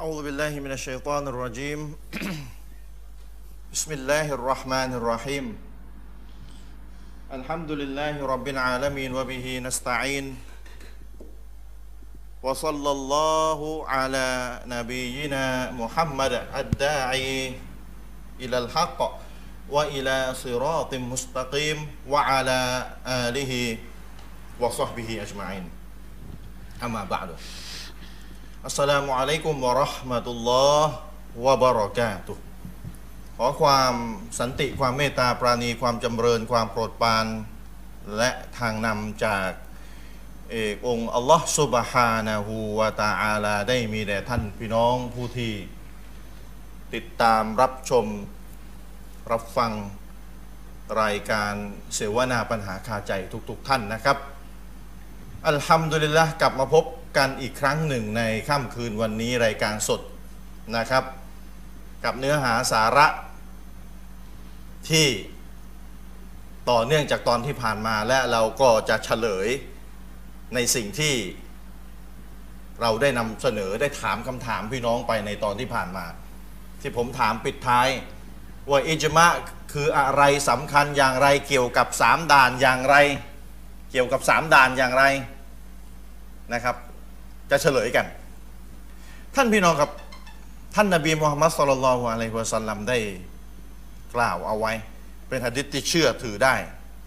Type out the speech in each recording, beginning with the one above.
أعوذ بالله من الشيطان الرجيم. بسم الله الرحمن الرحيم. الحمد لله رب العالمين وبه نستعين. وصلى الله على نبينا محمد الداعي إلى الحق وإلى صراط مستقيم وعلى آله وصحبه أجمعين. أما بعد. อัสสลามุอะลัยกุมวะเราะห์มะตุลลอฮ์วะบะเราะกาตุขอความสันติความเมตตาปราณีความจำเริญความโปรดปราน และทางนำจากเอกองค์อัลลอฮ์ซุบฮานะฮูวะตาอาลา ได้มีแด่ท่านพี่น้องผู้ที่ ติดตามรับชมรับฟังรายการเสวนาปัญหาคาใจทุกๆทท่านนะครับ อัลฮัมดุลิลละกลับมาพบ กันอีกครั้งหนึ่งในค่ำคืนวันนี้รายการสดนะครับ กับเนื้อหาสาระที่ต่อเนื่องจากตอนที่ผ่านมาและเราก็จะเฉลยในสิ่งที่เราได้นำเสนอได้ถามคำถามพี่น้องไปในตอนที่ผ่านมา ที่ผมถามปิดท้าย ว่าอิจมะคืออะไรสำคัญอย่างไรเกี่ยวกับสามด่านอย่างไร เกี่ยวกับสามด่านอย่างไรนะครับ จะเฉลยกัน ท่านพี่น้องครับท่านนบีมุฮัมมัดสุลลัลฮุอะลัยฮิวะสัลลัมได้กล่าวเอาไว้ เป็นหะดิษที่เชื่อถือได้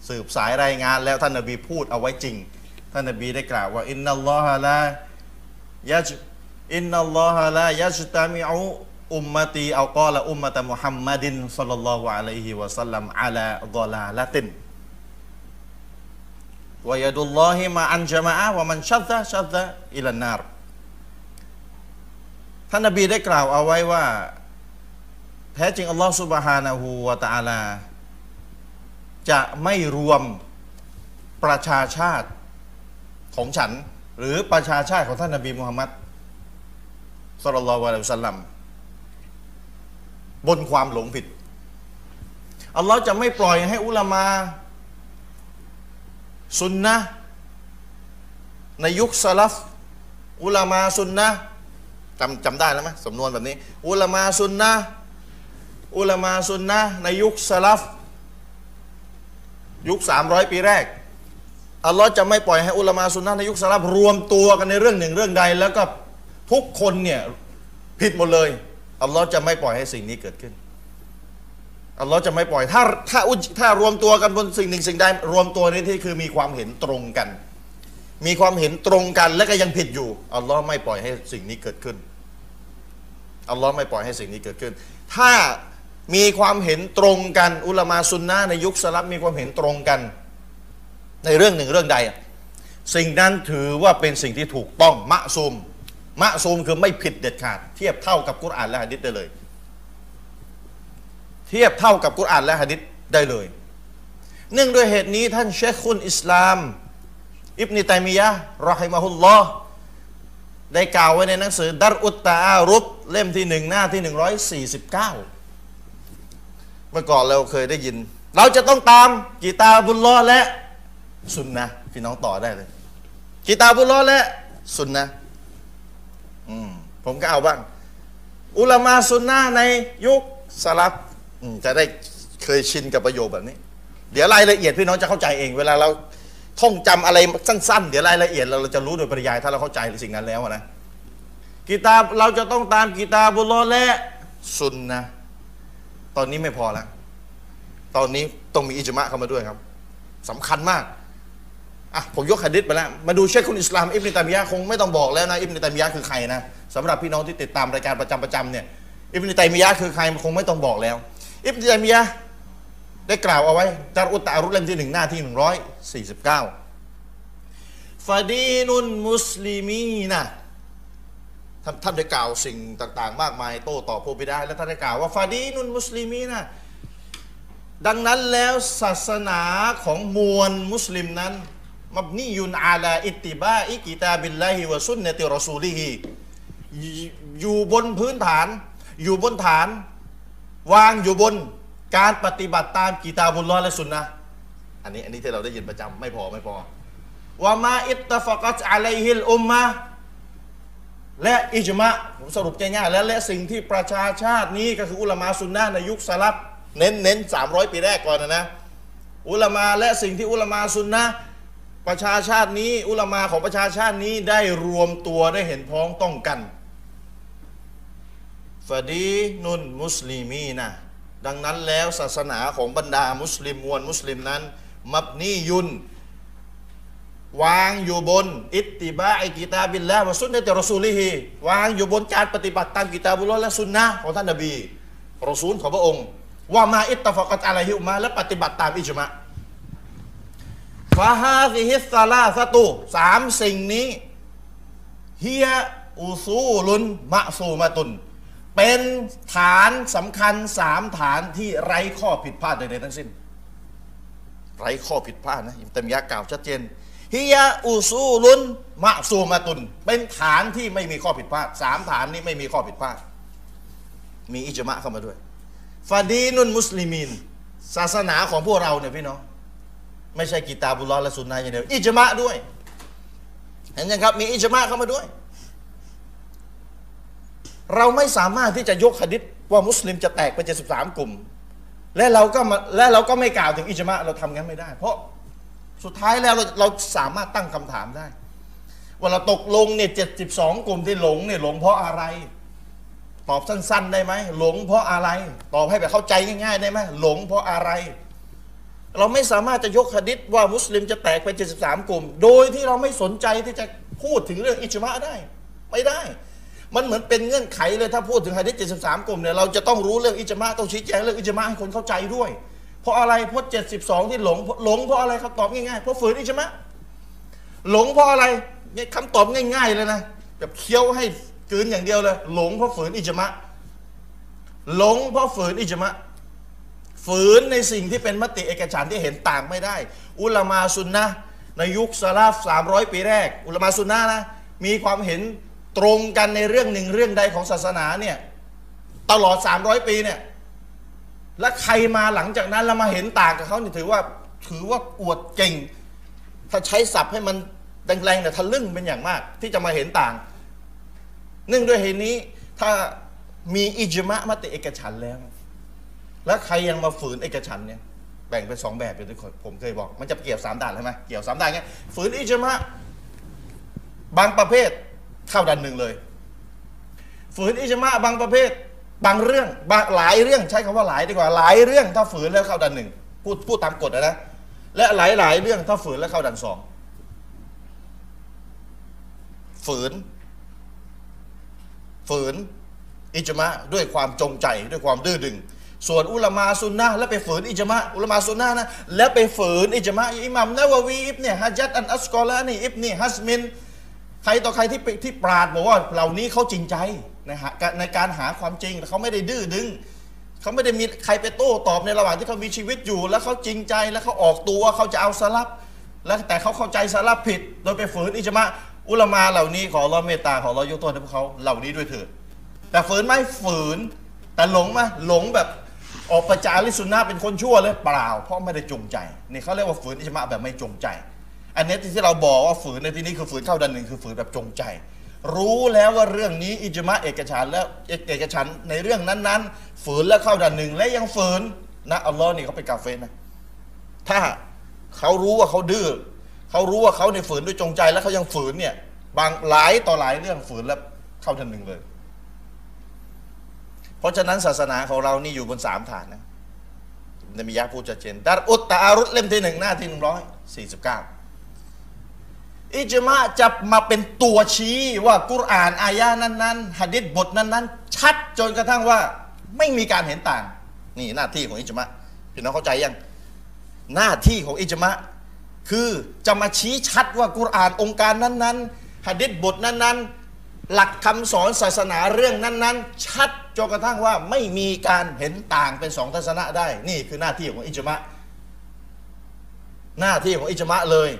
สืบสายรายงานแล้วท่านนบีพูดเอาไว้จริง ท่านนบีได้กล่าวว่าอินนัลลอฮะลายะจอินนัลลอฮะลายะจตามิอุอุมมตีเอากอละอุมมะตะมุฮัมมัดินสุลลัลลอฮุอะลัยฮิวะสัลลัมอะลาฎอลาละติน วายดุลลอฮิมาอันจามะวะมันชัดซะชัดซะอิลันนารท่านนบีได้กล่าวเอาไว้ว่า แท้จริงอัลลอฮฺสุบฮานะฮูวะตะอาลา จะไม่รวมประชาชาติของฉัน หรือประชาชาติของท่านนบีมุฮัมมัดสุลลัลลอฮุอะลัยฮิวะสัลลัมบนความหลงผิดอัลลอฮ์จะไม่ปล่อยให้อุลามา สุนนะในยุคสลัฟอุลามาสุนนะจำจำได้แล้วไหมสำนวนแบบนี้ อุลามาสุนนะอุลามาสุนนะในยุคสลัฟยุค 300 ปีแรกอัลลอฮ์จะไม่ปล่อยให้อุลามาสุนนะในยุคสลัฟรวมตัวกันในเรื่องหนึ่งเรื่องใด แล้วก็ทุกคนเนี่ยผิดหมดเลยอัลลอฮ์จะไม่ปล่อยให้สิ่งนี้เกิดขึ้น อัลลอฮ์จะไม่ปล่อยถ้าถ้าถ้ารวมตัวกันบนสิ่งหนึ่งสิ่งใดรวมตัวในที่คือมีความเห็นตรงกัน มีความเห็นตรงกันและก็ยังผิดอยู่อัลลอฮ์ไม่ปล่อยให้สิ่งนี้เกิดขึ้นอัลลอฮ์ไม่ปล่อยให้สิ่งนี้เกิดขึ้น ถ้ามีความเห็นตรงกัน อุลามาซุนนะในยุคสลับมีความเห็นตรงกัน ในเรื่องหนึ่งเรื่องใด สิ่งนั้นถือว่าเป็นสิ่งที่ถูกต้องมะซูมมะซูมคือไม่ผิดเด็ดขาด เทียบเท่ากับกุรอานและฮะดิษได้เลย ทียบเท่ากับกุรอานและฮะดิษได้เลย เนื่องด้วยเหตุนี้ท่านเชคคุนอิสลาม อิบนิตัยมียะรอฮิมะฮุลลอฮ์ได้กล่าวไว้ในหนังสือดัรอุตตาอรุบเล่มที่หนึ่งหน้าที่หนึ่งร้อยสี่สิบเก้าเมื่อก่อนเราเคยได้ยิน เราจะต้องตามกีตาบุลลอและสุนนะพี่น้องต่อได้เลยกีตาบุลลอและสุนนะอืมผมก็เอาบ้าง อุลามาสุนนะในยุคสลับ อืมจะได้เคยชินกับประโยคแบบนี้ เดี๋ยวรายละเอียดพี่น้องจะเข้าใจเอง เวลาเราท่องจำอะไรสั้น ๆ เดี๋ยวรายละเอียดเราจะรู้โดยปริยายถ้าเราเข้าใจสิ่งนั้นแล้วนะกีตาบเราจะต้องตามกีตาบุลลอฮ์และสุนนะตอนนี้ไม่พอแล้วตอนนี้ต้องมีอิจมะเข้ามาด้วยครับสำคัญมากอะผมยกหะดิษไปแล้ว มาดูเชคคุณอิสลามอิบนตัมียะคงไม่ต้องบอกแล้วนะอิบนตัมียะคือใครนะสำหรับพี่น้องที่ติดตามรายการประจำประจำเนี่ยอิบนุตัมียะคือใครคงไม่ต้องบอกแล้ว อิบนุตัยมียะได้กล่าวเอาไว้درء التعارض เล่มที่หนึ่งหน้าที่หนึ่งร้อยสี่สิบเก้าفدين المسلمين ท่านท่านได้กล่าวสิ่งต่าง ๆ มากมายโต้ตอบผู้ไปได้ แล้วท่านได้กล่าวว่าفدين المسلمين ดังนั้นแล้วศาสนาของมวลมุสลิมนั้นمبني على اتباع كتاب الله وسنة رسوله อยู่บนพื้นฐาน อยู่บนฐาน วางอยู่บนการปฏิบัติตามกีตาบุลลอและสุนนะอันนี้อันนี้ที่เราได้ยินประจำไม่พอไม่พอว่ามาอิตตฟกัตอะลัยฮิลอุมมะและอิจมะผมสรุปง่ายๆแล้วและสิ่งที่ประชาชาตินี้ก็คืออุลามาซุนนะในยุคสลับเน้นเน้นสามร้อยปีแรกก่อนนะนะอุลามาและสิ่งที่อุลามาซุนนะประชาชาตินี้ อุลามาของประชาชาตินี้ได้รวมตัวได้เห็นพ้องต้องกัน ฟาดีนุนมุสลิมีนะดังนั้นแล้วศาสนาของบรรดามุสลิมมวลมุสลิมนั้น มับนียุน วางอยู่บน อิตติบะอิกิตาบิลละวะสุนนะตรอซูลิฮีวางอยู่บนการปฏิบัติตามกิตาบุลลอฮ์และสุนนะของท่านนบีรอซูลของพระองค์ ว่ามาอิตตฟักัตอะลัยฮิมมาและปฏิบัติตามอิจมะฟาฮาซิฮิสซาลาสตุสามสิ่งนี้هي أصول معصومة เป็นฐานสำคัญสามฐานที่ไร้ข้อผิดพลาดใดๆทั้งสิ้น ไร้ข้อผิดพลาดนะอิบนุตัยมียะฮ์กล่าวชัดเจนهي أصول معصومة เป็นฐานที่ไม่มีข้อผิดพลาดสามฐานนี้ไม่มีข้อผิดพลาด มีอิจมะเข้ามาด้วยفدين المسلمينศาสนาของพวกเราเนี่ยพี่น้องไม่ใช่กิตาบุลลอฮ์และสุนนะอย่างเดียวอิจมะด้วย เห็นยังครับ มีอิจมะเข้ามาด้วย เราไม่สามารถที่จะยกหะดิษว่ามุสลิมจะแตกเป็น73 กลุ่ม และเราก็มาและเราก็ไม่กล่าวถึงอิจมะเราทำงั้นไม่ได้ เพราะสุดท้ายแล้วเราเราสามารถตั้งคำถามได้ ว่าเราตกลงเนี่ย72กลุ่มที่หลงเนี่ยหลงเพราะอะไร ตอบสั้น ๆ ได้ไหมหลงเพราะอะไร ตอบให้แบบเข้าใจง่ายๆได้ไหมหลงเพราะอะไร เราไม่สามารถจะยกหะดิษว่ามุสลิมจะแตกเป็น73 กลุ่ม โดยที่เราไม่สนใจที่จะพูดถึงเรื่องอิจมะได้ ไม่ได้ มันเหมือนเป็นเงื่อนไขเลยถ้าพูดถึงหะดิษ73 กลุ่มเนี่ยเราจะต้องรู้เรื่องอิจมะต้องชี้แจงเรื่องอิจมะให้คนเข้าใจด้วย เพราะอะไรเพราะ72 ที่หลงหลงเพราะอะไรเขาตอบง่ายๆเพราะฝืนอิจมะหลงเพราะอะไรเนี่ยคำตอบง่าย ๆ เลยนะแบบเคี้ยวให้กืนอย่างเดียวเลย หลงเพราะฝืนอิจมะหลงเพราะฝืนอิจมะฝืนในสิ่งที่เป็นมติเอกฉันที่เห็นต่างไม่ได้ อุลามาซุนนะในยุคสลาฟ300 ปีแรก อุลามาซุนนะนะมีความเห็น ตรงกันในเรื่องหนึ่งเรื่องใดของศาสนาเนี่ยตลอด 300 ปีเนี่ยและใครมาหลังจากนั้นแล้วมาเห็นต่างกับเขาเนี่ยถือว่าถือว่าอวดเก่ง ถ้าใช้ศัพท์ให้มันแรงๆเนี่ยทะลึ่งเป็นอย่างมาก ที่จะมาเห็นต่าง เนื่องด้วยเหตุนี้ถ้ามีอิจมะมติเอกฉันแล้ว แล้วใครยังมาฝืนเอกฉันเนี่ยแบ่งเป็นสองแบบเป็นทุกคนผมเคยบอก มันจะเกี่ยวสามด่านใช่ไหมเกี่ยวสามด่านเงี้ยฝืนอิจมะบางประเภท เข้าดันหนึ่งเลย ฝืนอิจมะบางประเภท บางเรื่องบางหลายเรื่องใช้คำว่าหลายดีกว่าหลายเรื่องถ้าฝืนแล้วเข้าดันหนึ่งพูดพูดตามกฎนะนะ และหลายหลายเรื่องถ้าฝืนแล้วเข้าดันสองฝืน ฝืนอิจมะด้วยความจงใจด้วยความดื้อดึง ส่วนอุลามาซุนนะแล้วไปฝืนอิจมะอุลามาซุนนะนะแล้วไปฝืนอิจมะอิหมัมนะวะวีอิบเนี่ยฮะจัดอันอัสกอลานี่อิบนี่ฮัสมิน ใครต่อใครที่ไปที่ปราดบอกว่าเหล่านี้เขาจริงใจนะฮะในการหาความจริงเขาไม่ได้ดื้อดึงเขาไม่ได้มีใครไปโต้ตอบในระหว่างที่เขามีชีวิตอยู่ แล้วเขาจริงใจแล้วเขาออกตัวเขาจะเอาสลับแล้วแต่เขาเข้าใจสลับผิด โดยไปฝืนอิจมะอุลามาเหล่านี้ขอรอเมตตาขอรอยกโทษให้พวกเขาเหล่านี้ด้วยเถิดแต่ฝืนไหมฝืน แต่หลงไหมหลงแบบออกประจาริสุนนะห์เป็นคนชั่วเลยเปล่า เพราะไม่ได้จงใจนี่เขาเรียกว่าฝืนอิจมะแบบไม่จงใจ อันนี้ที่เราบอกว่าฝืนในที่นี้คือฝืนเข้าดันหนึ่งคือฝืนแบบจงใจ รู้แล้วว่าเรื่องนี้อิจมะเอกฉันแล้วเอกเอกฉันในเรื่องนั้นๆ ฝืนแล้วเข้าดันหนึ่งและยังฝืนนะอัลลอฮ์นี่เขาเป็นกาเฟรนะถ้าเขารู้ว่าเขาดื้อเขารู้ว่าเขาในฝืนด้วยจงใจแล้วเขายังฝืนเนี่ย บางหลายต่อหลายเรื่องฝืนแล้วเข้าทันหนึ่งเลย เพราะฉะนั้นศาสนาของเรานี่อยู่บนสามฐานนะนบียะพูดชัดเจนดัรอุตตะอารุตเล่มที่หนึ่งหน้าที่หนึ่งร้อยสี่สิบเก้า อิจมะจะมาเป็นตัวชี้ว่ากุรอานอายะนั้นๆหะดิษบทนั้นๆ ชัดจนกระทั่งว่าไม่มีการเห็นต่าง นี่หน้าที่ของอิจมะพี่น้องเข้าใจยังหน้าที่ของอิจมะคือจะมาชี้ชัดว่ากุรอานองค์การนั้นๆหะดิษบทนั้นๆ หลักคำสอนศาสนาเรื่องนั้นๆ ชัดจนกระทั่งว่าไม่มีการเห็นต่างเป็นสองทัศนะได้ นี่คือหน้าที่ของอิจมะหน้าที่ของอิจมะเลย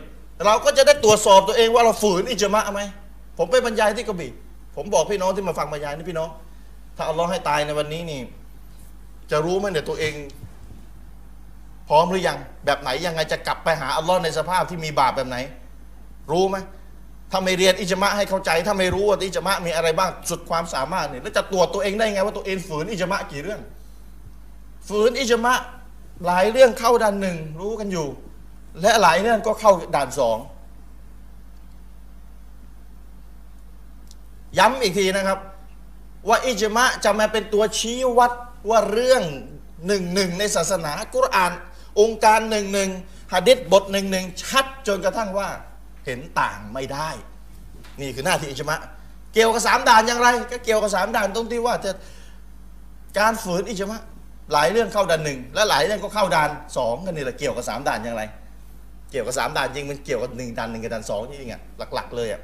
เราก็จะได้ตรวจสอบตัวเองว่าเราฝืนอิจมะไหมผมไปบรรยายที่กระบี่ผมบอกพี่น้องที่มาฟังบรรยายนี่พี่น้อง ถ้าอัลลอฮ์ให้ตายในวันนี้นี่ จะรู้ไหมเนี่ยตัวเอง พร้อมหรือยัง แบบไหนยังไงจะกลับไปหาอัลลอฮ์ในสภาพที่มีบาปแบบไหน รู้ไหมถ้าไม่เรียนอิจมะให้เข้าใจ ถ้าไม่รู้ว่าอิจมะมีอะไรบ้างสุดความสามารถเนี่ยแล้วจะตรวจตัวเองได้ไงว่าตัวเองฝืนอิจมะกี่เรื่อง ฝืนอิจมะหลายเรื่องเข้าด่านหนึ่งรู้กันอยู่ และหลายเรื่องก็เข้าด่านสองย้ำอีกทีนะครับ ว่าอิจมะจะมาเป็นตัวชี้วัดว่าเรื่องหนึ่งหนึ่งในศาสนากุรอาน องค์การหนึ่งหนึ่งฮะดิษบทหนึ่งหนึ่งชัดจนกระทั่งว่าเห็นต่างไม่ได้ นี่คือหน้าที่อิจมะ เกี่ยวกับสามด่านอย่างไร ก็เกี่ยวกับสามด่านตรงที่ว่าจะการฝืนอิจมะหลายเรื่องเข้าด่านหนึ่งและหลายเรื่องก็เข้าด่านสองกันนี่แหละเกี่ยวกับสามด่านอย่างไร เกี่ยวกับสามด่านจริงมันเกี่ยวกับหนึ่งด่านหนึ่งกับด่านสองจริงอะหลัก ๆ เลยอะ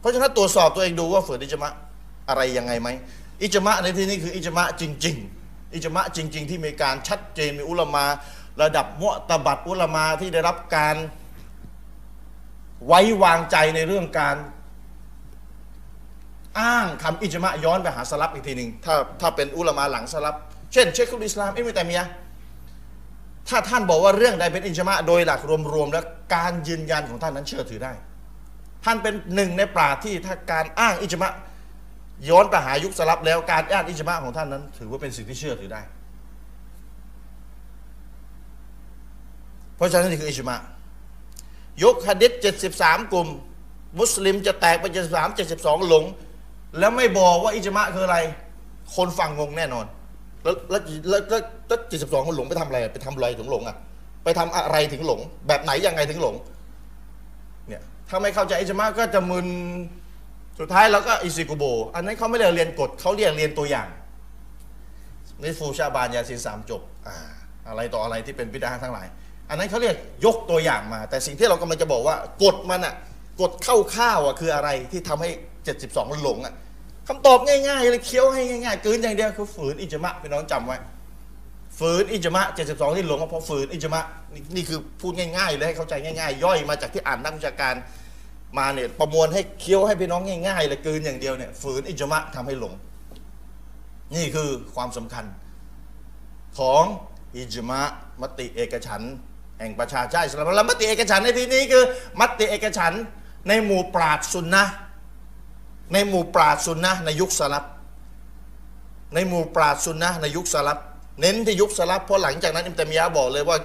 เพราะฉะนั้นตรวจสอบตัวเองดูว่าฝืนอิจมะอะไรยังไงไหมอิจมะในที่นี้คืออิจมะจริง ๆ อิจมะจริง ๆ ที่มีการชัดเจนมีอุลมาระดับมุตบัตอุลมาที่ได้รับการไว้วางใจในเรื่องการ อ้างคำอิจมะย้อนไปหาสลับอีกทีหนึ่งถ้าถ้าเป็นอุลมาหลังสลับ เช่น เชคุลอิสลามอิมิตามียะ ถ้าท่านบอกว่าเรื่องใดเป็นอิจมะโดยหลักรวมๆแล้วการยืนยันของท่านนั้นเชื่อถือได้ ท่านเป็นหนึ่งในปราที่ถ้าการอ้างอิจมะย้อนไปหายุคสลับแล้วการอ้างอิจมะของท่านนั้น ถือว่าเป็นสิ่งที่เชื่อถือได้ เพราะฉะนั้นนี่คืออิจมะยกฮะดิษ73 กลุ่ม มุสลิมจะแตกไป73 72 หลง แล้วไม่บอกว่าอิจมะคืออะไร คนฟังงงแน่นอน แล้วแล้วแล้วแล้วแล้ว72คนหลงไปทำอะไรไปทำอะไรถึงหลงอะ ไปทำอะไรถึงหลง แบบไหนยังไงถึงหลง เนี่ย ถ้าไม่เข้าใจอิจมะก็จะมึนสุดท้ายเราก็อิซิกุโบ อันนั้นเขาไม่เรียกเรียนกฎเขาเรียกเรียนตัวอย่างนิฟูชาบานยาซินสามจบอ่าอะไรต่ออะไรที่เป็นปิดาทั้งหลาย อันนั้นเขาเรียกยกตัวอย่างมา แต่สิ่งที่เรากำลังจะบอกว่ากฎมันอะกฎเข้าข้าวอะคืออะไรที่ทำให้ 72มันหลงอะ คำตอบง่ายๆเลยเคี้ยวให้ง่ายๆกลืนอย่างเดียวคือฝืนอิจมะพี่น้องจำไว้ ฝืนอิจมะ72ที่หลงก็เพราะฝืนอิจมะนี่นี่คือพูดง่ายๆเลยให้เข้าใจง่ายๆ ย่อยมาจากที่อ่านนักวิชาการมาเนี่ยประมวลให้เคี้ยวให้พี่น้องง่ายๆเลยกลืนอย่างเดียวเนี่ยฝืนอิจมะทำให้หลง นี่คือความสำคัญ ของอิจมะมติเอกฉันแห่งประชาชาติอิสลามแล้วมติเอกฉันในที่นี้คือ มติเอกฉันในหมู่ปราดซุนนะ ในหมู่ปราดซุนนะในยุคสลับ ในหมู่ปราดซุนนะในยุคสลับ เน้นที่ยุคสลับเพราะหลังจากนั้นอิมตมียะบอกเลยว่า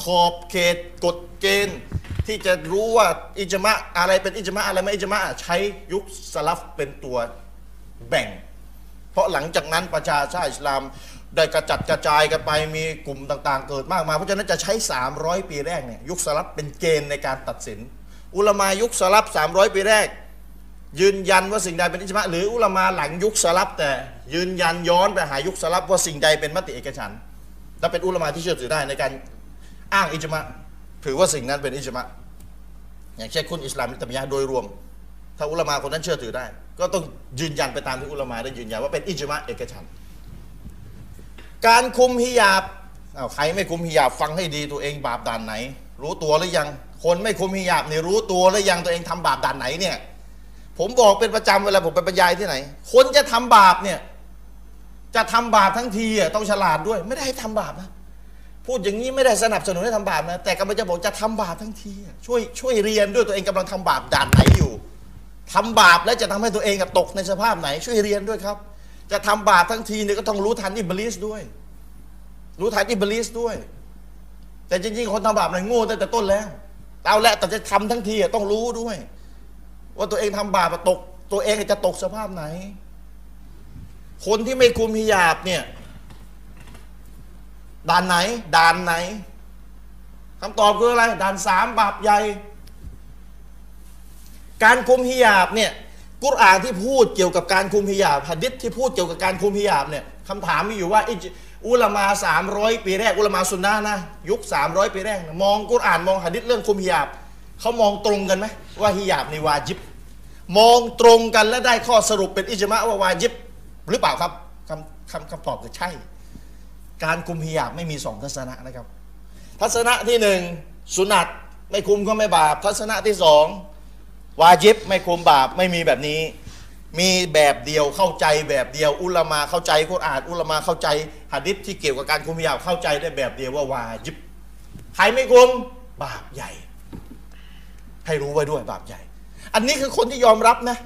ขอบเขตกฎเกณฑ์ที่จะรู้ว่าอิจมะอะไรเป็นอิจมะอะไรไม่อิจมะใช้ยุคสลับเป็นตัวแบ่ง เพราะหลังจากนั้นประชาชาติอิสลามได้กระจัดกระจายกันไปมีกลุ่มต่างๆ เกิดมากมายเพราะฉะนั้นจะใช้ 300 ปีแรกเนี่ยยุคสลับเป็นเกณฑ์ในการตัดสิน อุลมายุคสลับ300 ปีแรก ยืนยันว่าสิ่งใดเป็นอิจมะหรืออุลามาหลังยุคสลับแต่ ยืนยันย้อนไปหายุคสลับว่าสิ่งใดเป็นมติเอกฉันและเป็นอุลามาที่เชื่อถือได้ในการอ้างอิจมะถือว่าสิ่งนั้นเป็นอิจมะอย่างเช่นคุณอิสลามอิตามยะโดยรวม ถ้าอุลามาคนนั้นเชื่อถือได้ ก็ต้องยืนยันไปตามที่อุลามาได้ยืนยันว่าเป็นอิจมะเอกฉันการคุมฮิญาบอาใครไม่คุมฮิญาบฟังให้ดีตัวเองบาปด่านไหน รู้ตัวหรือยัง คนไม่คุมฮิญาบเนี่ยรู้ตัวหรือยังตัวเองทำบาปด่านไหนเนี่ย ผมบอกเป็นประจำเวลาผมไปบรรยายที่ไหน คนจะทำบาปเนี่ย จะทำบาปทั้งทีอะต้องฉลาดด้วย ไม่ได้ให้ทำบาปนะพูดอย่างนี้ไม่ได้สนับสนุนให้ทำบาปนะแต่กำลังจะบอกจะทำบาปทั้งทีอะช่วยช่วยเรียนด้วยตัวเองกำลังทำบาปด่านไหนอยู่ทำบาปแล้วจะทำให้ตัวเองตกในสภาพไหน ช่วยเรียนด้วยครับ จะทำบาปทั้งทีเนี่ยก็ต้องรู้ทันอิบลิสด้วย รู้ทันอิบลิสด้วย แต่จริงๆคนทำบาปเนี่ยโง่ตั้งแต่ต้นแล้วเอาละแต่จะทำทั้งทีอะต้องรู้ด้วย ว่าตัวเองทำบาปตก ตัวเองจะตกสภาพไหน คนที่ไม่คุมฮิญาบเนี่ยด่านไหนด่านไหนคำตอบคืออะไรด่านสามบาปใหญ่ การคุมฮิญาบเนี่ยกุรอานที่พูดเกี่ยวกับการคุมฮิญาบหะดิษที่พูดเกี่ยวกับการคุมฮิญาบเนี่ยคำถามมีอยู่ว่าอุลามาสามร้อยปีแรก อุลามาสุนนะนะ ยุคสามร้อยปีแรก มองกุรอานมองหะดิษเรื่องคุมฮิญาบเขามองตรงกันไหมว่าฮิญาบในวาจิบ มองตรงกันและได้ข้อสรุปเป็นอิจมะว่าวาจิบหรือเปล่าครับคำคำคำตอบคือใช่ การคุมฮิญาบไม่มีสองทัศนะนะครับ ทัศนะที่หนึ่งสุนัตไม่คุมก็ไม่บาป ทัศนะที่สองวาจิบไม่คุมบาปไม่มีแบบนี้ มีแบบเดียวเข้าใจแบบเดียว อุลมาเข้าใจกุรอานอุลมาเข้าใจหะดิษที่เกี่ยวกับการคุมฮิญาบเข้าใจได้แบบเดียวว่าวาจิบใครไม่คุมบาปใหญ่ ให้รู้ไว้ด้วยบาปใหญ่ อันนี้คือคนที่ยอมรับนะ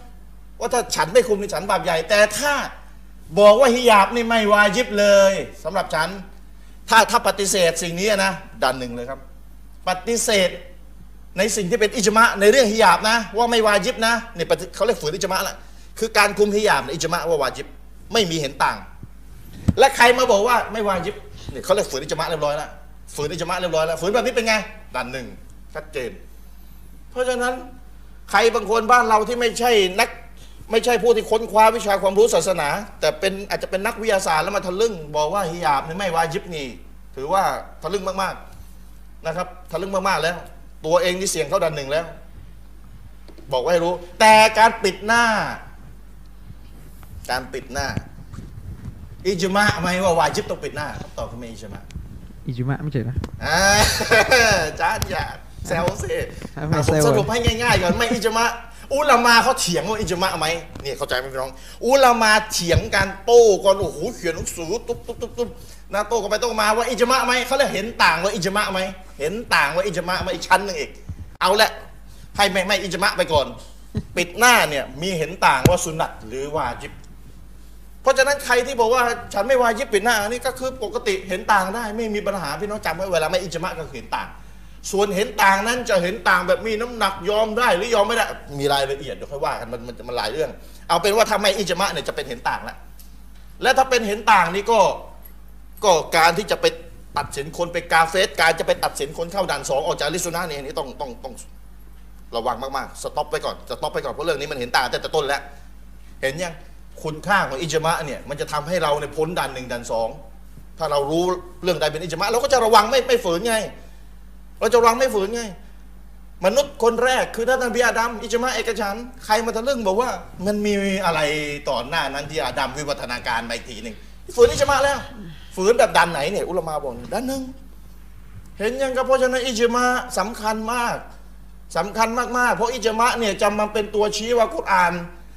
ว่าถ้าฉันไม่คุมในฉันบาปใหญ่ แต่ถ้าบอกว่าฮิญาบนี่ไม่วาจิบเลยสำหรับฉัน ถ้าถ้าปฏิเสธสิ่งนี้นะดันหนึ่งเลยครับ ปฏิเสธในสิ่งที่เป็นอิจมะในเรื่องฮิญาบนะ ว่าไม่วาจิบนะเนี่ยเขาเรียกฝืนอิจมะละคือการคุมฮิญาบในอิจมะว่าวาจิบไม่มีเห็นต่าง และใครมาบอกว่าไม่วาจิบเนี่ยเขาเรียกฝืนอิจมะเรียบร้อยแล้วฝืนอิจมะเรียบร้อยแล้วฝืนแบบนี้เป็นไงดันหนึ่งชัดเจน เพราะฉะนั้น ใครบางคนบ้านเราที่ไม่ใช่นักไม่ใช่ผู้ที่ค้นคว้าวิชาความรู้ศาสนา แต่เป็นอาจจะเป็นนักวิทยาศาสตร์แล้วมาทะลึ่ง บอกว่าฮิญาบนี่ไม่วาจิบนี่ ถือว่าทะลึ่งมากๆนะครับ ทะลึ่งมากๆแล้ว ตัวเองนี่เสี่ยงเข้าดันหนึ่งแล้ว บอกไว้ให้รู้ แต่การปิดหน้า การปิดหน้า อิจมะไหมว่าวาจิบต้องปิดหน้าคำตอบคือไม่อิจมะอิจุมะไม่ใช่นะอ่าจานอย่า แซวสิให้มันอะผมแซวสรุปให้ง่ายๆก่อนไม่อิจมะอุลามาเขาเถียงว่าอิจมะไหมนี่เข้าใจไหมพี่น้อง อุลามาเถียงกันโต้กันโอ้โหเขียนหนังสือตุ๊บตุ๊บตุ๊บตุ๊บนะโต้กันไปโต้กันมาว่าอิจมะไหมเขาเลยเห็นต่างว่าอิจมะไหมเห็นต่างว่าอิจมะไหมอีกชั้นหนึ่งอีก เอาละให้ไม่ไม่อิจมะไปก่อน ปิดหน้าเนี่ยมีเห็นต่างว่าสุนัตหรือวาจิบ เพราะฉะนั้นใครที่บอกว่าฉันไม่วายิบปิดหน้าอันนี้ก็คือปกติเห็นต่างได้ ไม่มีปัญหาพี่น้องจำไว้เวลาไม่อิจมะก็คือเห็นต่าง ส่วนเห็นต่างนั้นจะเห็นต่างแบบมีน้ำหนักยอมได้หรือยอมไม่ได้ มีรายละเอียดเดี๋ยวค่อยว่ากันมันมันมันหลายเรื่อง เอาเป็นว่าถ้าไม่อิจมะเนี่ยจะเป็นเห็นต่างแล้วและถ้าเป็นเห็นต่างนี่ก็ก็การที่จะไปตัดสินคนไปกาเฟรการจะไปตัดสินคนเข้าด่านสองออกจากอะฮ์ลิซซุนนะฮ์เนี่ยนี่ต้องต้องต้องระวังมากๆ stop ไปก่อน stop ไปก่อนเพราะเรื่องนี้มันเห็นต่างแต่แต่ต้นแล้วเห็นยังคุณค่าของอิจมะเนี่ยมันจะทำให้เราในพ้นด่านหนึ่งด่านสองถ้าเรารู้เรื่องใดเป็นอิจมะเราก็จะระวังไม่ไม่ฝืนไง เราจะระวังไม่ฝืนไง มนุษย์คนแรกคือท่านนบีอาดัมอิจมะเอกฉัน ใครมาทะลึ่งบอกว่า มันมีอะไรต่อหน้านั้นที่อาดัมวิวัฒนาการมาอีกทีหนึ่งฝืนอิจมะแล้ว ฝืนแบบดันไหนเนี่ยอุลามาบอกดันหนึ่งเห็นยังครับเพราะฉะนั้นอิจมะสำคัญมากสำคัญมากๆ เพราะอิจมะเนี่ยจะมาเป็นตัวชี้ว่ากุรอาน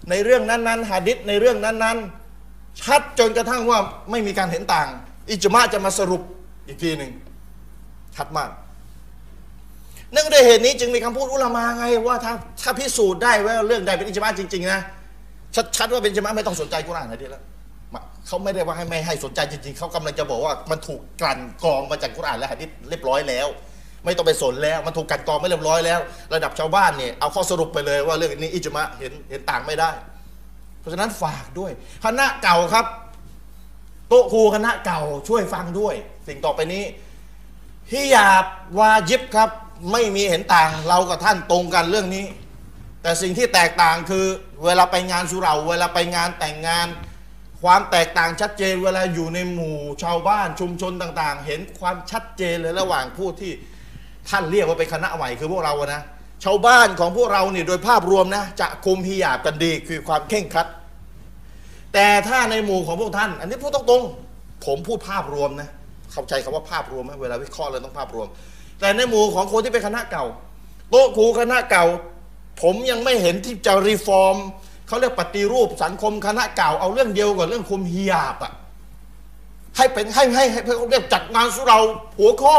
ในเรื่องนั้นๆหะดิษในเรื่องนั้นๆ ชัดจนกระทั่งว่าไม่มีการเห็นต่าง อิจมะจะมาสรุปอีกทีหนึ่งชัดมาก นื่องด้วยเหตุนี้จึงมีคำพูดอุลามาไงว่าถ้าถ้าพิสูจน์ได้ว่าเรื่องใดเป็นอิจมะจริง ๆ นะ ชัดๆว่าเป็นอิจมะไม่ต้องสนใจกุรอานนะทีแล้วเขาไม่ได้ว่าให้ไม่ให้สนใจจริง ๆ เขากำลังจะบอกว่ามันถูกกลั่นกรองมาจากกุรอานและหะดิษเรียบร้อยแล้ว ไม่ต้องไปสนแล้วมันถูกกลั่นกรองไม่เรียบร้อยแล้ว ระดับชาวบ้านเนี่ยเอาข้อสรุปไปเลยว่าเรื่องนี้อิจมะเห็นเห็นต่างไม่ได้ เพราะฉะนั้นฝากด้วยคณะเก่าครับโต๊ะครูคณะเก่าช่วยฟังด้วย สิ่งต่อไปนี้ฮิญาบวาจิบครับ ไม่มีเห็นต่างเรากับท่านตรงกันเรื่องนี้ แต่สิ่งที่แตกต่างคือเวลาไปงานสุเหราเวลาไปงานแต่งงาน ความแตกต่างชัดเจนเวลาอยู่ในหมู่ชาวบ้านชุมชนต่างๆ เห็นความชัดเจนเลยระหว่างผู้ที่ท่านเรียกว่าเป็นคณะใหม่คือพวกเราอะนะชาวบ้านของพวกเราเนี่ยโดยภาพรวมนะจะคุมฮิญาบกันดีคือความเข่งครัด แต่ถ้าในหมู่ของพวกท่าน อันนี้พูดตรงๆผมพูดภาพรวมนะเข้าใจคำว่าภาพรวมไหมเวลาวิเคราะห์เราต้องภาพรวม แต่ในหมู่ของคนที่เป็นคณะเก่า โต๊ะครูคณะเก่า ผมยังไม่เห็นที่จะรีฟอร์มเขาเรียกปฏิรูปสังคมคณะเก่าเอาเรื่องเดียวกับเรื่องคุมฮิญาบอะให้เป็นให้ให้ให้เขาเรียกจัดงานสุเราหัวข้อ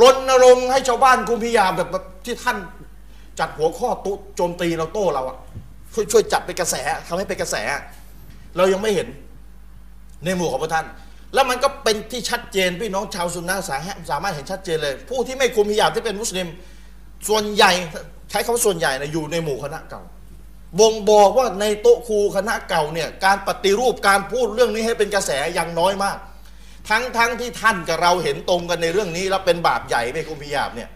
รณรงค์ให้ชาวบ้านคุมฮิญาบแบบที่ท่านจัดหัวข้อโต้โจมตีเราโต้เราอะช่วยช่วยจัดเป็นกระแสทำให้เป็นกระแส เรายังไม่เห็นในหมู่ของพระท่าน แล้วมันก็เป็นที่ชัดเจนพี่น้องชาวซุนนะสาหะสามารถเห็นชัดเจนเลย ผู้ที่ไม่คุมฮิญาบที่เป็นมุสลิม ส่วนใหญ่ใช้คำว่าส่วนใหญ่นะอยู่ในหมู่คณะเก่าบ่งบอกว่าในโต๊ะครูคณะเก่าเนี่ยการปฏิรูปการพูดเรื่องนี้ให้เป็นกระแสยังน้อยมาก ทั้งทั้งที่ท่านกับเราเห็นตรงกันในเรื่องนี้ แล้วเป็นบาปใหญ่ไม่คุมฮิญาบเนี่ย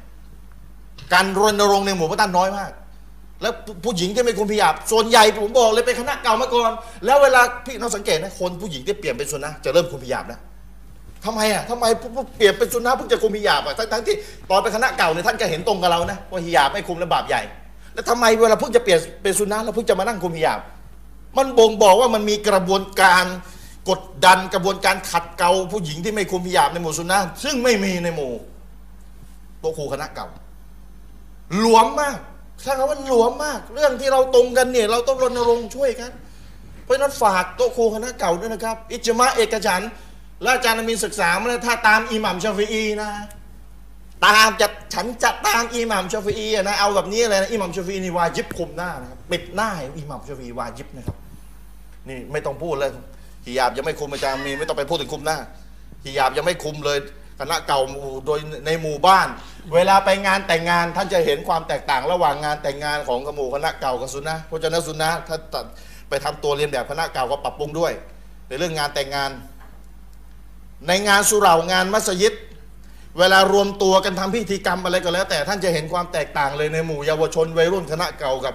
การรณรงค์ในหมู่พระท่านน้อยมาก แล้วผู้หญิงที่ไม่คุมพิยาบส่วนใหญ่ผมบอกเลยเป็นคณะเก่ามาก่อน แล้วเวลาพี่น้องสังเกตนะคนผู้หญิงที่เปลี่ยนเป็นสุนนะจะเริ่มคุมพิยาบนะทำไมอะทำไมผู้เปลี่ยนเป็นสุนนะเพิ่งจะคุมพิยาบอะทั้งที่ตอนเป็นคณะเก่าเนี่ยท่านก็เห็นตรงกับเรานะว่าฮิยาบไม่คุมและบาปใหญ่ แล้วทำไมเวลาเพิ่งจะเปลี่ยนเป็นสุนนะแล้วเพิ่งจะมานั่งคุมพิยาบมันบ่งบอกว่ามันมีกระบวนการกดดันกระบวนการขัดเกลาผู้หญิงที่ไม่คุมพิยาบในหมู่สุนนะซึ่งไม่มีในหมู่ต๊ะครูคณะเก่าหลวมมาก ใช้คำว่าหลวมมาก เรื่องที่เราตรงกันเนี่ย เราต้องรณรงค์ช่วยกัน เพราะฉะนั้นฝากโต๊ะครูคณะเก่าด้วยนะครับ อิจมะเอกฉันและอาจารย์อามีนศึกษามาแล้วถ้าตามอิหมัมชาฟีอีนะ ตามจะฉันจะตามอิหม่ามชาฟีอีนะเอาแบบนี้เลยนะอิหม่ามชาฟีนี่วาจิบคุมหน้านะครับปิดหน้าอิหม่ามชาฟีวาจิบนะครับ นี่ไม่ต้องพูดเลยฮิญาบยังไม่คุมอาจารย์มีไม่ต้องไปพูดถึงคุมหน้าฮิญาบยังไม่คุมเลย คณะเก่าโดยในหมู่บ้าน เวลาไปงานแต่งงานท่านจะเห็นความแตกต่างระหว่างงานแต่งงานของกหมู่คณะเก่ากับซุนนะเพราะฉะนั้นซุนนะถ้าตัดไปทำตัวเรียนแบบคณะเก่าก็ปรับปรุงด้วย ในเรื่องงานแต่งงาน ในงานสุเหร่างานมัสยิด เวลารวมตัวกันทำพิธีกรรมอะไรก็แล้ว แต่ท่านจะเห็นความแตกต่างเลยในหมู่เยาวชนวัยรุ่นคณะเก่ากับ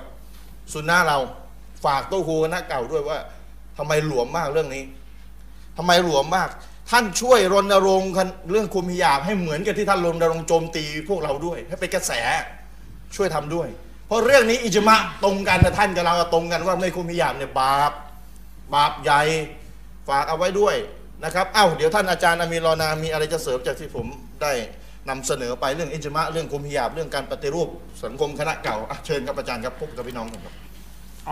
ซุนนะเราฝากโตู้ครูคณะเก่าด้วยว่าทำไมหลวมมากเรื่องนี้ทำไมหลวมมาก ท่านช่วยรณรงค์กันเรื่องคุมฮิญาบให้เหมือนกับที่ท่านรณรงค์โจมตีพวกเราด้วย ให้เป็นกระแสช่วยทำด้วย เพราะเรื่องนี้อิจมะตรงกันนะท่านกับเราตรงกันว่าไม่คุมฮิญาบเนี่ยบาปบาปใหญ่ฝากเอาไว้ด้วยนะครับเอ้าเดี๋ยวท่านอาจารย์อามีรอนามีอะไรจะเสริมจากที่ผมได้นำเสนอไปเรื่องอิจมะเรื่องคุมฮิญาบเรื่องการปฏิรูปสังคมคณะเก่าอ่ะเชิญครับอาจารย์ครับพบกับพี่น้องครับ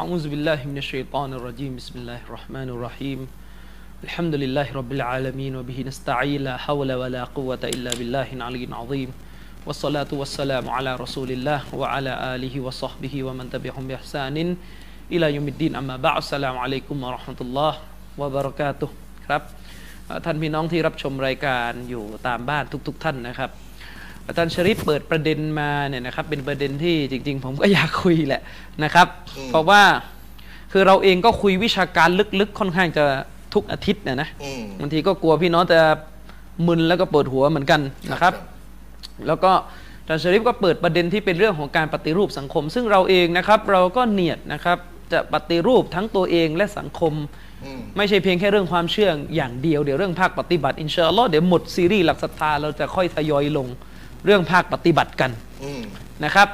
أعوذ بالله من الشيطان الرجيم بسم الله الرحمن الرحيم الحمد لله رب العالمين وبه نستعين لا حول ولا قوة إلا بالله العلي العظيم والصلاة والسلام على رسول الله وعلى آله وصحبه ومن تبعهم بإحسان إلى يوم الدين أما بعد السلام عليكم ورحمة الله وبركاته ครับท่านพี่น้องที่รับชมรายการอยู่ตามบ้านทุก ๆ ท่านนะครับอาจารย์ชริปเปิดประเด็นมาเนี่ยนะครับเป็นประเด็นที่จริง ๆ ผมก็อยากคุยแหละนะครับ เพราะว่าคือเราเองก็คุยวิชาการลึกๆ ค่อนข้างจะ ทุกอาทิตย์นะนะอืมบางทีก็กลัวพี่น้องจะมึนแล้วก็ปวดหัวเหมือนกันนะครับ แล้วก็อาจารย์ชริปก็เปิดประเด็นที่เป็นเรื่องของการปฏิรูปสังคม ซึ่งเราเองนะครับ เราก็เนียดนะครับจะปฏิรูปทั้งตัวเองและสังคมอืมไม่ใช่เพียงแค่เรื่องความเชื่ออย่างเดียวเดี๋ยวเรื่องภาคปฏิบัติอินชาอัลลอฮ์เดี๋ยวหมดซีรีส์หลักศรัทธาเราจะค่อยทยอยลงเรื่องภาคปฏิบัติกันอืมนะครับ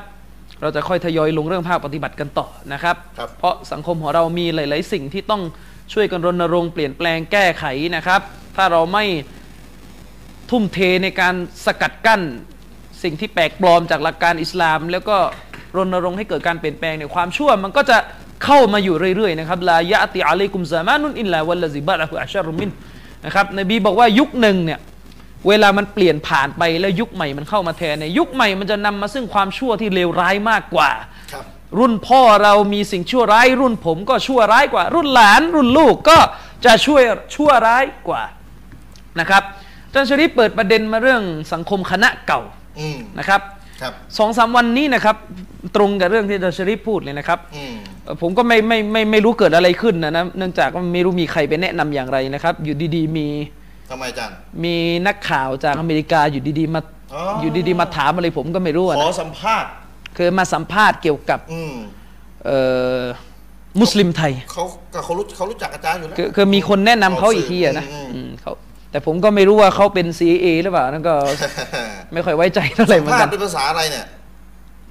เราจะค่อยทยอยลงเรื่องภาคปฏิบัติกันต่อนะครับครับเพราะสังคมของเรามีหลาย ๆ สิ่งที่ต้อง ช่วยกันรณรงค์เปลี่ยนแปลงแก้ไขนะครับ ถ้าเราไม่ทุ่มเทในการสกัดกั้น สิ่งที่แปลกปลอมจากหลักการอิสลาม แล้วก็รณรงค์ให้เกิดการเปลี่ยนแปลงในยความชั่วมันก็จะเข้ามาอยู่เรื่อยๆนะครับลายะติอะลัยกุมซามานุนอินลาวัลลซิบะละฮุอัชารุมินนะครับนบีบอกว่ายุคหนึ่งเนี่ยเวลามันเปลี่ยนผ่านไปแล้วยุคใหม่มันเข้ามาแทนเนี่ยยุคใหม่มันจะนำมาซึ่งความชั่วที่เลวร้ายมากกว่า รับรุ่นพ่อเรามีสิ่งชั่วร้าย รุ่นผมก็ชั่วร้ายกว่า รุ่นหลาน รุ่นลูกก็จะช่วยชั่วร้ายกว่านะครับอาจารย์ชริปเปิดประเด็นมาเรื่องสังคมคณะเก่าอืมนะครับครับสองสามวันนี้นะครับ ตรงกับเรื่องที่อาจารย์ชริปพูดเลยนะครับอืมเอ่อผมก็ไม่ไม่ไม่ไม่รู้เกิดอะไรขึ้นนะนะเนื่องจากว่าไม่รู้มีใครไปแนะนำอย่างไรนะครับ อยู่ดีๆมีทำไมอาจารย์มีนักข่าวจากอเมริกาอยู่ดีๆมาอ๋อออยู่ดีๆมาถามอะไรผมก็ไม่รู้อะขอนะสัมภาษณ์ คือมาสัมภาษณ์เกี่ยวกับอืมเอ่อมุสลิมไทย เขาก็เขารู้เขารู้จักอาจารย์อยู่แล้วคือคือมีคนแนะนำเขาอีกทีอะนะอืมอืมเขาแต่ผมก็ไม่รู้ว่าเขาเป็น CIA หรือเปล่านั่นก็ ไม่ค่อยไว้ใจเท่าไหร่เหมือนภากัษนเป็นภาษาอะไรเนี่ย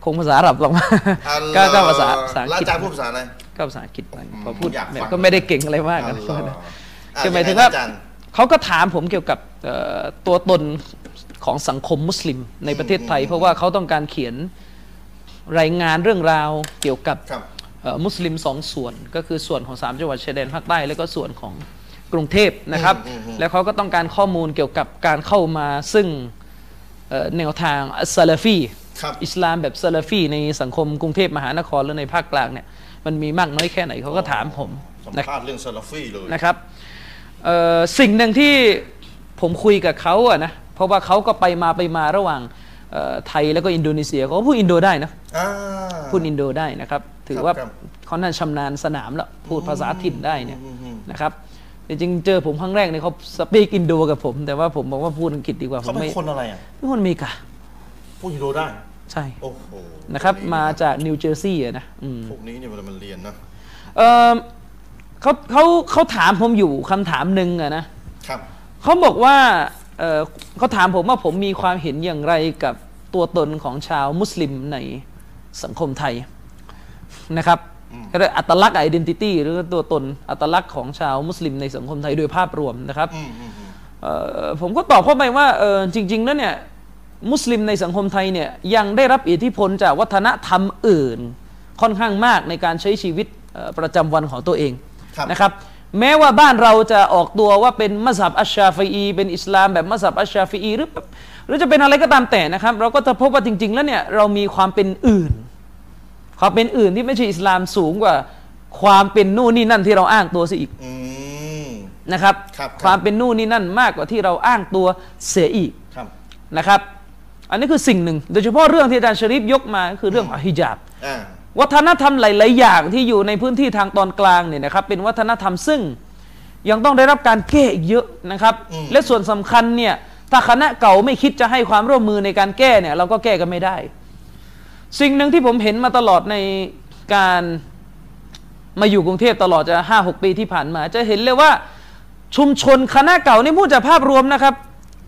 คงภาษาอาหรับหรอกมั้งอัลลอฮ์ก็ก็ภาษาภาษาอังแล้วกฤษอาจารย์พูดภาษาอะไร ก็ภาษาอังกฤษไปอืมพอพูดอยากฟังก็ไม่ได้เก่งอะไรมากอันะลลอฮ์อะคือหมายถึงยัไว่าอาจารย์ เขาก็ถามผมเกี่ยวกับเอ่อตัวตนของสังคมมุสลิมในประเทศไทยอืมเพราะว่าเขาต้องการเขียน รายงานเรื่องราวเกี่ยวกับครับเอ่อมุสลิมสองส่วน ก็คือส่วนของสามจังหวัดชายแดนภาคใต้ แล้วก็ส่วนของกรุงเทพนะครับอืมอืมอืมแล้วเขาก็ต้องการข้อมูลเกี่ยวกับการเข้ามาซึ่งเอ่อแนวทางอัสซาลาฟีครับอิสลามแบบซาลาฟีในสังคมกรุงเทพมหานครหรือในภาคกลางเนี่ยมันมีมากน้อยแค่ไหนเขาก็ถามผมสัมนะภาษณ์เรื่องซาลาฟีเลยนะครับเอ่อสิ่งหนึ่งที่ผมคุยกับเขาอะนะเพราะว่าเขาก็ไปมาไปมาระหว่างเอ่อ ไทยแล้วก็อินโดนีเซียเขาก็พูดอินโดได้นะอ่าพูดอินโดได้นะครับ ถือครับว่าครับเขาน่าชำนาญสนามแล้วพูดภาษาถิ่นได้เนี่ยอืมอืมนะครับจริงๆเจอผมครั้งแรกเนี่ยเขาสปีกอินโดกับผม แต่ว่าผมบอกว่าพูดอังกฤษดีกว่าผเขามเป็ไม่นคนอะไรอะเป็นคนอเมริกาพูดฮิโรได้ ใช่โอ้โหนะครับ มาจากนิวเจอร์ซีย์อะนะอืมพวกนี้เนี่ยเวลามันเรียนนะเออเขาเขาเขาถามผมอยู่คำถามหนึ่งอะนะครับเขาบอกว่า เออเขาถามผมว่าผมมีความเห็นอย่างไรกับตัวตนของชาวมุสลิมในสังคมไทยนะครับก็เรียกอัตลักษณ์ identity หรือตัวตนอัตลักษณ์ของชาวมุสลิมในสังคมไทยโดยภาพรวมนะครับอืมอืมอืมเอ่อผมก็ตอบเข้าไปว่าเออจริง ๆ แล้วเนี่ยมุสลิมในสังคมไทยเนี่ยยังได้รับอิทธิพลจากวัฒนธรรมอื่น ค่อนข้างมากในการใช้ชีวิตเอ่อประจำวันของตัวเองครับนะครับ แม้ว่าบ้านเราจะออกตัวว่าเป็นมัซฮับอัชชาฟีอีเป็นอิสลามแบบมัซฮับอัชชาฟีอีหรือหรือจะเป็นอะไรก็ตามแต่นะครับ เราก็จะพบว่าจริง ๆ แล้วเนี่ยเรามีความเป็นอื่น ความเป็นอื่นที่ไม่ใช่อิสลามสูงกว่า ความเป็นนู่นนี่นั่นที่เราอ้างตัวซะอีกอืมนะครับครับความเป็นนู่นนี่นั่นมากกว่าที่เราอ้างตัวเสียอีกครับนะครับ อันนี้คือสิ่งหนึ่ง โดยเฉพาะเรื่องที่อาจารย์ชริฟยกมาคือเรื่องของฮิญาบอ่า วัฒนธรรมหลายๆอย่างที่อยู่ในพื้นที่ทางตอนกลางเนี่ยนะครับเป็นวัฒนธรรมซึ่งยังต้องได้รับการแก้อีกเยอะนะครับ และส่วนสำคัญเนี่ยถ้าคณะเก่าไม่คิดจะให้ความร่วมมือในการแก้เนี่ยเราก็แก้กันไม่ได้ สิ่งหนึ่งที่ผมเห็นมาตลอดในการมาอยู่กรุงเทพตลอดจะห้าหกปีที่ผ่านมา จะเห็นเลยว่าชุมชนคณะเก่านี่พูดจากภาพรวมนะครับ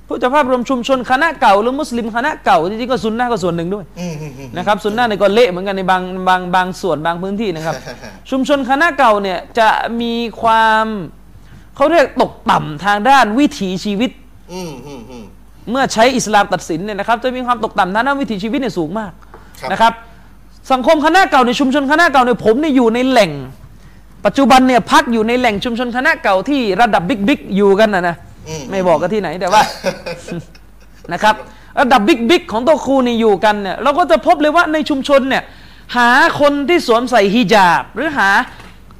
พูดจากภาพรวมชุมชนคณะเก่าหรือมุสลิมคณะเก่าจริงๆก็ซุนนะห์ก็ส่วนหนึ่งด้วยอืมอืมอืมนะครับซุนนะห์ในก็เละเหมือนกันในบางบางบางส่วนบางพื้นที่นะครับ ชุมชนคณะเก่าเนี่ยจะมีความเขาเรียกตกต่ำทางด้านวิถีชีวิตอืมอืมอืมเมื่อใช้อิสลามตัดสินเนี่ยนะครับ จะมีความตกต่ำทางด้านวิถีชีวิตเนี่ยสูงมากครับนะครับ สังคมคณะเก่าในชุมชนคณะเก่าเนี่ยผมเนี่ยอยู่ในแหล่ง ปัจจุบันเนี่ยพักอยู่ในแหล่งชุมชนคณะเก่าที่ระดับบิ๊กบิ๊กอยู่กันนะนะอืม ไม่บอกกันที่ไหนแต่ว่า นะครับระดับบิ๊กบิ๊กของตัวครูนี่อยู่กันเนี่ยเราก็จะพบเลยว่าในชุมชนเนี่ย หาคนที่สวมใส่ฮิญาบ หรือหา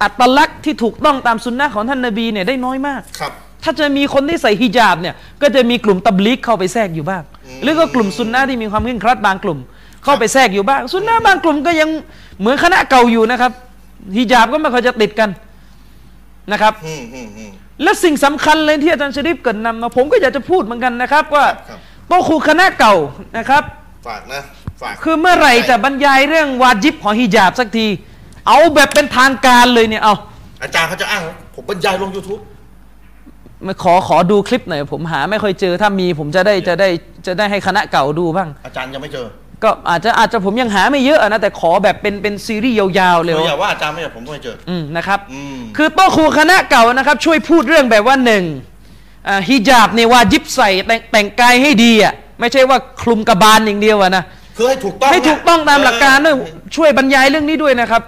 อัตลักษณ์ที่ถูกต้องตามสุนนะของท่านนบีเนี่ยได้น้อยมากครับ ถ้าจะมีคนที่ใส่ฮิญาบเนี่ยก็จะมีกลุ่มตับลิกเข้าไปแทรกอยู่บ้าง หรือก็กลุ่มซุนนะที่มีความเคร่งครัดบางกลุ่ม เข้าไปแทรกอยู่บ้างซุนนะบางกลุ่มก็ยังเหมือนคณะเก่าอยู่นะครับฮิญาบก็ไม่ค่อยจะติดกันนะครับอืมอืมอืม และสิ่งสำคัญเลยที่อาจารย์ชริฟเกรินนำมาผมก็อยากจะพูดเหมือนกันนะครับ ว่าครับโต๊ะครูคณะเก่านะครับ ฝากนะฝากคือเมื่อไหร่จะบรรยายเรื่องวาจิบของฮิญาบสักที เอาแบบเป็นทางการเลยเนี่ยเอาอาจารย์เขาจะอ้างว่าผมบรรยายลง YouTube มาขอขอดูคลิปหน่อยผมหาไม่ค่อยเจอถ้ามีผมจะได้จะได้จะได้ให้คณะเก่าดูบ้าง อาจารย์ยังไม่เจอ ก็อาจจะอาจจะผมยังหาไม่เยอะอะนะแต่ขอแบบเป็นเป็นซีรีส์ยาวๆเลยคืออย่าว่าอาจารย์ไม่เจอผมก็ไม่เจออืมนะครับอืมคือโต๊ะครูคณะเก่านะครับ ช่วยพูดเรื่องแบบว่าหนึ่งอ่าฮิญาบเนี่ยวาจิบใส่แต่งแต่งกายให้ดีอะไม่ใช่ว่าคลุมกระบาลอย่างเดียวอะนะคือให้ถูกต้องให้ถูกต้องตามหลักการด้วยช่วยบรรยายเรื่องนี้ด้วยนะครับ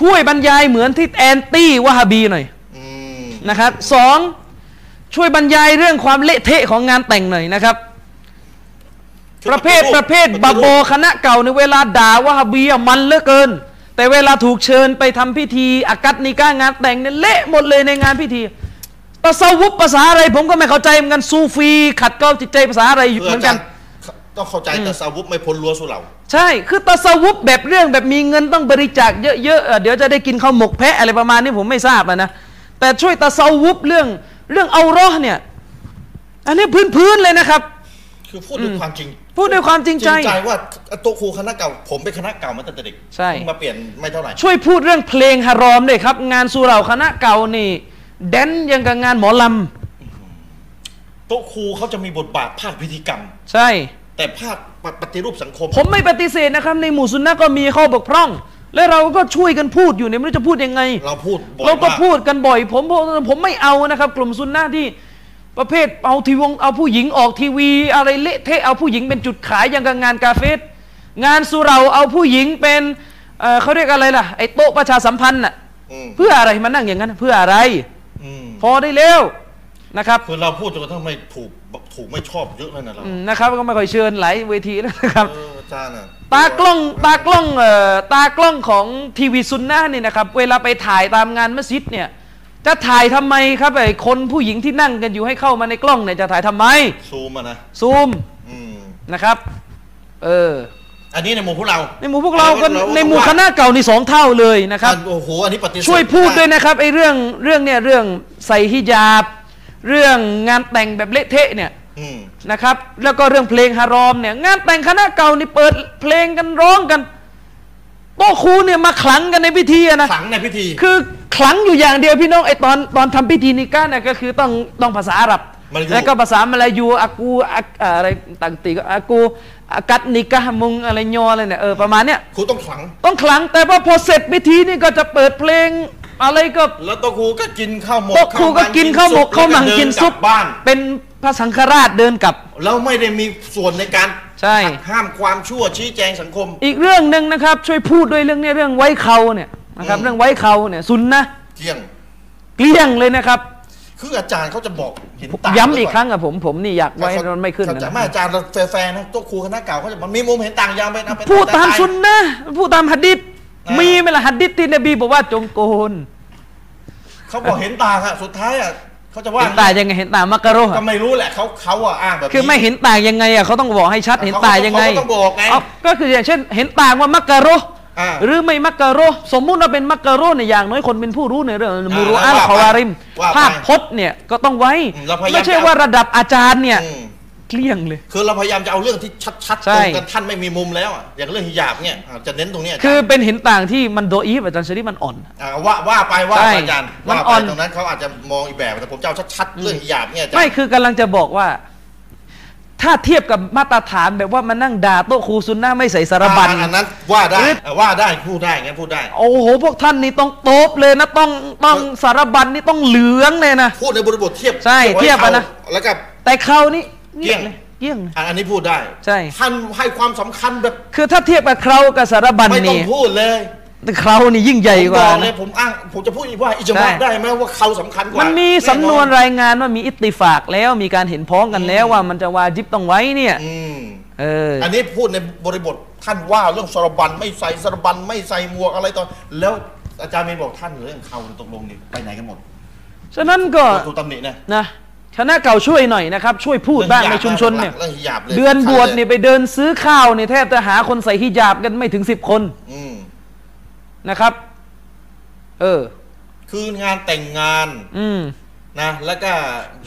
ช่วยบรรยายเหมือนที่แอนตี้วะฮาบีหน่อยอืมนะครับสองช่วยบรรยายเรื่องความเละเทะของงานแต่งหน่อยนะครับ ประเภทประเภทบาโบคณะเก่าในเวลาด่าวะฮาบีอะมันเหลือเกิน แต่เวลาถูกเชิญไปทำพิธีอากัดนิก้างานแต่งเนี่ยเละหมดเลยในงานพิธีตะสวุปภาษาอะไร ผมก็ไม่เข้าใจเหมือนกันซูฟี ขัดเกลาจิตใจภาษาอะไรอยู่คือเหมือาอนจากัรนย์ต้องเข้าใจแต่สาวุธไม่พ้นรั้วสุเหร่าใช่ คือตะสวุปแบบเรื่องแบบมีเงินต้องบริจาคเยอะๆเอ่อเดี๋ยวจะได้กินข้าวหมกแพะอะไรประมาณนี้ผมไม่ทราบอะนะแต่ช่วยตะสวุปเรื่องเรื่องเอาเราะห์เนี่ยอันนี้พื้นๆเลยนะครับ คือพูดด้วยความจริง พูดด้วยความจริงจใจริงใจว่าโต๊ะครูคณะเก่า ผมเป็นคณะเก่ามาตั้งแต่เด็กใช่ เพิ่งมาเปลี่ยนไม่เท่าไหร่ช่วยพูดเรื่องเพลงฮารอมด้วยครับ งานสุเหราคณะเก่านี่แดนยังกับงานหมอลโต๊ะครูเขาจะมีบทบาทภาคพิธีกรรมำใช่ แต่ภาคปฏิรูปสังคม ผมไม่ปฏิเสธนะครับ ในหมู่ซุนนะก็มีข้อบกพร่อง และเราก็ช่วยกันพูดอยู่เนี่ยไม่รู้จะพูดยังไง เราพูดบ่อยเราก็ม พูดกันบ่อย ผมผมผมไม่เอานะครับ กลุ่มซุนนะที่ ประเภทเอาทีวงเอาผู้หญิงออกทีวี อะไรเละเทะเอาผู้หญิงเป็นจุดขายอย่างกับงานกาเฟสงานสุเราเอาผู้หญิงเป็นเอ่อเขาเรียกอะไรล่ะไอ้โต๊ะประชาสัมพันธ์น่ะอืมเพื่ออะไรมานั่งอย่างนั้น เพื่ออะไรอืมพอได้แล้วนะครับคือเราพูดจนกระทั่งไม่ถูกถูกไม่ชอบเยอะแล้วนะเราอืมนะครับ ก็ไม่ค่อยเชิญหลายเวทีแล้วนะครับเอออาจารย์น่ะตากล้องตากล้องเอ่อตากล้องของทีวีซุนนะห์เนี่ยนะครับ เวลาไปถ่ายตามงานมัสยิดเนี่ย จะถ่ายทำไมครับไอ้คนผู้หญิงที่นั่งกันอยู่ให้เข้ามาในกล้องเนี่ยจะถ่ายทำไม ซูมอะนะ ซูมอืมนะครับ เออ อันนี้ในหมู่พวกเรา ในหมู่พวกเราก็เราก็ในหมู่ว่าคณะเก่านี่สองเท่าเลยนะครับอะโอ้โห อันนี้ปฏิเสธช่วยพูดด้วยไนะครับไอ้เรื่องเรื่องเนี่ยเรื่องใส่ฮิญาบ เรื่องงานแต่งแบบเละเทะเนี่ยอืมนะครับ แล้วก็เรื่องเพลงฮารอมเนี่ย งานแต่งคณะเก่านี่เปิดเพลงกันร้องกัน โต๊ะครูเนี่ยมาขลังกันในพิธีอะนะขลังในพิธี คือขลังอยู่อย่างเดียวพี่น้องไอตอนตอนทำพิธีนิก้าเนี่ยก็คือต้องต้องภาษาอาหรับมลายูแล้วก็ภาษามลายูอากูอาอะไรต่างตีก็อากูอากัดนิกะมุงอะไรยออะไรเนี่ยเออประมาณเนี้ยครูต้องขลังต้องขลังแต่ว่าพอเสร็จพิธีนี่ก็จะเปิดเพลงอะไรก็แล้วโต๊ะครูก็กินข้าวหมกโต๊ะครูก็กินข้าวหมกข้าวหมังกินซุปแล้วเดิกลับบ้านเป็น พระสังฆราชเดินกลับแล้วไม่ได้มีส่วนในการใช่ หักห้ามความชั่วชี้แจงสังคม อีกเรื่องหนึ่งนะครับ ช่วยพูดด้วยเรื่องเนี้เรื่องไว้เขาเนี่ยนะครับ อืม เรื่องไว้เขาเนี่ยซุนนะเที่ยง เกลี้ยงเลยนะครับ คืออาจารย์เขาจะบอกเห็นต่างย้ำอีกหครั้งอะผมผมนี่อยากไว้เขามันไม่ขึ้นเขานะจะไม่อาจารย์เราแฟร์ๆนะโต๊ะครูคณะเก่าเขาจะมันมีมุมเห็นต่างยาวไปนะไปพูดตามแต่ซุนนะห์พูดตามหัดดิษอ่ามี มีไหมล่ะหัดดิษที่นบีบอกว่าจงโกน เขาบอกเห็นต่างอะสุดท้ายอะ เขาจะว่าเห็นต่างยังไงเห็นต่างมักกะโรห์ก็ไม่รู้แหละเขาเขาอะอ้างแบบนี้คือไม่เห็นต่างยังไงอะเขาต้องบอกให้ชัดเห็นต่างยังไงเขาก็ต้องบอกไงเอาก็คืออย่างเช่น เห็นต่างว่ามักกะโรห์อ่าหรือไม่มักกะโรห์สมมุติว่าเป็นมักกะโรห์เนี่ยอย่างน้อยคนเป็นผู้รู้ในเรื่องมูรุอัลว่าไปคาวาริมว่าไปภาพพจน์เนี่ยก็ต้องไว้อืมเราพยายามไม่ใช่ว่าระดับอาจารย์เนี่ยอืม เกลี้ยงเลย คือเราพยายามจะเอาเรื่องที่ชัดๆใช่ตรงกันท่านไม่มีมุมแล้วอะอย่างเรื่องฮิญาบเนี่ยอะจะเน้นตรงเนี้ยาจารย์คือเป็นเห็นต่างที่มันโดอีฟอาจารย์ชริฟมันอ่อนอ่าว่าว่าไปว่าใช่ไปอาจารย์มันว่าอ่ไปอนตรงนั้นเขาอาจจะมองอีกแบบแต่ผมจะเอาชัดๆเรื่องฮิญาบเนี่ยอาจารย์ไม่คือกำลังจะบอกว่า ถ้าเทียบกับมาตรฐานแบบว่ามานั่งด่าโต๊ะครูซุนนะห์ไม่ใส่สารบัญอ่าอันนั้นว่าได้หรืออะว่าได้พูดได้งั้นพูดได้โอ้โหพวกท่านนี่ต้องโต๊บเลยนะต้องต้องสารบัญนี่ต้องเหลืองเลยนะพูดในบริบทเทียบใช่ไว้เทียบอะนะเขาแล้วกับแต่เขานี่ เกลี้ยงเลยเกลี้ยงเลยอะอันนี้พูดได้ใช่ ท่านให้ความสำคัญแบบคือถ้าเทียบกับเขากับสารบัญไม่ต้องนี่พูดเลยแต่เขานี่ยิ่งใหญ่ผมกบว่าอกเลนะยผมอ้างผมจะพูดอีกว่าอิจใช่มาได้ไหมว่าเขาสำคัญกว่ามันมีแอสำนวนรายงานว่ามีอิตติฟากแล้วมีการเห็นพ้องกันแล้วว่ามันจะวาจิบต้องไว้เนี่ยอืมเอออันนี้พูดในบริบทท่านว่าเรื่องสารบัญไม่ใส่สารบัญไม่ใส่หมวกอะไรตอนแล้วอาจารย์เมนบอกท่านเรื่องเขาตกลงนี่ไปไหนกันหมดฉะนั้นก็ ถูกตำหนินะ นะ คณะเก่าช่วยหน่อยนะครับ ช่วยพูดบ้างในชุมชนเนี่ยเรื่องฮิญาบเลยเดือนบวชเนี่ยไปเดินซื้อข้าวเนี่ยแทบจะหาคนใส่ฮิญาบกันไม่ถึงสิบคนอืมนะครับ เออ คืองานแต่งงาน อืมนะแล้วก็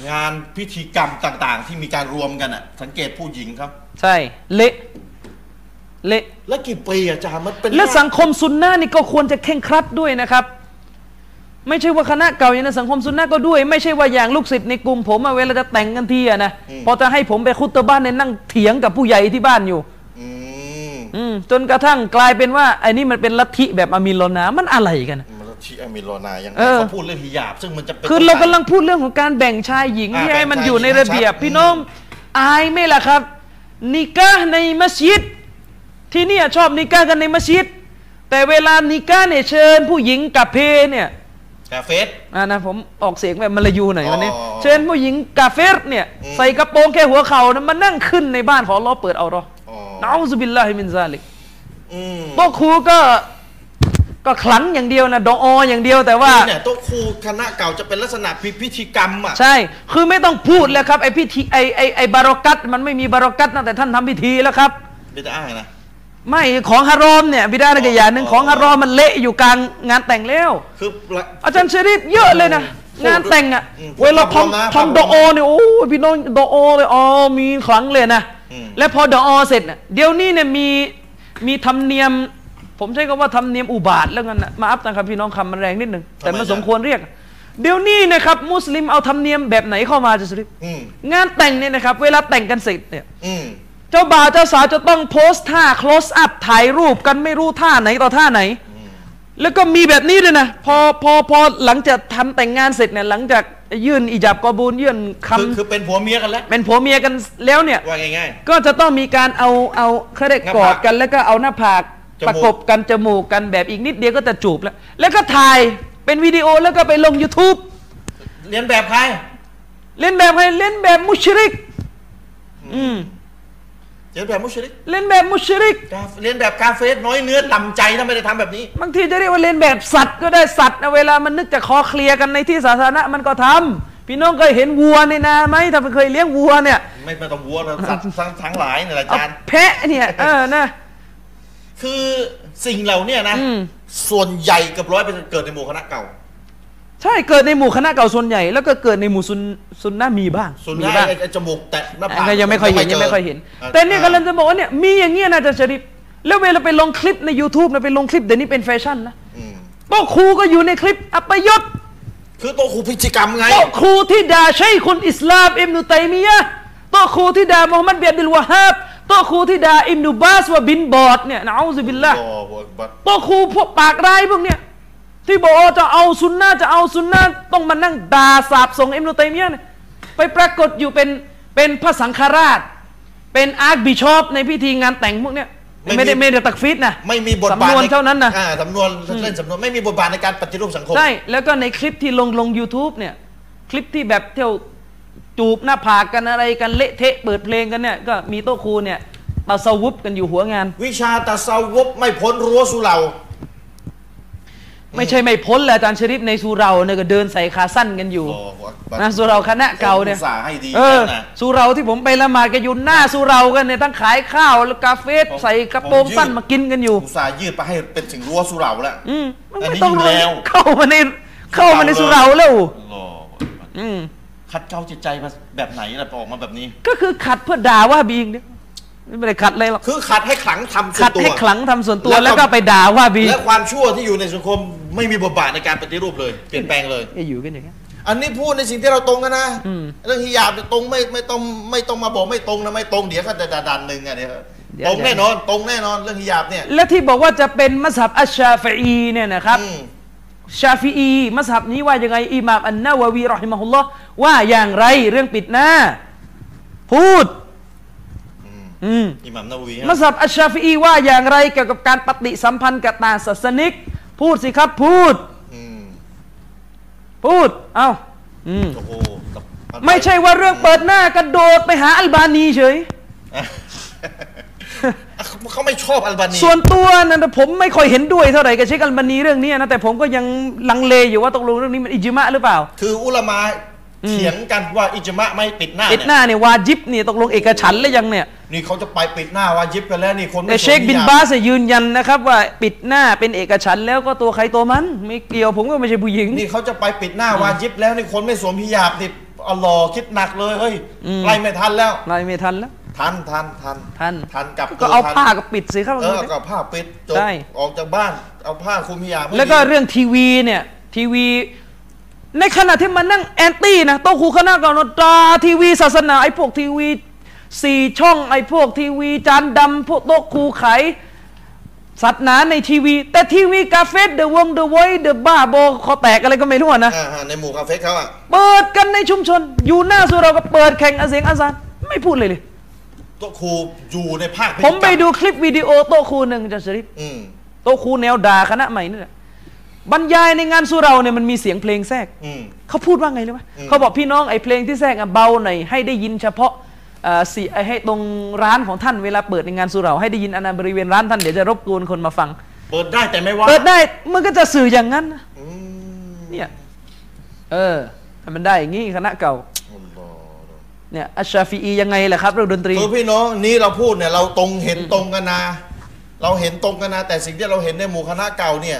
งานพิธีกรรมต่าง ๆ ที่มีการรวมกันอะ สังเกตผู้หญิงครับ ใช่เละเละแล้วกี่ปีอาจารย์มันเป็นและสังคมซุนนะห์นี่ก็ควรจะเข่งครัดด้วยนะครับ ไม่ใช่ว่าคณะเก่าอย่างนั้นสังคมซุนนะห์ก็ด้วย ไม่ใช่ว่าอย่างลูกศิษย์ในกลุ่มผมอะเวลาจะแต่งกันทีอะนะพอจะให้ผมไปคุตตะบ้านเนี่ยนั่งเถียงกับผู้ใหญ่ที่บ้านอยู่อืมอืมจนกระทั่งกลายเป็นว่าไอ้นี่มันเป็นลัทธิแบบอามินโลนามันอะไรกันอะมันชีอามิโลนายังไงเออเขาพูดเรื่องฮิญาบซึ่งมันจะเป็นคือเรากำลังพูดเรื่องของการแบ่งชายหญิงอ่าที่ให้มันแบ่งชายอยู่ในหญิงระเบียบชัดพี่น้องอายไหมล่ะครับ นิกาในมัสยิด ที่เนี่ยชอบนิกากันในมัสยิด แต่เวลานิกาเนี่ยเชิญผู้หญิงกับเพเนี่ย กาเฟรอ่านะผมออกเสียงแบบมลายูหน่อยวันนี้อ๋อเชิญผู้หญิงกาเฟรเนี่ยอืมใส่กระโปรงแค่หัวเข่านะมานั่งขึ้นในบ้านของอัลลอฮ์เปิดเอาหรออ๋อنعوذ بالله من ذلكอืมโต๊ะครูก็ก็ขลังอย่างเดียวนะดอออย่างเดียวแต่ว่าเนี่ยโต๊ะครูคณะเก่าจะเป็นลักษณะพิพิธีกรรมอะใช่ คือไม่ต้องพูดแล้วครับไอพิธีไอไอไอบารอกัตมันไม่มีบารอกัตนะแต่ท่านทำพิธีแล้วครับไม่ได้อ้างนะ ไม่ของฮารอมเนี่ยบิดาในกอย่างหนึ่งอ๋อของฮารอมมันเละอยู่กลางงานแต่งแล้วคือละอาจารย์ชริฟเยอะเลยนะพูดงานแต่งอะอืมเวลาพูดนะทำทำดออเนี่ยโอ้ยพี่น้องดออเลยอ๋อมีขลังเลยนะอืมและพอดออเสร็จน่ะเดี๋ยวนี้เนี่ยมีมีธรรมเนียม ผมใช้คำว่าธรรมเนียมอุบาทแล้วกันนะมาอัพนะครับพี่น้องคำมันแรงนิดหนึ่งแต่มันสมควรเรียก เดี๋ยวนี้นะครับ มุสลิมเอาธรรมเนียมแบบไหนเข้ามาจะชริฟอืมงานแต่งเนี่ยนะครับ เวลาแต่งกันเสร็จเนี่ยอืม เจ้าบ่าวเจ้าสาวจะต้องโพสท่า close up ถ่ายรูปกันไม่รู้ท่าไหนต่อท่าไหน แล้วก็มีแบบนี้ด้วยนะ พอพอพอหลังจากทำแต่งงานเสร็จเนี่ยหลังจากยื่นอิจับกอบูลยื่นคคือคือเป็นผัวเมียกันแล้วำเป็นผัวเมียกันแล้วเนี่ยว่าง่ายก็จะต้องมีการเอาเอาเขาเรียกหน้ากผากอดกันแล้วก็เอาหน้าผากจมูกประกบกันจมูกกันแบบอีกนิดเดียวก็จะจูบแล้ว แล้วก็ถ่ายเป็นวิดีโอแล้วก็ไปลง YouTube ๆเรียนแบบใคร เล่นแบบใครเล่นแบบมุชริก อืม เรียนแบบมุชริก เล่นแบบมุชริกกาเรียนแบบกาเฟสน้อยเนื้อต่ำใจถ้าไม่ได้ทำแบบนี้ บางทีจะเรียกว่าเรียนแบบสัตว์ก็ได้สัตว์นะเวลามันนึกจะคอเคลียร์กันในที่สาธารณะมันก็ทำพี่น้องเคยเห็นวัวในนาไหมถ้าเคยเลี้ยงวัวเนี่ย ไม่ไม่ต้องวัวนะสัตว์ทั้งทั้งหลายเนี่ยแหละเอาอาจารย์แพะเนี่ยเออนะคือสิ่งเหล่าเนี้นะอืมส่วนใหญ่เกับร้อยเปอร์เซ็นต์เกิดในหมู่คณะเก่า ใช่เกิดในหมู่คณะเก่าส่วนใหญ่ แล้วก็เกิดในหมู่ซุนซุนนะมีบ้างส่วนมีใหญ่บ้างไอ้ไอ้จมูกแตะหน้าผากก็ยังไม่ค่อยเห็นยังไม่ค่อยเห็นอ่าแต่เนี่ยกำลังจะบอกว่าเนี่ยมีอย่างเงี้ยนะอาจารย์ชริฟแล้วเวลาไปลงคลิปใน YouTube นะไปลงคลิปเดี๋ยวนี้เป็นแฟชั่นนะอืมโต๊ะครูก็อยู่ในคลิปอัปยศคือโต๊ะครูพิธีกรรมไง โต๊ะครูที่ด่าใช่คนอิสลามอิมนุตัยมียะห์โต๊ะครูที่ด่ามุฮัมมัดเบียดิลวะฮับโต๊ะครูที่ด่าอิมนุบาสว่าบินบอดเนี่ยนะอูซุบิลละโอ้โหบัด โต๊ะครูพวกปากร้ายพวกเนี้ย ที่บอกว่าจะเอาซุนนะห์จะเอาซุนนะห์ต้องมานั่งด่าสาบส่งอิมนุตัยมียะห์เนี่ยไปปรากฏอยู่เป็นเป็นพระสังฆราช เป็นอาร์คบิชอปในพิธีงานแต่งพวกเนี้ยไม่มีไม่ได้ไม่ได้ตักฟีดนะไม่มีบทบาทสำนวนใเท่านั้นนะอ่าสำนวนเล่นสำนวนไม่มีบทบาทในการปฏิรูปสังคมใช่แล้วก็ในคลิปที่ลงลง YouTube เนี่ยคลิปที่แบบเที่ยวจูบหน้าผากกันอะไรกันเละเทะเปิดเพลงกันเนี่ยก็มีโต๊ะครูเนี่ยตาสวุบกันอยู่หัวงาน วิชาตะเซาวุบไม่พ้นรั้วสุเหร่า ไม่ใช่ไม่พ้นเลยอาจารย์ชริปในสุเราเนี่ยก็เดินใส่ขาสั้นกันอยู่โอ้โหนะสุเราคณะเก่าเนี่ยอุตส่าห์ให้ดีเออนะสุเราที่ผมไปละหมาดกันอยู่หน้าสุเรากันเนี่ยทั้งขายข้าวแล้วกาเฟสผมใส่กระโปรงผมยืดสั้นมากินกันอยู่อุตส่าห์ยืดไปให้เป็นถึงรั้วสุเหร่าแล้วอืมมันอันไม่นี้ต้องอยู่แล้วเข้ามาในเข้ามาในสุเราแล้วโอ้อืมขัดเกลาจิตใจมาแบบไหนล่ะออกมาแบบนี้ ก็คือขัดเพื่อด่าว่าบีงเนี่ย ไม่ได้ขัดอะไรหรอกคือขัดให้ขลังทำส่วขันดตัว ให้ขลังทำส่วนตัวแล้วก็ แล้วก็ไปด่าว่าบีและความชั่วที่อยู่ในสังคมไม่มีบทบาทในการปฏิรูปเลยเปลี่ยนแปลงเลยอย่าอยู่กันอย่างเงี้ย อันนี้พูดในสิ่งที่เราตรงกันนะอืมเรื่องฮิญาบเนี่ยตรงไม่ไม่ต้องไม่ต้องมาบอกไม่ตรงนะไม่ตรงเดี๋ยวเขาจะดันหนึ่งอะเดี๋ยวเดี๋ยว ตรงแน่นอนตรงแน่นอนเรื่องฮิญาบเนี่ย และที่บอกว่าจะเป็นมัสฮับอัชชาฟีอีเนี่ยนะครับ อืม ชาฟีอีมัสฮับนี้ว่ายังไงอิหม่ามอันนาวะวีรอฮิมะฮุลลอฮ์ว่าอย่างไรเรื่องปิดหน้า พูด อืมอิหมัมนาวีมัสฮับอัชชาฟีอีว่าอย่างไรเกี่ยวกับการปฏิสัมพันธ์กับต่างศาสนิก พูดสิครับพูดอืมพูด เอ้าอืมโอ้โหกับไม่ใช่ว่าเรื่องเปิดหน้ากระโดดไปหาอัลบานีเฉยเขาไม่ชอบอัลบานี ส่วนตัวนะผมไม่ค่อยเห็นด้วยเท่าไหร่กับเชคอัลบานีเรื่องนี้นะแต่ผมก็ยังลังเลอยู่ว่าตกลงเรื่องนี้มันอิจมะหรือเปล่า คืออุลามะ เถียงกันว่าอิจมะไม่ปิดหน้าปิดหเนี่ยน้าเนี่ยวาจิบเนี่ยตกลงเอกฉันท์หรือยังเนี่ยนี่เขาจะไปปิดหน้าวาจิบกันแล้วนี่คนแต่ไม่เชคบินสวมฮิญบาสเนี่ยยืนยันนะครับ ว่าปิดหน้าเป็นเอกฉันท์แล้วก็ตัวใครตัวมัน ไม่เกี่ยวผมก็ไม่ใช่ผู้หญิง นี่เขาจะไปปิดหน้าวาจิบแล้วนี่คนไม่สวมฮิญาบนี่อัลลอฮ์คิดหนักเลยเฮ้ยอืมไล่ไม่ทันแล้วไล่ไม่ทันแล้วทันทันทันทันทันกลับก็เอาทันผ้ากับปิดสิครับเออก็ผ้าปิดจบใช่ออกจากบ้านเอาผ้าคลุมฮิญาบให้แล้วก็ดีเรื่องทีวีเนี่ยทีวี ในขณะที่มันนั่งแอนตี้นะโต๊ะครูคณะกรรมการทีวีศาสนาไอ้พวกทีวีสี่ช่องไอ้พวกทีวีจานดำพวกโต๊ะครูไขสัตว์หนาในทีวี แต่ทีวีกาเฟสเดอะวงเดอะไวเดอะบ้าโบคอแตกอะไรก็ไม่รู้อะนะอ่าฮะในหมู่คาเฟ่เขาอะเปิดกันในชุมชน อยู่หน้าสุเราก็เปิดแข่งอาเสียงอาซานไม่พูดเลยเลยโต๊ะครูอยู่ในภาคพิธีผมไปกรรดูคลิปวิดีโอโต๊ะครูหนึ่งจะชริปอืมโต๊ะครูแนวด่าคณะใหม่นี่แหละ บรรยายในงานสุเราเนี่ยมันมีเสียงเพลงแทรกอืมเขาพูดว่าไงรู้ไหมอืมเขาบอกพี่น้องไอ้เพลงที่แทรกอะเบาหน่อยให้ได้ยินเฉพาะเอ่อสีไอ้ให้ตรงร้านของท่านเวลาเปิดในงานสุเราให้ได้ยินอันนั้นบริเวณร้านท่านเดี๋ยวจะรบกวนคนมาฟัง เปิดได้แต่ไม่ว่าเปิดได้มันก็จะสื่ออย่างนั้นนะอืมเนี่ยเออให้มันได้อย่างงี้คณะเก่าอัลลอฮ์เนี่ยอัชชาฟีอียังไงล่ะครับเรื่องดนตรีคือพี่น้องนี่เราพูดเนี่ยเราตรงเห็นตรงกันนะ เราเห็นตรงกันนะแต่สิ่งที่เราเห็นในหมู่คณะเก่าเนี่ย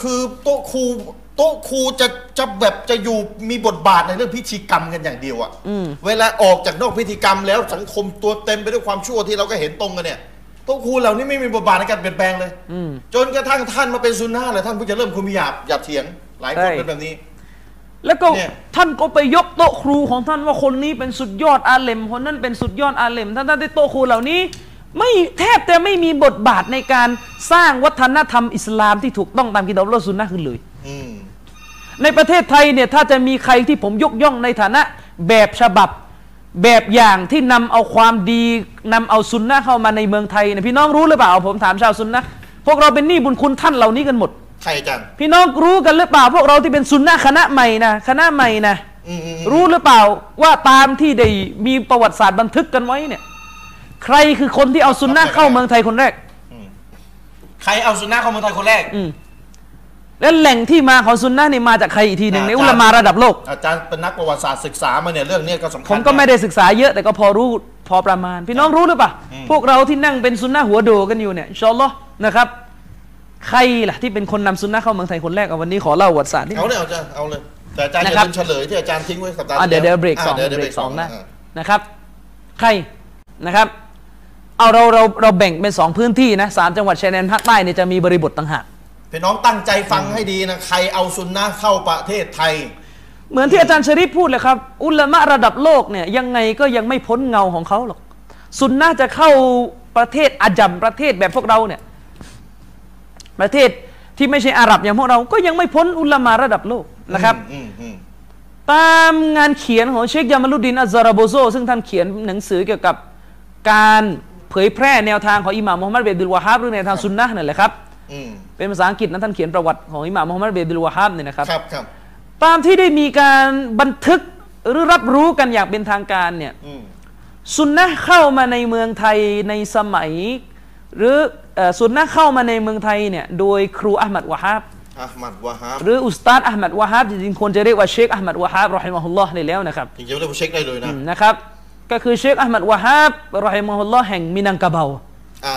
คือโต๊ะครูโต๊ะครูจะจะแบบจะอยู่มีบทบาทในเรื่องพิธีกรรมกันอย่างเดียวอะอืมเวลาออกจากนอกพิธีกรรมแล้วสังคมตัวเต็มไปด้วยความชั่วที่เราก็เห็นตรงกันเนี่ยโต๊ะครูเหล่านี้ไม่มีบทบาทในการเปลี่ยนแปลงเลยอืมจนกระทั่งท่านมาเป็นซุนนะห์เลยท่านเพิ่งจะเริ่มคุมหยาบหยาบเถียง หลายคนใช่เป็นแบบนี้ แล้วก็เนี่ยท่านก็ไปยกโต๊ะครูของท่านว่าคนนี้เป็นสุดยอดอาเลมคนนั้นเป็นสุดยอดอาเลมท่านท่านที่โต๊ะครูเหล่านี้ ไม่แทบจะไม่มีบทบาทในการสร้างวัฒนธรรมอิสลามที่ถูกต้องตามกิตาบอัลลอฮ์สุนนะห์ขึ้นเลยอืมในประเทศไทยเนี่ยถ้าจะมีใครที่ผมยกย่องในฐานะ แบบฉบับแบบอย่างที่นำเอาความดีนำเอาซุนนะห์เข้ามาในเมืองไทยเนี่ยพี่น้องรู้หรือเปล่า ผมถามชาวซุนนะห์พวกเราเป็นหนี้บุญคุณท่านเหล่านี้กันหมดใครอาจารย์พี่น้องรู้กันหรือเปล่า พวกเราที่เป็นซุนนะห์คณะใหม่นะคณะใหม่นะอืมอืมรู้หรือเปล่าว่าตามที่ได้มีประวัติศาสตร์บันทึกกันไว้เนี่ย ใครคือคนที่เอาซุนนะห์เข้าเมืองไทยคนแรก ใครเอาซุนนะห์เข้าเมืองไทยคนแรกอืมและแหล่งที่มาของซุนนะห์นี่มาจากใครอีกทีหนึ่งอ่าในอุลามาระดับโลก อาจารย์เป็นนักประวัติศาสตร์ศึกษามาเนี่ยเรื่องนี้ก็สำคัญผมก็ไม่ได้ศึกษาเยอะแต่ก็พอรู้พอประมาณ พี่น้องรู้หรือเปล่าอืมพวกเราที่นั่งเป็นซุนนะห์หัวโดกันอยู่เนี่ยอินชาอัลลอฮ์นะครับใครล่ะที่เป็นคนนำซุนนะห์เข้าเมืองไทยคนแรกเอาวันนี้ขอเล่าประวัติศาสตร์นิดเอานึงเลยเอาอาจารย์เอาเลยแต่อาจารย์นะอย่าครับลืมเฉลยที่อาจารย์ทิ้งไว้สัปดาห์อะที่เดี๋ยวเดี๋ยวแล้เบรกสองะเดี๋ยวเบรกสองนะานะครับ ใครนะครับ เอาเราเราเราแบ่งเป็นสองพื้นที่นะสามจังหวัดชายแดนภาคใต้เนี่ยจะมีบริบทต่างหากพี่น้องตั้งใจฟังให้ดีนะใครเอาซุนนะห์เข้าประเทศไทย เหมือนที่อาจารย์ชริปพูดเลยครับ อุลามะระดับโลกเนี่ยยังไงก็ยังไม่พ้นเงาของเขาหรอกซุนนะห์จะเข้าประเทศอาจัมประเทศแบบพวกเราเนี่ยประเทศที่ไม่ใช่อาหรับอย่างพวกเรา ก็ยังไม่พ้นอุลามะระดับโลกนะครับอืมอืมตามงานเขียนของเชคยามาลุดดินอัซซาราโบโซ ซึ่งท่านเขียนหนังสือเกี่ยวกับการ เผยแพร่แนวทางของอิหม่ามมุฮัมมัดเบนดุลวาฮับหรือแนวทางซุนนะห์นั่นแหละครับอืมเป็นภาษาอังกฤษนะท่านเขียนประวัติของอิหม่ามมุฮัมมัดเบนดุลวาฮับเนี่ยนะครับครับครับตามที่ได้มีการบันทึกหรือรับรู้กันอย่างเป็นทางการเนี่ยอืมซุนนะห์เข้ามาในเมืองไทยในสมัย หรือเอ่อซุนนะห์เข้ามาในเมืองไทยเนี่ยโดยครูอัลมัดวะฮับอัลมัดวะฮับหรืออุสตาดอัลมัดวะฮับจริงๆควรจะเรียกว่าเชคอัลมัดวะฮับรอฮิมะฮุลลอฮ์เลยแล้วนะครับจริงๆเรียกว่าเช็คได้เลยนะอืมนะครับ ก็คือเชคอัลมัดวะฮับรอฮิมะฮุลลอฮ์แห่งมินังกะเบาอ่า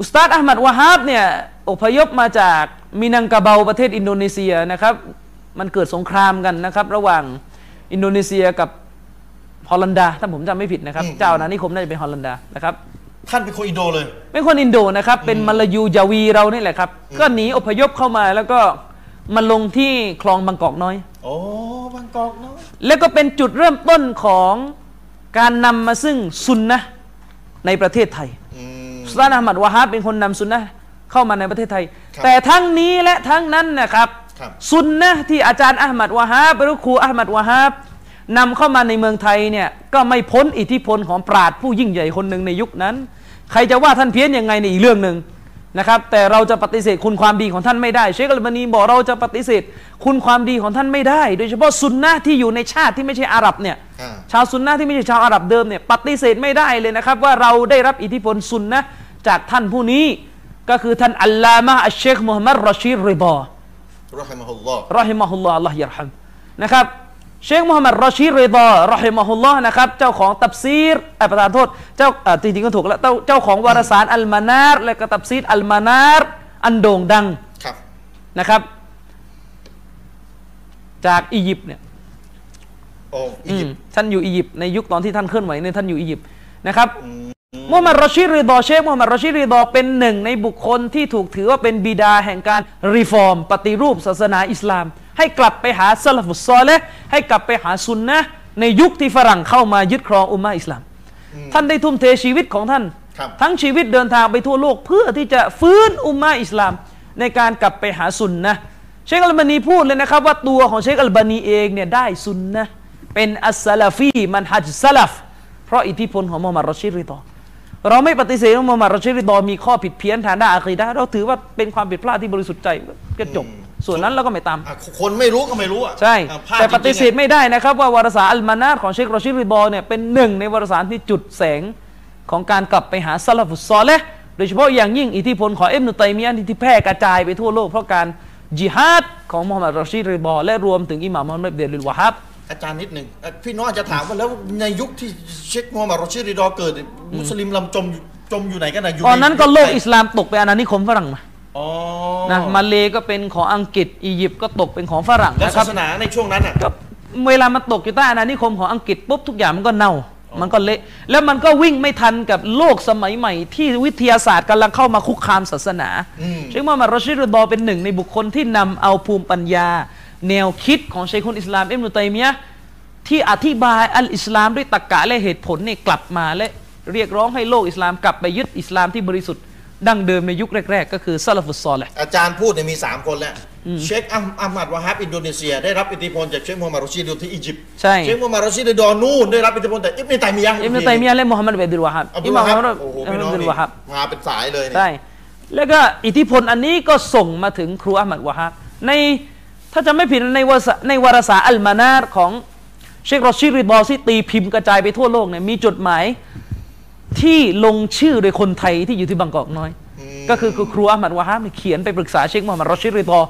อุสตาดอัลมัดวะฮับเนี่ยอพยพมาจากมินังกะเบาประเทศอินโดนีเซียนะครับ มันเกิดสงครามกันนะครับ ระหว่างอินโดนีเซียกับฮอลันดาถ้าผมจำไม่ผิดนะครับ เจ้าอาณานิคมน่าจะเป็นฮอลันดานะครับท่านเป็นคนอินโดเลย เป็นคนอินโดนะครับ เป็นมาลายูยาวีเรานี่แหละครับ ก็หนีอพยพเข้ามาแล้วก็มาลงที่คลองบางกอกน้อย โอ้ บางกอกเนาะแล้วก็เป็นจุดเริ่มต้นของ การนำมาซึ่งซุนนะห์ในประเทศไทยอืมสุลต่านอาหมัดวะฮาบเป็นคนนำซุนนะห์เข้ามาในประเทศไทยครับแต่ทั้งนี้และทั้งนั้นนะครับครับซุนนะห์ที่อาจารย์อาหมัดวะฮาบหรือครูอาหมัดวะฮาบนำเข้ามาในเมืองไทยเนี่ยก็ไม่พ้นอิทธิพลของปราดผู้ยิ่งใหญ่คนหนึ่งในยุคนั้น ใครจะว่าท่านเพี้ยนยังไงในอีกเรื่องหนึ่ง นะครับ แต่เราจะปฏิเสธคุณความดีของท่านไม่ได้เชคอัลบานีบอกเราจะปฏิเสธ คุณความดีของท่านไม่ได้ โดยเฉพาะซุนนะห์ที่อยู่ในชาติที่ไม่ใช่อาหรับเนี่ยอ่าชาวซุนนะห์ที่ไม่ใช่ชาวอาหรับเดิมเนี่ยปฏิเสธไม่ได้เลยนะครับ ว่าเราได้รับอิทธิพลซุนนะห์จากท่านผู้นี้ก็คือท่านอัลลามะอัชเชคมุฮัมมัดรอชีรริบอรอฮิมะฮุลลอฮ์รอฮิมะฮุลลอฮ์อัลลอฮ์ยัรฮัมนะครับ เชคมุฮัมมัดรอชีรริดารอฮิมะฮุลลอฮ์นะครับ เจ้าของตับซีรเอ่อประธานโทษ เจ้าเอ่อจริงๆก็ถูกแล้วเจ้าเจ้าของวารสารอัลมานาร์และก็ตับซีรอัลมานาร์อันโด่งดังครับนะครับ จากอียิปต์เนี่ยโอ้อีอืยิมปต์ท่านอยู่อียิปต์ในยุคตอนที่ท่านเคลื่อนไหวเนี่ยท่านอยู่อียิปต์นะครับอืมมุฮัมมัดรอชีรริดอเชคมุฮัมมัดรอชีรริดอเป็นหนึ่งในบุคคลที่ถูกถือว่าเป็นบิดาแห่งการ reform ปฏิรูปศาสนาอิสลาม ให้กลับไปหาซาลฟุสซอเลห์ให้กลับไปหาซุนนะห์ในยุคที่ฝรั่งเข้ามายึดครองอุมมะอิสลาม ท่านได้ทุ่มเทชีวิตของท่านครับทั้งชีวิตเดินทางไปทั่วโลก เพื่อที่จะฟื้นอุมมะอิสลาม ในการกลับไปหาซุนนะห์เชคอัลบานีพูดเลยนะครับ ว่าตัวของเชคอัลบานีเองเนี่ยได้ซุนนะห์เป็นอัสซาลาฟีมันฮัจซาลฟเพราะอิทธิพลของมุฮัมมัดรอชีรริดอเราไม่ปฏิเสธว่ามุฮัมมัดรอชีรริดอมีข้อผิดเพี้ยนทางด้านอะคีดะห์เราถือว่าเป็นความผิดพลาดที่บริสุทธิ์ใจก็จบ ส่วนนั้นเราก็ไม่ตามอะคนไม่รู้ก็ไม่รู้อะใช่อะพลาดแต่ปฏิเสธจริงๆอะไม่ได้นะครับ ว่าวารสารอัลมานาร์ของเชครอชิดริดอเนี่ยเป็นหนึ่งในวารสารที่จุดแสงของการกลับไปหาซาลฟุสซอเลห์โดยเฉพาะอย่างยิ่งอิทธิพลของเอ็มนุตัยมียะห์ที่แพร่กระจายไปทั่วโลกเพราะการจิฮาดของมุฮัมมัดรอชิดริดอและรวมถึงอิหม่ามมุฮัมมัดเบนลุลวะฮับอาจารย์นิดหนึ่งอะพี่น้องอาจจะถามว่าแล้วในยุคที่เชคมูฮัมหมัดรอชิดริดอเกิดเนี่ยมุสลิมลำจมอยู่จมอยู่ไหนกันนะอยู่ตอนนั้นใก็โลกอิสลามตกเป็นอาณานิคมฝรั่งมาอ๋อ นะมาเลก็เป็นของอังกฤษ อียิปต์ก็ตกเป็นของฝรั่งแล้วนะครัศาบสนาในช่วงนั้นอะก็เวลามันตกอยู่ใต้อาณานิคมของอังกฤษปุ๊บทุกอย่างมันก็เน่า มันก็เละแล้วมันก็วิ่งไม่ทันกับโลกสมัยใหม่ ที่วิทยาศาสตร์กำลังเข้ามาคุกคามศาสนาอืมเชคมูฮัมหมัดรอชิดรดอเป็นหนึ่งในบุคคลที่นำเอาภูมิปัญญา แนวคิดของเชคุนอิสลามอิบนุตัยมียะห์ที่อธิบายอัลอิสลามด้วยตรรกะและเหตุผลเนี่ยกลับมาและเรียกร้องให้โลกอิสลามกลับไปยึดอิสลามที่บริสุทธิ์ ดั้งเดิมในยุคแรก ๆ ก็คือซาลฟุสซอเลห์แหละอาจารย์พูดเนี่ยมี 3 คนแล้วเชคอัมอัมมัดวะฮับอินโดนีเซีย ได้รับอิทธิพลจากเชคมูฮัมหมัดรอชิดริดอที่อียิปต์ใช่เชคมูฮัมหมัดรอชิดริดอนู่นได้รับอิทธิพลจากอิบนุตัยมียะห์อิบนุตัยมียะห์และมุฮัมมัดเบนดุลวะฮับอับอิดุลหม่ามวะมุฮัฮับมมัดโอ้โหอัพี่บน้องดุลนี่วะฮับมาเป็นสายเลยเนี่ยใช่แล้วก็อิทธิพลอันนี้ก็ส่งมาถึงครูอามัดวะฮับในถ้าจะไม่ผิดในวารสารในวารสารอัลมานาร์ของเชครอชิดริดอที่ตีพิมพ์กระจายไปทั่วโลกเนี่ยมีจดหมาย ที่ลงชื่อโดยคนไทยที่อยู่ที่บางกอกน้อย ก็คือครูอามัดวะฮับเขียนไปปรึกษาเชคมูฮัมหมัดรอชิดริดอ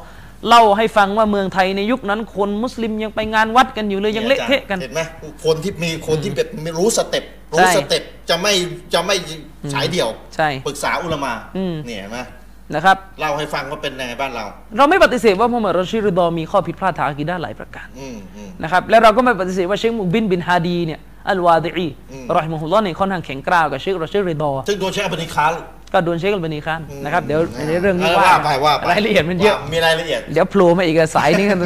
เล่าให้ฟังว่าเมืองไทยในยุคนั้นคนมุสลิมยังไปงานวัดกันอยู่เลยยังเละเทะกันเห็นไหมคนที่มีคนที่แบบรู้ step รู้ใช่ step จะไม่จะไม่ฉายเดี่ยวใช่ปรึกษาอุลามาอืมเนี่ยเห็นไหมนะครับเล่าให้ฟังว่าเป็นยังไงบ้านเรา เราไม่ปฏิเสธว่ามุฮัมมัดรอชิดริดอมีข้อผิดพลาดทางอากีดะห์หลายประการอืมอืมนะครับและเราก็ไม่ปฏิเสธว่าเชคมุกบินบินฮาดีเนี่ย อัลวาดิอีอืมรอฮิมะฮุลลอฮ์เนี่ยค่อนข้างแข็งกร้าวกับเชครอชิดริดอซึ่งโดนเชคอับดุลคาร์ก็โดนเชคอัลบานีคานนะครับเดี๋ยวในเรื่องนี้ว่าไปว่าไปรายละเอียดมันเยอะว่ามีรายละเอียดเดี๋ยวโผล่มาอีกอะสายนี้กัน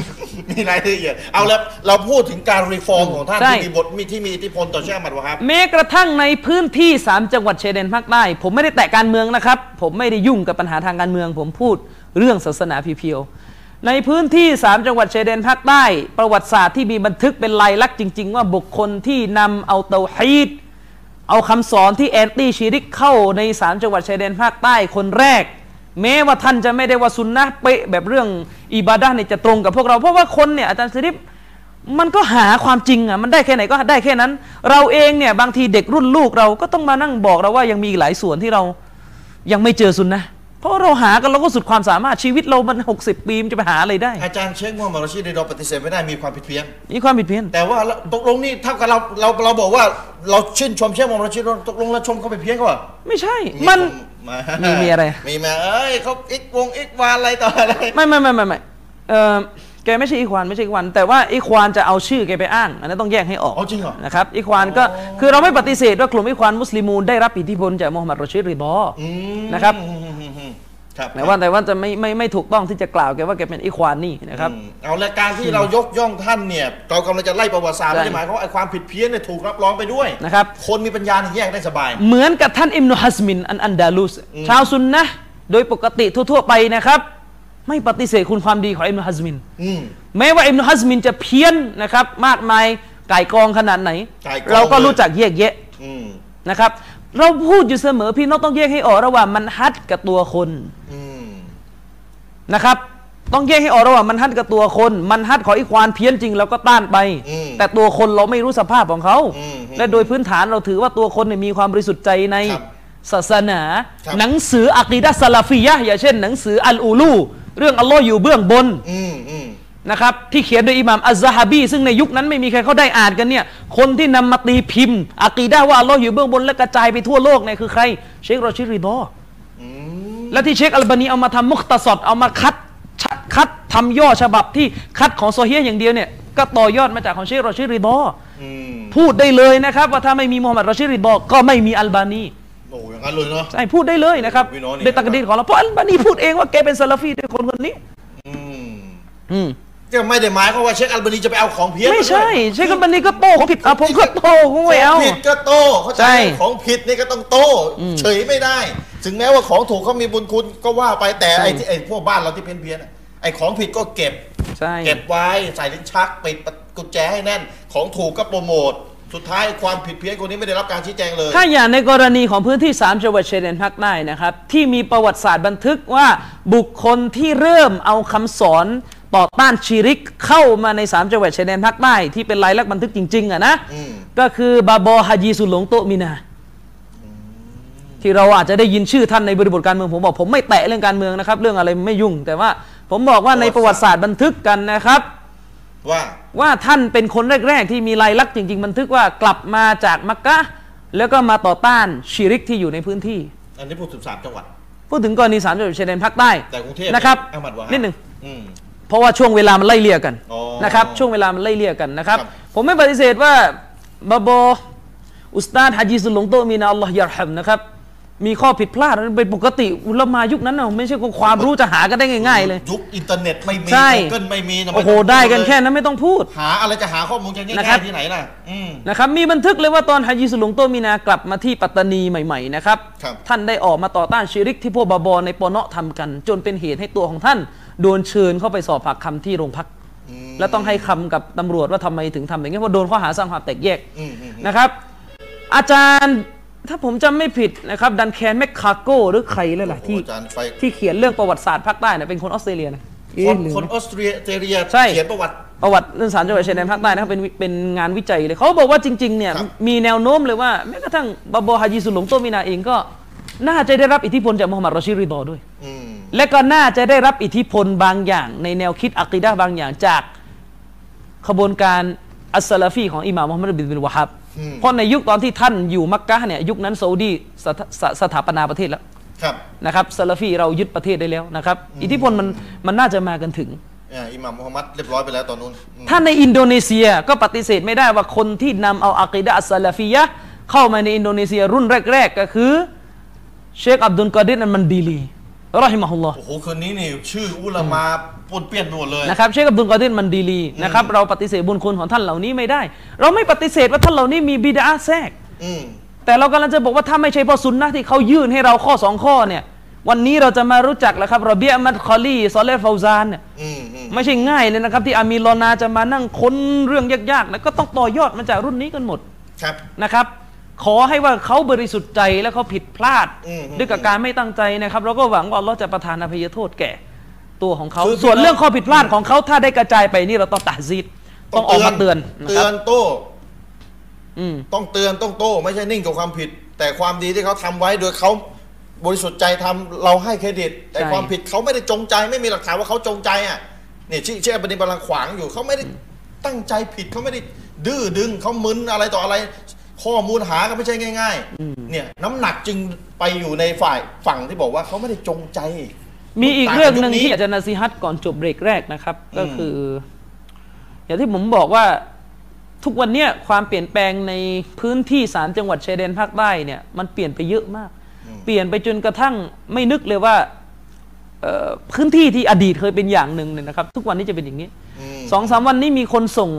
มีรายละเอียดเอาแล้วเราพูดถึงการ reform ของท่านใช่ที่มีบทมีที่มีอิทธิพลต่อเชคอัมมัดวะครับแม้กระทั่งในพื้นที่ 3 จังหวัดชายแดนภาคใต้ผมไม่ได้แตะการเมืองนะครับ ผมไม่ได้ยุ่งกับปัญหาทางการเมือง ผมพูดเรื่องศาสนา pure ๆ ในพื้นที่ 3 จังหวัดชายแดนภาคใต้ ประวัติศาสตร์ที่มีบันทึกเป็นลายลักษณ์จริง ๆ ว่าบุคคลที่นำเอาเตาฮีดเอาคำสอนที่ anti ชีริกเข้าในสามจังหวัดชายแดนภาคใต้คนแรก แม้ว่าท่านจะไม่ได้ว่าซุนนะเป๊ะแบบเรื่องอิบาดะเนี่ยจะตรงกับพวกเราเพราะว่าคนเนี่ยอาจารย์ซิริฟมันก็หาความจริงอะมันได้แค่ไหนก็ได้แค่นั้น เราเองเนี่ยบางทีเด็กรุ่นลูกเราก็ต้องมานั่งบอกเราว่ายังมีหลายส่วนที่เรายังไม่เจอซุนนะ เพราะเราหากันเราก็สุดความสามารถชีวิตเรามัน 60 ปีมันจะไปหาอะไรได้ อาจารย์เชคมูฮัมหมัดรอชิดเราปฏิเสธไม่ได้มีความผิดเพี้ยนมีความผิดเพี้ยนแต่ว่าเราตกลงนี่เท่ากับเราเราเราบอกว่าเราชื่นชมเชคมูฮัมหมัดรอชิดตกลงเราชมเขาไปเพี้ยนเขาเหรอไม่ใช่มันมามีมีอะไร มีมาเอ้ยเขาอีกวงอีกวานอะไรต่ออะไรไม่ไม่ไม่ไม่ไม่เออแกไม่ใช่อีควานไม่ใช่อีควานแต่ว่าอีควานจะเอาชื่อแกไปอ้างอันนั้นต้องแยกให้ออกอ๋อจริงเหรอนะครับอีควานก็คือเราไม่ปฏิเสธว่ากลุ่มอีควานมุสลิมูนได้รับอิทธิพลจากมูฮัมหมัดรอชิดริดออืมนะครับอืมอืมอืมอืม ครับแต่ว่าแต่ว่าจะไม่ไม่ไม่ถูกต้องที่จะกล่าวแกว่าแกเป็นอีควานนี่นะครับอืมเอาละการที่เรายกย่องท่านเนี่ยเรากำลังจะไล่ประวัติศาสตร์ใช่ไม่ได้หมายความว่าไอ้ความผิดเพี้ยนเนี่ยถูกรับรองไปด้วยนะครับคนมีปัญญาเนี่ยแยกได้สบาย เหมือนกับท่านอิมนุฮัสมินอันอันดาลุสชาวซุนนะห์โดยปกติทั่วๆไปนะครับไม่ปฏิเสธคุณความดีของอิมนุฮัสมินอืมแม้ว่าอิมนุฮัสมินจะเพี้ยนนะครับ มากมายไก่ายกองขนาดไหนก่ายกองเราก็เลยรู้จักแยกแยะอืมนะครับ เราพูดอยู่เสมอพี่น้องต้องแยกให้ออกระหว่างมันฮัดกับตัวคนอืมนะครับ ต้องแยกให้ออกระหว่างมันฮัดกับตัวคน มันฮัดของอีควานเพี้ยนจริงเราก็ต้านไปอืมแต่ตัวคนเราไม่รู้สภาพของเขาอืมและโดยพื้นฐานเราถือว่าตัวคนเนี่ยมีความบริสุทธิ์ใจในครับศาสนาครับหนังสืออะกีดะห์ซาลาฟียะห์อย่างเช่น หนังสืออัลอูลูเรื่องอัลลอฮ์อยู่เบื้องบนอืมอืม นะครับที่เขียนโดยอิหม่ามอัซซะฮาบีซึ่งในยุคนั้นไม่มีใครเขาได้อ่านกันเนี่ยคนที่นำมาตีพิมพ์อะกีดะห์ว่าอัลลอฮ์อยู่เบื้องบนและกระจายไปทั่วโลกเนี่ยคือใคร เชครอชิดริดออืมและที่เชคอัลบานีเอามาทำมุคตะซอดเอามาคัดชะคัดทำย่อฉบับที่คัดของโซเฮียอย่างเดียวเนี่ยก็ต่อยอดมาจากของเชครอชิดริดออืมพูดได้เลยนะครับว่าถ้าไม่มีมูฮัมหมัดรอชิดริดอก็ไม่มีอัลบานีโอ้อย่างนั้นเลยเนาะใช่พูดได้เลยนะครับพี่น้องนี่ด้วยตักดีรของเราเพราะอัลบานีพูดเองว่าแกเป็นซาลาฟีด้วยคนคนนี้ อืมอืม ก็ไม่ได้หมายความว่าเชคอัลบานีจะไปเอาของเพี้ยนไม่ใช่าด้วยเชคอัลบานีก็โต้ของผิดอะผมก็โต้ผมไม่เอาของผิดก็โต้เข้าใจใช่ของผิดนี่ก็ต้องโต้เฉยไม่ได้ ถึงแม้ว่าของถูกเขามีบุญคุณก็ว่าไปแต่ใช่ไอ้ที่ไอ้พวกบ้านเราที่เพี้ยนเพี้ยนๆอะไอ้ของผิดก็เก็บใช่เก็บไว้ใส่ลิ้นชักปิดกุญแจให้แน่น ของถูกก็โปรโมทสุดท้ายความผิดเพี้ยนคนนี้ไม่ได้รับการชี้แจงเลย ถ้าอย่างในกรณีของพื้นที่สามจังหวัดชายแดนภาคใต้นะครับ ที่มีประวัติศาสตร์บันทึกว่าบุคคลที่เริ่มเอาคำสอน ต่อต้านชีริกเข้ามาในสามจังหวัดชายแดนภาคใต้ที่เป็นลายลักษณ์บันทึกจริงๆอะนะอืมก็คือบาบอฮาจีสุหลงโตะมินา ที่เราอาจจะได้ยินชื่อท่านในบริบทการเมืองผมบอกผมไม่แตะเรื่องการเมืองนะครับ เรื่องอะไรไม่ยุ่ง แต่ว่าผมบอกว่าในประวัติศาสตร์บันทึกกันนะครับว่าว่าท่านเป็นคนแรก ๆ ที่มีลายลักษณ์จริง ๆ บันทึกว่ากลับมาจากมักกะห์แล้วก็มาต่อต้านชีริกที่อยู่ในพื้นที่ อันนี้พูดถึงสามจังหวัด พูดถึงกรณีสามจังหวัดชายแดนภาคใต้แต่กรุงเทพนะครับอามัดวาฮ์นิดหนึ่งอืม เพราะว่าช่วงเวลามันไล่เลี่ยกันอ๋อนะครับช่วงเวลามันไล่เลี่ยกันนะครับครับ ผมไม่ปฏิเสธว่าบาบออุสตาดฮะจีสุลหลงโตะมีนาอัลลอฮ์ยารฮัมนะครับมีข้อผิดพลาดนั้นเป็นปกติอุลามายุคนั้นน่ะไม่ใช่ความรู้จะหากันได้ง่าย ๆ เลยยุคอินเทอร์เน็ตไม่มีใช่เกิลไม่มีนะโอ้โหม่ต้งได้กันเลยแค่นั้นไม่ต้องพูด หาอะไรจะหาข้อมูลกันง่นะครัายบๆที่ไหนล่ะอืมนะครับมีบันทึกเลยว่าตอนฮะจีสุลหลงโตะมีนากลับมาที่ปัตตานีใหม่ๆนะครับครับท่านได้ออกมาต่อต้านชิริกที่พวกบาบอในปอเนาะทำกัน จนเป็นเหตุให้ตัวของท่าน โดนเชิญเข้าไปสอบปากคำที่โรงพักอืมและต้องให้คำกับตำรวจว่าทำไมถึงทำอย่างนี้เพราะโดนข้อหาสร้างความแตกแยกอืมอืม นะครับ อาจารย์ถ้าผมจำไม่ผิดนะครับดันแคนแมคคาโกหรือใครเลยล่ะโอ้โหที่อาจารย์ไฟ ที่เขียนเรื่องประวัติศาสตร์ภาคใต้นะเป็นคนออสเตรเลียนะเอ๊ะคนลืมคนนะออสเตรเลียใช่ เขียนประวัติ ประวัติเรื่องสารจังหวัดชายแดนภาคใต้นะครับเป็นเป็นงานวิจัยเลยเขาบอกว่าจริงๆเนี่ยครับ มีแนวโน้มเลยว่าแม้กระทั่งบาบอฮาจีสุหลงโตมินาเองก็ น่าจะได้รับอิทธิพลจากมุฮัมมัดรอชิดริดอด้วย อืม และก็น่าจะได้รับอิทธิพลบางอย่าง ในแนวคิดอะกีดะห์บางอย่างจากขบวนการอัสซาลาฟีของอิหม่ามมุฮัมมัดบินบินวะฮับอืมเพราะในยุคตอนที่ท่านอยู่มักกะฮ์เนี่ยยุคนั้นซาอุดีสถสสถาปนาประเทศแล้วครับนะครับซาลาฟีเรายึดประเทศได้แล้วนะครับ อิทธิพลมันมันน่าจะมากันถึงอ่าอิหม่ามมุฮัมมัดเรียบร้อยไปแล้วตอนนู้นอืมถ้าในอินโดนีเซียก็ปฏิเสธไม่ได้ว่าคนที่นำเอาอะกีดะห์อัสซาลาฟียะห์เข้ามาในอินโดนีเซียรุ่นแรก ๆ ก็คือ เชคอับดุลกอดิรอันมันดีลี رحمه اللهโอ้โหคืนนี้นี่ชื่ออุลามาปนเปี้ยนไปหมดเลยนะครับเชคอับดุลกอดิรมันดีลีนะครับเราปฏิเสธบุญคุณของท่านเหล่านี้ไม่ได้ เราไม่ปฏิเสธว่าท่านเหล่านี้มีบิดอะห์แทรกอืมแต่เรากำลังจะบอกว่าถ้าไม่ใช่เพราะซุนนะห์ที่เขายื่นให้เราข้อสองข้อเนี่ย วันนี้เราจะมารู้จักแล้วครับรอเบียะห์มัดคอลีซอเลห์ฟาวซานเนี่ยอืมอืมไม่ใช่ง่ายเลยนะครับ ที่อามีรลอนาจะมานั่งค้นเรื่องยากๆแล้วก็ต้องต่อยอดมาจากรุ่นนี้กันหมดครับนะครับ ขอให้ว่าเขาบริสุทธิ์ใจแล้วเขาผิดพลาดอืมด้วยกับการไม่ตั้งใจนะครับ เราก็หวังว่าอัลลอฮ์จะประทานอภัยโทษแก่ ตัวของเขาคือส่วนเรื่องข้อผิดพลาดของเขาถ้าได้กระจายไปนี่เราต้องตัดซีดต้องออกมาเตือนนะเตืคอรับนโต้อืมต้องเตือนต้องโต้ไม่ใช่นิ่งกับความผิด แต่ความดีที่เขาทำไว้โดยเขาบริสุทธิ์ใจทำเราให้เครดิต แต่ใช่ความผิดเขาไม่ได้จงใจ ไม่มีหลักฐานว่าเขาจงใจอะนี่ชี้เชื่อประเด็นกำลังขวางอยู่เขาไม่ได้ตั้งใจผิดเขาไม่ได้ดื้อดึงเขามึนอะไรต่ออะไร ข้อมูลหาก็ไม่ใช่ง่าย ๆ เนี่ยน้ำหนักจึงไปอยู่ในฝ่ายฝั่งที่บอกว่าเขาไม่ได้จงใจมีอีกต่างเรื่องหนึ่งยุคนี้ที่อยากจะนาซีฮัตก่อนจบเบรกแรกนะครับ ก็อืมคือ อย่างที่ผมบอกว่าทุกวันเนี้ยความเปลี่ยนแปลงในพื้นที่สามจังหวัดชายแดนภาคใต้เนี่ยมันเปลี่ยนไปเยอะมาก เปลี่ยนไปจนกระทั่งไม่นึกเลยว่าเอ่อพื้นที่ที่อดีตเคยเป็นอย่างหนึ่งเนี่ยนะครับ ทุกวันนี้จะเป็นอย่างนี้อืมสองสามวันนี้มีคนส่ง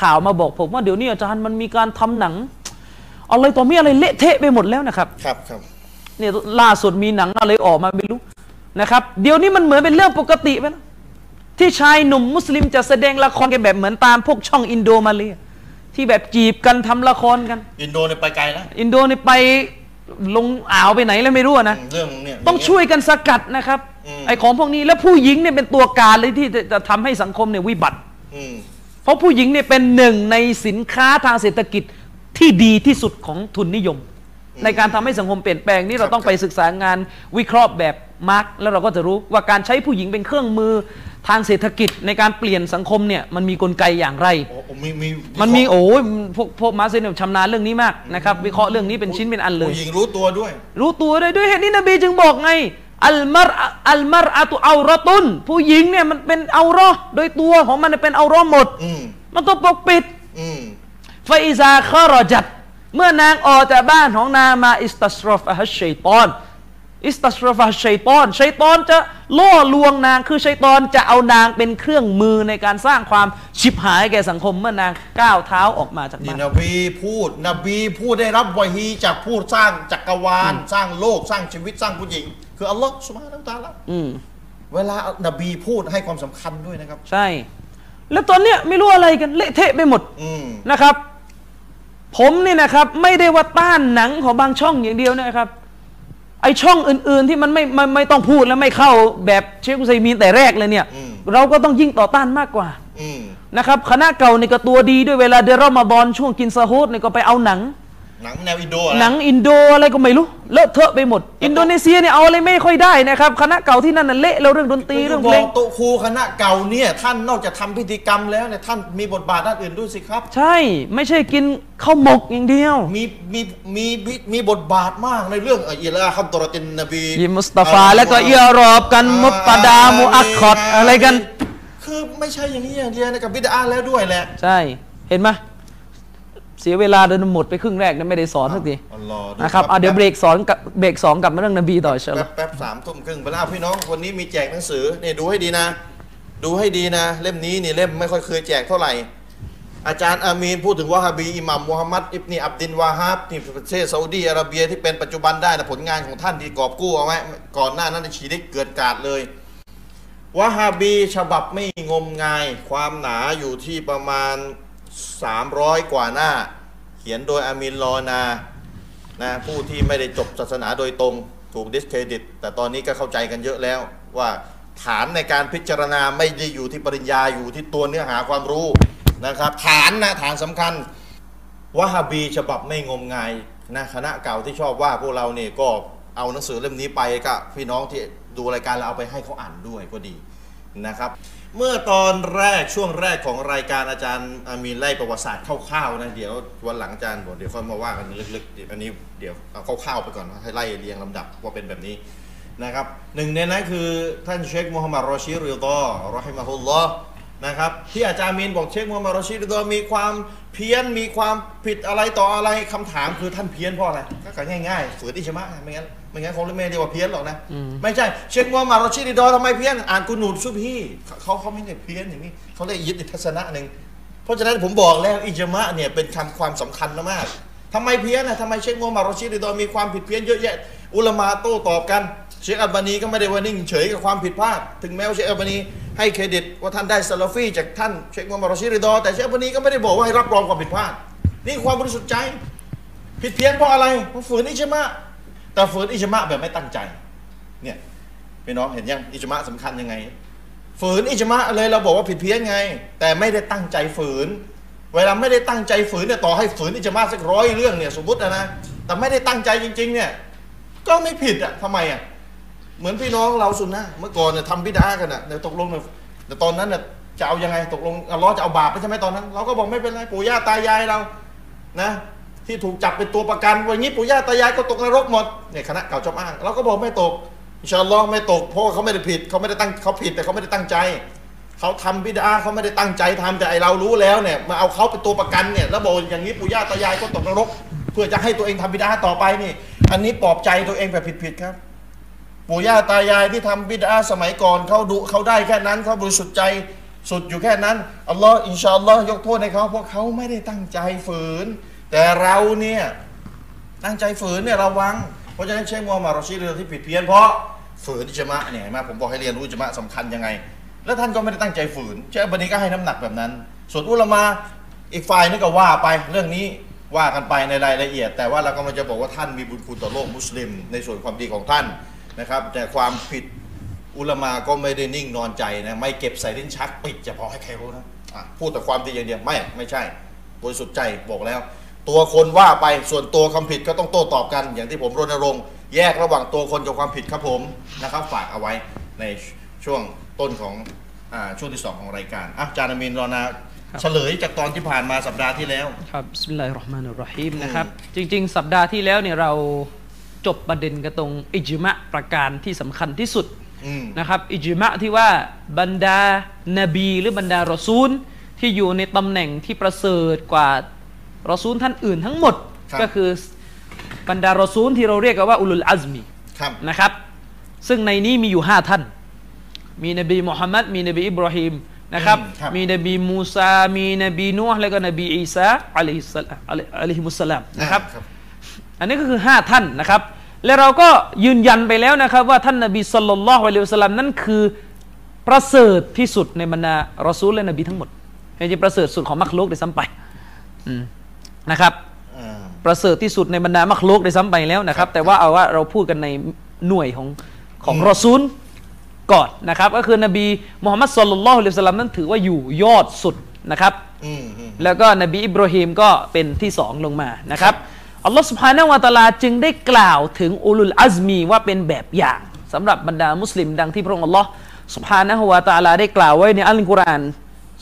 ข่าวมาบอกผมว่าเดี๋ยวนี้อาจารย์มันมีการทำหนัง อะไรต่อมีอะไรเละเทะไปหมดแล้วนะครับครับครับเนี่ยล่าสุดมีหนังอะไรออกมาไม่รู้นะครับ เดี๋ยวนี้มันเหมือนเป็นเรื่องปกติไปแล้วที่ชายหนุ่มมุสลิมจะแสดงละครกันแบบเหมือนตามพวกช่องอินโดมาเลยที่แบบจีบกันทำละครกัน อินโดเนี่ยไปไกลแล้วอินโดนี่ไปลงอ่าวไปไหนแล้วไม่รู้อะนะเรื่องเนี่ยต้องช่วยกันสกัดนะครับอืมไอ้ของพวกนี้แล้วผู้หญิงเนี่ยเป็นตัวการเลยที่จะจะทำให้สังคมเนี่ยวิบัติอืมเพราะผู้หญิงเนี่ยเป็นหนึ่งในสินค้าทางเศรษฐกิจ ที่ดีที่สุดของทุนนิยม ในการทำให้สังคมเปลี่ยนแปลงนี่เราต้องไปศึกษางานวิเคราะห์แบบมาร์กแล้วเราก็จะรู้ว่าการใช้ผู้หญิงเป็นเครื่องมือทางเศรษฐกิจในการเปลี่ยนสังคมเนี่ยมันมีกลไกอย่างไรโอ้โอ้มีมีมันมีโอ้ยพวกพวกมาร์กเซนเนี่ยชำนาญเรื่องนี้มากนะครับวิเคราะห์เรื่องนี้เป็นชิ้นเป็นอันเลยผู้หญิงรู้ตัวด้วย รู้ตัวได้ด้วยเหตุนี้นบีจึงบอกไงالمرأة المرأة عورةผู้หญิงเนี่ยมันเป็นเอาเราะห์โดยตัวของมันเป็นเอาเราะห์หมดอืมมันต้องปกปิดอืม فإذا خرجت เมื่อนางออกจากบ้านของนางมาاستشرفها الشيطان استشرفها الشيطانชัยตอนจะล่อลวงนางคือชัยตอนจะเอานางเป็นเครื่องมือในการสร้างความชิบหายแก่สังคมเมื่อนางก้าวเท้าออกมาจากนี่บ้านนบีพูด นบีพูดได้รับวะฮีจากผู้สร้างจักรวาล สร้างโลกสร้างชีวิตสร้างผู้หญิง คืออัลลอฮ์สุบฮานะฮูวะตะอาลาอืมเวลานบีพูดให้ความสำคัญด้วยนะครับ ใช่ แล้วตอนเนี้ยไม่รู้อะไรกันเละเทะไปหมดอืม นะครับ ผมเนี่ยนะครับไม่ได้ว่าต้านหนังของบางช่องอย่างเดียวนะครับ ไอช่องอื่น ๆที่มันไม่ไม่ไม่ต้องพูดและไม่เข้าแบบเชคอุซัยมีนแต่แรกเลยเนี่ย อืม เราก็ต้องยิ่งต่อต้านมากกว่าอืม นะครับคณะเก่านี่ก็ตัวดีด้วยเวลาเดือนรอมฎอนช่วงกินซาฮูรเนี่ยก็ไปเอาหนัง หนังแนวอินโดอะะหหนังอินโดอะไรก็ไม่รู้เลอะเทอะไปหมด อินโดนีเซียเนี่ยเอาอะไรไม่ค่อยได้นะครับคณะเก่าที่นั่นน่ะเละแล้วเรื่องดนตรีเรื่องบทเพลงกโตะครูคณะเก่าเนี่ยท่านนอกจากทำพิธีกรรมแล้วเนี่ยท่านมีบทบาทด้านอื่นด้วยสิครับ ใช่ไม่ใช่กินข้าวหมกอย่างเดียว มีมีมีมีมีบทบาทมากในเรื่องอิลาฮัมตุรตินนบียิมุสตาฟาแล้วก็เอียรอบกันมุตตะดามุอัคคอดอะไรกัน คือไม่ใช่อย่างนี้อย่างเดียวนะกับบิดาแล้วด้วยแหละใช่เห็นไหม เสียเวลาเดินหมดไปครึ่งแรกนะไม่ได้สอนสักทีอัลลอฮ์นะครับอะเดี๋ยวเบรกสอนกับเบรกสองกลับมาเรื่องนบีต่อเชิญแป๊บแป๊บสามทุ่มครึ่งไปแล้วพี่น้องวันนี้มีแจกหนังสือนี่ดูให้ดีนะ ดูให้ดีนะ เล่มนี้นี่เล่มไม่ค่อยเคยแจกเท่าไหร่ อาจารย์อามีนพูดถึงวะฮาบีอิหมัมมูฮัมมัดอิบนีอับดินวาฮับที่ประเทศซาอุดีอาระเบียที่เป็นปัจจุบันได้นะผลงานของท่านที่กอบกู้เอาไว้ก่อนหน้านั้นในชีริกเกิดกาดเลยวะฮาบีฉบับไม่งมงาย ความหนาอยู่ที่ประมาณ 300 กว่าหน้า เขียนโดยอามินลอนานะผู้ที่ไม่ได้จบศาสนาโดยตรงถูกดิสเครดิต แต่ตอนนี้ก็เข้าใจกันเยอะแล้วว่าฐานในการพิจารณาไม่ได้อยู่ที่ปริญญาอยู่ที่ตัวเนื้อหาความรู้นะครับ ฐานนะฐานสำคัญวะฮาบีฉบับไม่งมงายนะคณะเก่าที่ชอบว่าพวกเราเนี่ยก็เอาหนังสือเล่มนี้ไปก็พี่น้องที่ดูรายการเราเอาไปให้เขาอ่านด้วยก็ดีนะครับ เมื่อตอนแรกช่วงแรกของรายการอาจารย์อามีนไล่ประวัติศาสตร์คร่าวๆนะเดี๋ยววันหลังอาจารย์บอกเดี๋ยวค่อยมาว่ากันลึกๆอันนี้เดี๋ยวเอาคร่าวๆไปก่อนให้ไล่เรียงลำดับว่าเป็นแบบนี้นะครับหนึ่งในนั้นคือท่านเชคมูฮัมหมัดรอชีริดอรอฮิมะฮุลลอฮ์นะครับที่อาจารย์มีนบอกเชคมูฮัมหมัดรอชีริดอมีความเพี้ยนมีความผิดอะไรต่ออะไรคำถามคือท่านเพี้ยนเพราะอะไรก็ง่ายๆฝืนอิชมะไม่งั้น ไม่งั้นคงไม่เรียกว่าเพี้ยนหรอกนะ ไม่ใช่ เชคมูฮัมหมัดรอชีริดอทำไมเพี้ยน อ่านกุนูดซุบฮีเขาเขาไม่ได้เพี้ยนอย่างนี้เขาได้ยึดอีกทัศนะหนึ่งเพราะฉะนั้นผมบอกแล้วอิจมะเนี่ยเป็นคำความสำคัญมากทำไมเพี้ยนนะทำไมเชคโมฮัมหมัดรอชิดริดอมีความผิดเพี้ยนเยอะแยะ อุลามาโต้ตอบกัน เชคอัลบานีก็ไม่ได้ว่านิ่งเฉยกับความผิดพลาด ถึงแม้ว่าเชคอัลบานีให้เครดิตว่าท่านได้ซาลาฟีจากท่านเชคโมฮัมหมัดรอชิดริดอแต่เชคอัลบานีก็ไม่ได้บอกว่าให้รับรองความผิดพลาด นี่ความบริสุทธิ์ใจ ผิดเพี้ยนเพราะอะไรเพราะฝืนอิจมะ แต่ฝืนอิจมะแบบไม่ตั้งใจ เนี่ยพี่น้องเห็นยังอิจมะสำคัญยังไง ฝืนอิจมะเลยเราบอกว่าผิดเพี้ยนไง แต่ไม่ได้ตั้งใจฝืน เวลาไม่ได้ตั้งใจฝืนเนี่ยต่อให้ฝืนอิจมะสักร้อยเรื่องเนี่ยสมมตินะนะแต่ไม่ได้ตั้งใจจริง ๆ เนี่ย ก็ไม่ผิดอะทำไมอะเหมือนพี่น้องเราสุนนะเมื่อก่อนเนี่ยทำบิดากันอะเดี๋ยวตกลงเนี่ยแต่ตอนนั้นเนี่ยจะเอายังไงตกลงอัลเลอฮ์จะเอาบาปไปใช่ไหมตอนนั้น เราก็บอกไม่เป็นไรปู่ย่าตายายเรานะ ที่ถูกจับเป็นตัวประกันวันนี้ปู่ย่าตายายก็ตกนรกหมดเนี่ยคณะเก่าจอมอ้างเราก็บอกไม่ตกอินชาอัลลอฮ์ไม่ตกเพราะเขาไม่ได้ผิดเขาไม่ได้ตั้งเขาผิดแต่เขาไม่ได้ตั้งใจเขาทำบิดาเขาไม่ได้ตั้งใจทำแต่ไอเรารู้แล้วเนี่ยมาเอาเขาเป็นตัวประกันเนี่ยแล้วบอกอย่างนี้ปู่ย่าตายายก็ตกนรก เพื่อจะให้ตัวเองทำบิดาต่อไปนี่ อันนี้ปลอบใจตัวเองแบบผิดๆครับ ปู่ย่าตายายที่ทำบิดาสมัยก่อนเขาดูเขาได้แค่นั้นเขาบริสุทธิ์ใจสุดอยู่แค่นั้นอัลลอฮ์อินชาอัลลอฮ์ยกโทษให้เขาเพราะเขาไม่ได้ตั้งใจฝืน แต่เราเนี่ยตั้งใจฝืนเนี่ยระวัง เพราะฉะนั้นเชคมัวมารอชีเรือที่ผิดเพี้ยนเพราะฝืนอิจมะเนี่ยเห็นไหมผมบอกให้เรียนรู้อิจมะสำคัญยังไง แล้วท่านก็ไม่ได้ตั้งใจฝืนเชคบันนี้ก็ให้น้ำหนักแบบนั้น ส่วนอุลามะอีกฝ่ายนึงก็ว่าไปเรื่องนี้ว่ากันไปในรายละเอียด แต่ว่าเราก็มันจะบอกว่าท่านมีบุญคุณต่อโลกมุสลิม ในส่วนความดีของท่านนะครับ แต่ความผิดอุลามาก็ไม่ได้นิ่งนอนใจนะไม่เก็บใส่ลิ้นชักปิดจะพอให้ใครรู้นะะพูดแต่ความดีอย่างเดียวไม่ไม่ใช่บริสุทธิ์ใจบอกแล้ว ตัวคนว่าไปส่วนตัวคำผิดก็ต้องโต้ตอบกัน อย่างที่ผมรณรงค์แยกระหว่างตัวคนกับความผิดครับผมนะครับ ฝากเอาไว้ในช่วงต้นของอ่าช่วงที่สองของรายการอะอาจารย์อามินรอนาครับเฉลยจากตอนที่ผ่านมาสัปดาห์ที่แล้วครับبسم الله الرحمن الرحيمนะครับ จริง ๆ สัปดาห์ที่แล้วเนี่ยเราจบประเด็นกันตรงอิจมะประการที่สำคัญที่สุดอืมนะครับ อิจมะที่ว่าบรรดานบีหรือบรรดารอซูล ที่อยู่ในตำแหน่งที่ประเสริฐกว่า รอซูลท่านอื่นทั้งหมดครับก็คือบรรดารอซูลที่เราเรียกกันว่าอุลุลอัซมีครับนะครับ ซึ่งในนี้มีอยู่ห้าท่าน มีนบีมุฮัมมัดมีนบีอิบราฮิมนะครับอืมครับมีนบีมูซา มีนบีนูห์แล้วก็นบีอีสาอะลัยฮิสสลามอะลัยฮิมุสสลามนะครับอ่าครับ อันนี้ก็คือ 5 ท่านนะครับ และเราก็ยืนยันไปแล้วนะครับ ว่าท่านนบีสุลต่านละฮ์อะลัยฮิวะสัลลัมนั่นคือประเสริฐที่สุดในบรรดารอซูลและนบีทั้งหมดจริงๆประเสริฐสุดของมักลุกได้ซ้ำไปอืม นะครับอ่าประเสริฐที่สุดในบรรดามักลุกได้ซ้ำไปแล้วนะครับ แต่ว่าเอาว่าเราพูดกันในหน่วยของของอืมรอซูลก่อนนะครับ ก็คือนบีมุฮัมมัดสุลลัลลอฮุอะลัยฮิวะสัลลัมนั้นถือว่าอยู่ยอดสุดนะครับอืมอืมแล้วก็นบีอิบราฮิมก็เป็นที่สองลงมานะครับอัลลอฮ์สุบฮานะฮูวะตะอาลาจึงได้กล่าวถึงอุลุลอัซมีว่าเป็นแบบอย่างสำหรับบรรดามุสลิมดังที่พระองค์อัลลอฮ์สุบฮานะฮูวะตะอาลาได้กล่าวไว้ในอัลกุรอาน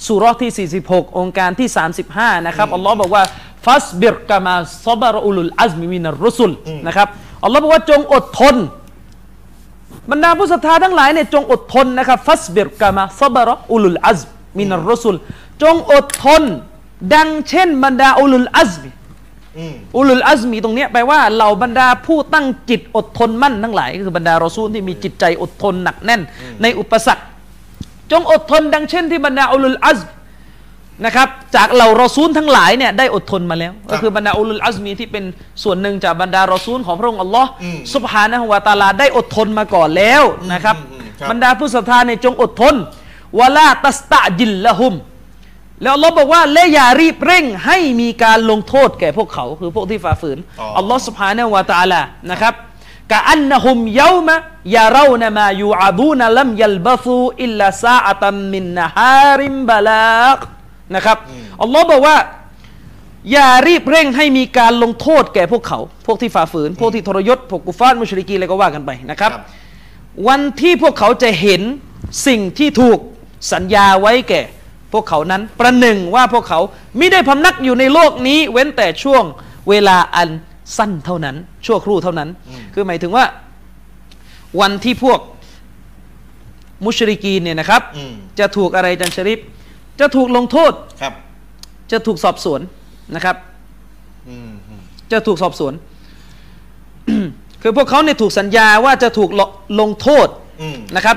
สุเราะห์ที่ 46 โองการที่ 35 นะครับอัลลอฮ์บอกว่า فاصبر كما صبر أولو العزم من الرسلนะครับอัลลอฮ์บอกว่าจงอดทนบรรดาผู้ศรัทธาทั้งหลายเนี่ยจงอดทนนะครับفاصبر كما صبر أولو العزم من الرسلจงอดทน ดังเช่นบรรดาأولو العزمอืมأولو العزمตรงเนี้ยแปลว่าเหล่าบรรดาผู้ตั้งจิตอดทนมั่นทั้งหลายก็คือบรรดารอซูลที่มีจิตใจอดทนหนักแน่น ในอุปสรรค จงอดทนดังเช่นที่บรรดาอุลุลอัซม นะครับจากเหล่ารอซูลทั้งหลายเนี่ยได้อดทนมาแล้ว ก็คือบรรดาอุลลอัซมีที่เป็นส่วนหนึ่งจากบรรดารอซูลของพระองค์อัลลอฮ์สุบฮานะฮุวาตาลาได้อดทนมาก่อนแล้วนะครับบรรดาผู้ศรัทธาเนี่ยจงอดทนวะลาตัสตะจินละหุม แล้วอัลลอฮ์บอกว่าและอย่ารีบเร่งให้มีการลงโทษแก่พวกเขาคือพวกที่ฝ่าฝืนอัลลอฮ์สุบฮานะฮุวาตาลานะครับكأنهم يوم يرون ما يوعدون لم يلبثوا إلا ساعة من نهار بلاغ นะครับอัลลอฮ์บอกว่า อย่ารีบเร่งให้มีการลงโทษแก่พวกเขา พวกที่ฝ่าฝืน พวกที่ทรยศพวกกุฟาร์มุชริกีนอะไรก็ว่ากันไปนะครับครับ วันที่พวกเขาจะเห็นสิ่งที่ถูกสัญญาไว้แก่ พวกเขานั้นประหนึ่งว่าพวกเขาไม่ได้พำนักอยู่ในโลกนี้ เว้นแต่ช่วงเวลาอันสั้นเท่านั้น ชั่วครู่เท่านั้น คือหมายถึงว่า วันที่พวกมุชริกีนเนี่ยนะครับอืมจะถูกอะไรจันชริป จะถูกลงโทษครับ จะถูกสอบสวนนะครับอืมอืมจะถูกสอบสวน คือพวกเขาเนี่ยถูกสัญญาว่าจะถูกลลงโทษอืมนะครับ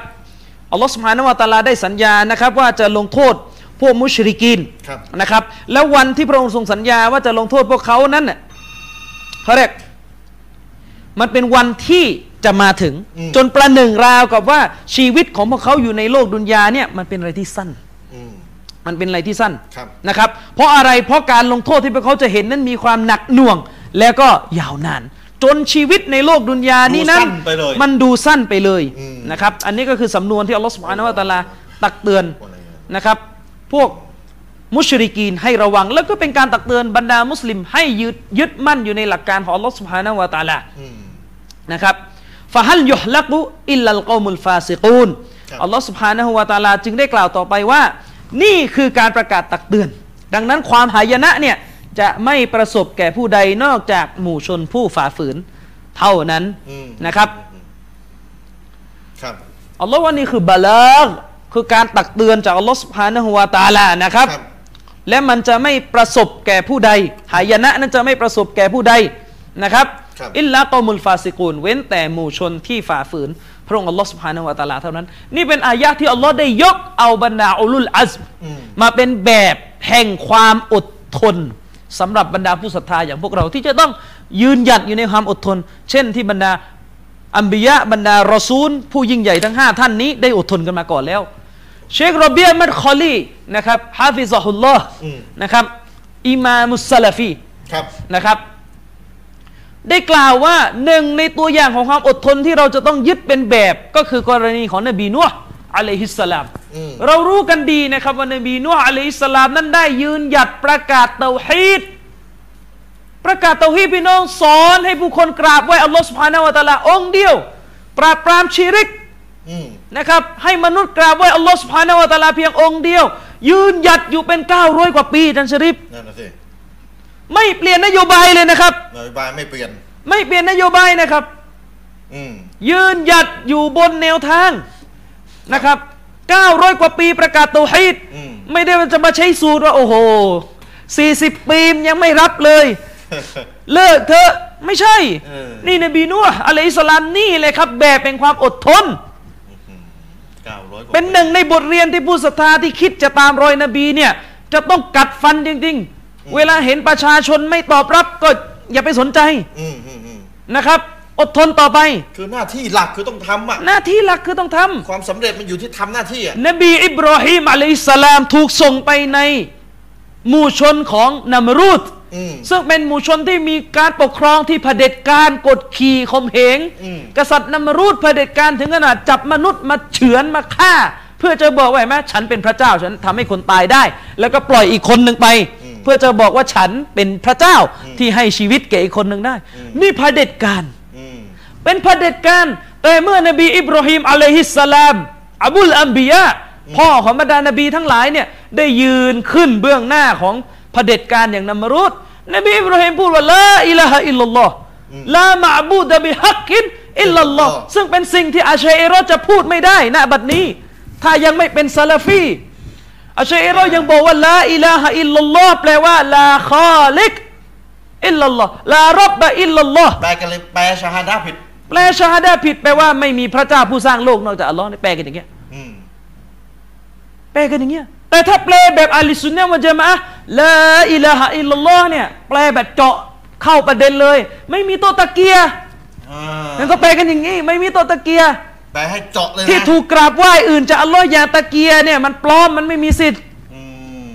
อัลลอฮฺสุบฮานาวะตะอาลาได้สัญญานะครับ ว่าจะลงโทษพวกมุชริกีนครับนะครับ แล้ววันที่พระองค์ทรงสัญญาว่าจะลงโทษพวกเขานั้นเน่ะเขาเรียกมันเป็นวันที่จะมาถึงอืมจนประหนึ่งราวกับว่าชีวิตของพวกเขาอยู่ในโลกดุนยาเนี่ยมันเป็นอะไรที่สั้นอื มมันเป็นอะไรที่สั้นครับนะครับ เพราะอะไรเพราะการลงโทษที่พวกเขาจะเห็นนั้นมีความหนักหน่วง แล้วก็ยาวนาน จนชีวิตในโลกดุนยานี้นั้นดูสั้นไปเลยมันดูสั้นไปเลยอืมนะครับ อันนี้ก็คือสำนวนที่อัลลอฮฺสุบฮานาวะตะอาลาตักเตือนนะครับ พวกมุชริกีนให้ระวัง แล้วก็เป็นการตักเตือนบรรดามุสลิม ให้ยึดยึดมั่นอยู่ในหลักการของอัลลอฮฺสุบฮานาวะตะอาลาอืมนะครับฟะฮัลยุฮลักุอิลลัลกอมุลฟาซิกูนครับอัลลอฮฺสุบฮานะฮูวะตะอาลาจึงได้กล่าวต่อไปว่า นี่คือการประกาศตักเตือน ดังนั้นความหายนะเนี่ยจะไม่ประสบแก่ผู้ใดนอกจากหมู่ชนผู้ฝ่าฝืนเท่านั้นอืมนะครับครับอัลลอฮ์ว่านี่คือบาลากคือการตักเตือนจากอัลลอฮฺสุบฮานะฮูวะตะอาลานะครับครับ และมันจะไม่ประสบแก่ผู้ใด หายนะนั้นจะไม่ประสบแก่ผู้ใดนะครับครับอิลลากอมุลฟาซิกูนเว้นแต่หมู่ชนที่ฝ่าฝืน พระองค์อัลลอฮ์สุบฮานะฮูวะตะอาลาเท่านั้น นี่เป็นอายะห์ที่อัลลอฮ์ได้ยกเอาบรรดาอุลุลอัซมอืมมาเป็นแบบแห่งความอดทนสำหรับบรรดาผู้ศรัทธาอย่างพวกเราที่จะต้องยืนหยัดอยู่ในความอดทน เช่นที่บรรดาأنبياءบรรดารอซูล ผู้ยิ่งใหญ่ทั้งห้าท่านนี้ได้อดทนกันมาก่อนแล้ว เชคโรเบียมัดคอลีนะครับحفظه اللهอืมนะครับإمام السلفيครับนะครับ ได้กล่าวว่าหนึ่งในตัวอย่างของความอดทนที่เราจะต้องยึดเป็นแบบ ก็คือกรณีของนบีนัวห์عليه السلامอืมเรารู้กันดีนะครับว่านบีนัวห์عليه السلامนั้นได้ยืนหยัดประกาศเตาฮีดประกาศเตาฮีดพี่น้องสอนให้ผู้คนกราบไหว้อัลลอฮฺสุบฮานาวะตะอาลาองค์เดียว ปราบปรามชีริกอืมนะครับ ให้มนุษย์กราบไหว้อัลลอฮ์สุบฮานาวะตะอาลาเพียงองค์เดียว ยืนหยัดอยู่เป็น900กว่าปีจันชริฟนั่นน่ะสิ ไม่เปลี่ยนนโยบายเลยนะครับ นโยบายไม่เปลี่ยน ไม่เปลี่ยนนโยบายนะครับอืมยืนหยัดอยู่บนแนวทางนะครับ900 กว่าปีประกาศเตาฮีดอืมไม่ได้ว่าจะมาใช้สูตรว่า โอ้โห 40 ปียังไม่รับเลย เลิกเถอะไม่ใช่เออนี่นบีนัวห์อะลัยฮิสสลามนี่เลยครับ แบบเป็นความอดทนเก้าร้อยกว่าเป็นหนึ่งในบทเรียนที่ผู้ศรัทธาที่คิดจะตามรอยนบีเนี่ย จะต้องกัดฟันจริง ๆ เวลาเห็นประชาชนไม่ตอบรับก็อย่าไปสนใจอืมอืมอืมนะครับ อดทนต่อไป คือหน้าที่หลักคือต้องทำอะ หน้าที่หลักคือต้องทำความสำเร็จมันอยู่ที่ทำหน้าที่อะ นบีอิบรอฮิมอะลัยฮิสสลามถูกส่งไปในหมู่ชนของนามรูดอืม ซึ่งเป็นหมู่ชนที่มีการปกครองที่เผด็จการกดขี่ข่มเหงอืม กษัตริย์นามรูดเผด็จการถึงขนาดจับมนุษย์มาเฉือนมาฆ่า เพื่อจะบอกว่าเห็นไหมฉันเป็นพระเจ้าฉันทำให้คนตายได้ แล้วก็ปล่อยอีกคนหนึ่งไปเพื่อจะบอกว่าฉันเป็นพระเจ้าที่ให้ชีวิตแก่อีกคนหนึ่งได้ นี่เผด็จการอืมเป็นเผด็จการแต่เมื่อนบีอิบราฮิมอะลัยฮิสสลามأبو الأنبياءพ่อของบรรดานบีทั้งหลายเนี่ยได้ยืนขึ้นเบื้องหน้าของเผด็จการอย่างนามรุดนบีอิบราฮิมพูดว่าلا إله إلا الله لا معبود بحق إلا اللهซึ่งเป็นสิ่งที่อาชัยรอจะพูดไม่ได้ณบัดนี้ ถ้ายังไม่เป็นซาลาฟี อาชัยรอยังบอกว่าلا إله إلا اللهแปลว่าلا خالق إلا الله لا رب إلا اللهแปลกันเลยแปลชาฮาดาผิด แปลชาฮาดาผิดแปลว่าไม่มีพระเจ้าผู้สร้างโลกนอกจากอัลลอฮ์นี่แปลกันอย่างเงี้ยอืมแปลกันอย่างเงี้ยแต่ถ้าแปลแบบอาลิสุนนะวะจามะห์ลาอิลาฮะอิลลัลลอฮ์เนี่ยแปลแบบเจาะเข้าประเด็นเลย ไม่มีโตะตะเกียอ่านั่นก็แปลกันอย่างงี้ ไม่มีโตะตะเกียแป ลให้เจาะเลยนะที่ถูกกราบไหว้อื่นจากอัลลอฮ์อย่างตะเกียเนี่ยมันปลอมมันไม่มีสิทธิ์อื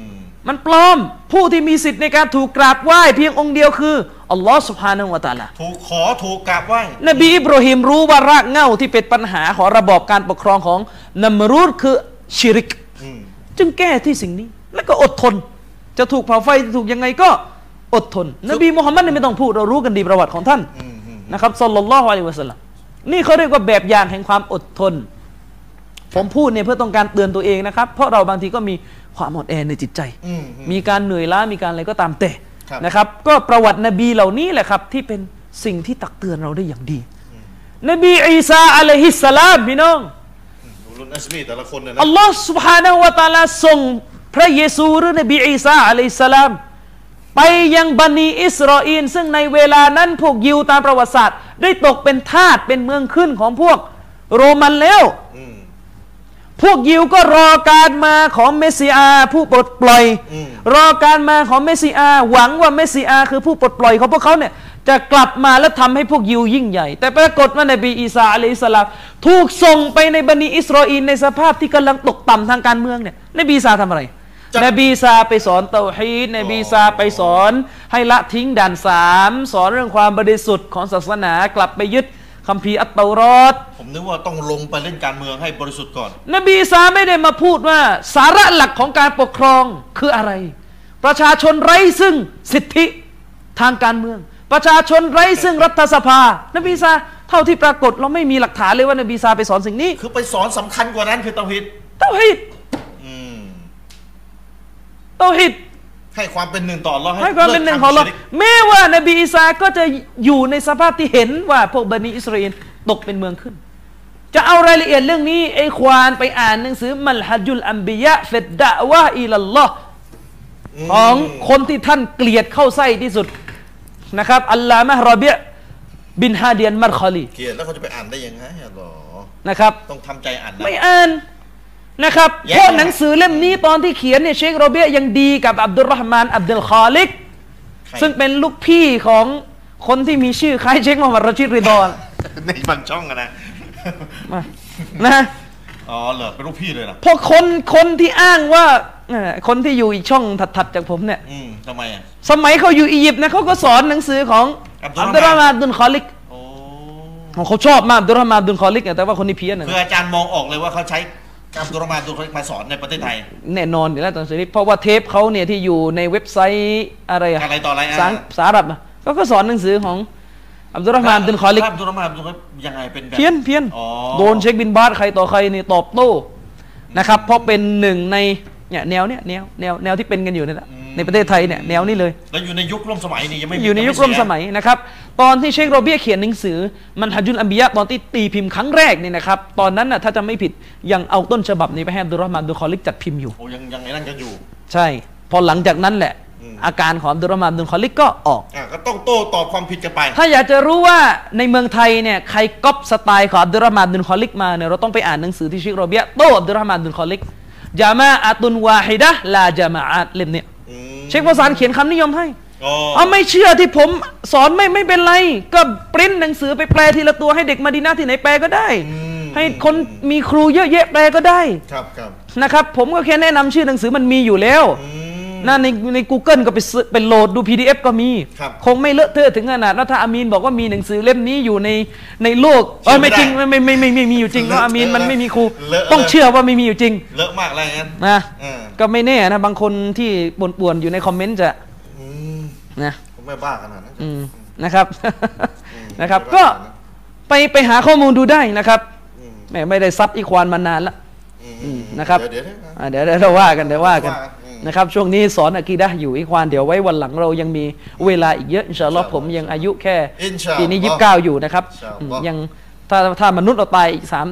มมันปลอมผู้ที่มีสิทธิ์ในการถูกกราบไหว้เพียงองค์เดียวคืออัลลอฮ์สุบฮานะฮูวะตะอาลาถูกขอถูกกราบไหว้นบีอิบราฮิมรู้ว่ารากเหง้าที่เป็นปัญหาของระบอบการปกครองของนามรูดคือชิริกอืมจึงแก้ที่สิ่งนี้ แล้วก็อดทน จะถูกเผาไฟจะถูกยังไงก็อดทน นบีมุฮัมมัดเนี่ยไม่ต้องพูดเรารู้กันดีประวัติของท่านอืมอืมนะครับสัลลัลลอฮุอะลัยฮิวะสัลลัม นี่เขาเรียกว่าแบบอย่างแห่งความอดทน ผมพูดเนี่ยเพื่อต้องการเตือนตัวเองนะครับ เพราะเราบางทีก็มีความอ่อนแอในจิตใจ อืมอืม มีการเหนื่อยล้ามีการอะไรก็ตามแต่ ครับ นะครับ ก็ประวัตินบีเหล่านี้แหละครับ ที่เป็นสิ่งที่ตักเตือนเราได้อย่างดี นบีอีสาอะลัยฮิสสลามพี่น้อง อุลุนอัสมีแต่ละคนเนี่ย อั นะ ลลอฮ์ سبحانه และ تعالى ส่งพระเยซูหรือนบีอีสาอะลัยฮิสสลาม ไปยังบันีอิสราเอลซึ่งในเวลานั้นพวกยิวตามประวัติศาสตร์ ได้ตกเป็นทาสเป็นเมืองขึ้นของพวกโรมันแล้วอืมพวกยิวก็รอการมาของเมสสิอาห์ผู้ปลดปล่อยอืมรอการมาของเมสสิอาห์หวังว่าเมสสิอาห์คือผู้ปลดปล่อยของพวกเขาเนี่ยจะกลับมาและทำให้พวกยิวยิ่งใหญ่ แต่ปรากฏว่านบีอีสาอะลัยฮิสสลามถูกส่งไปในบันิอิสราเอลในสภาพที่กำลังตกต่ำทางการเมืองเนี่ยนบีอีสาทำอะไรจะ นบีซาไปสอนเตาฮีดนบีซาไปสอน ให้ละทิ้งด่านสามสอนเรื่องความบริสุทธิ์ของศาสนากลับไปยึดคัมภีร์อัตเตารอดผมนึกว่าต้องลงไปเล่นการเมืองให้บริสุทธิ์ก่อน นบีอีสาไม่ได้มาพูดว่า สาระหลักของการปกครองคืออะไร ประชาชนไร้ซึ่งสิทธิทางการเมือง ประชาชนไร้ซึ่งรัฐสภา นบีอีสาเท่าที่ปรากฏเราไม่มีหลักฐานเลยว่านบีอีสาไปสอนสิ่งนี้ คือไปสอนสำคัญกว่านั้นคือเตาฮิดเตาฮิดอืมเตาฮิดให้ความเป็นหนึ่งต่ออัลเลาะห์ให้ความเป็นหนึ่งของเราลิกทำชิริกแม้ว่านบีอีสาก็จะอยู่ในสภาพที่เห็นว่าพวกบนีอิสราเอลตกเป็นเมืองขึ้น จะเอารายละเอียดเรื่องนี้อิควานไปอ่านหนังสือمنهج الأنبياء في الدعوة إلى اللهของคนที่ท่านเกลียดเข้าไส้ที่สุดนะครับอัลลามะฮ์รอเบียบินฮาเดียนมัดคอลีเกลียดแล้วเขาจะไปอ่านได้ยังไงอะหรอนะครับ ต้องทำใจอ่านนะไม่อ่าน นะครับแย่เพราะหนังสือเล่มนี้ตอนที่เขียนเนี่ยเชคโรเบียยังดีกับอับดุลรห์มานอับดุลคอลิกใครซึ่งเป็นลูกพี่ของคนที่มีชื่อคล้ายเชคมูฮัมหมัดรอชิดริดอนในบันช่องอะนะมานะอ๋อเหรอเป็นลูกพี่เลยนะเพราะคนคนที่อ้างว่าเอ่อคนที่อยู่อีกช่องถัดๆจากผมเนี่ยอืมทำไมอะสมัยเขาอยู่อียิปต์นะเขาก็สอนหนังสือของอัอับบดุดุลลรรห์ห์มานมานอับดุลคอลิกโอ้เขาชอบมากอับดุลรห์มานอับดุลคอลิกอะแต่ว่าคนนี้เพี้ยนนะคืออาจารย์มองออกเลยว่าเขาใช้ อับดุลรห์มานอับดุลคอลิกมาสอนในประเทศไทย แน่นอนอยู่แล้วตอนนี้เพราะว่าเทปเขาเนี่ยที่อยู่ในเว็บไซต์อะไรอะอะไรต่ออะไรอะ สารสารับอะก็ก็สอนหนังสือของอับดุลรห์มานอับดุลคอลิกอับดุลรห์มานอับดุลคอลิกยังไงเป็นแบบ เพี้ยนเพี้ยนอ๋อ โดนเชคบินบาสใครต่อใครนี่ตอบโต้นะครับ เพราะเป็นหนึ่งใน เนี่ยแนวเนี่ยแนวแนวแนวที่เป็นกันอยู่เนี่ยแหละในประเทศไทยเนี่ยแนวนี้เลยแล้วอยู่ในยุคร่วมสมัยนี่ยังไม่มีอยู่ในยุคร่วมสมัยนะครับตอนที่เชคโรเบียเขียนหนังสือ منهج الأنبياءตอนที่ตีพิมพ์ครั้งแรกเนี่ยนะครับตอนนั้นน่ะถ้าจะไม่ผิดยังเอาต้นฉบับนี้ไปให้อับดุลรห์มานอับดุลคอลิกจัดพิมพ์อยู่โอ้ยังยังไงนั่นกันอยู่ ใช่ พอหลังจากนั้นแหละอืมอาการของอับดุลรห์มานอับดุลคอลิกก็ออกอะก็ต้องโต้ตอบความผิดกันไป ถ้าอยากจะรู้ว่าในเมืองไทยเนี่ยใครก๊อปสไตล์ของอับดุลรห์มานอับดุลคอลิกมาเนี่ยเราต้องไปอ่านหนังสือที่เชคโรเบียโต้อับดุลรห์มานอับดุลคอลิก جماعة واحدة لا جماعات เล่มเนี่ยอืมเชคโบซานเขียนคำนิยมให้อ๋อเอาไม่เชื่อที่ผมสอนไม่ไม่เป็นไร ก็ปริ้นหนังสือไปแปลทีละตัวให้เด็กมาดีนาที่ไหนแปลก็ได้อืมให้คนมีครูเยอะแยะแปลก็ได้ครับครับนะครับ ผมก็แค่แนะนำชื่อหนังสือมันมีอยู่แล้วอืม นั่นในใน Google ก็ไปซื้อไปโหลดดู PDF ก็มีครับคงไม่เลอะเทอะถึงขนาดว่าถ้าอามีนบอกว่ามีหนังสือเล่มนี้อยู่ในในโลกเออไม่จริงไม่ไม่ไม่ไม่ไม่มีอยู่จริงเพราะอามีนมันไม่มีครูเลอะต้องเชื่อว่าไม่มีอยู่จริง เลอะมากอะไรงั้นนะเออก็ไม่แน่นะบางคนที่ป่วนๆอยู่ในคอมเมนต์จะอืมนะผมไม่บ้าขนาดนั้นอืมนะครับอืมนะครับไม่ก็บ้าขนาดนั้นไปไปหาข้อมูลดูได้นะครับอืมแหมไม่ได้ซัดอีควานมานานละอืมอืมนะครับเดี๋ยวเดี๋ยวอ่าเดี๋ยวเดี๋ยวเราว่ากันเดี๋ยวว่ากันว่ากั นอืมนะครับช่วงนี้สอนอะกีดะห์อยู่อีควานเดี๋ยวไว้วันหลังเรายังมีเวลาอีกเยอะอินชาอัลลอฮ์อินชาอัลลอฮ์ผมยังอายุแค่อินชาอัลลอฮ์ปีนี้ยี่สิบเก้าอยู่นะครับอินชาอัลอืมลอฮ์ยังถ้าถ้ามนุษย์เราตายอีกสาม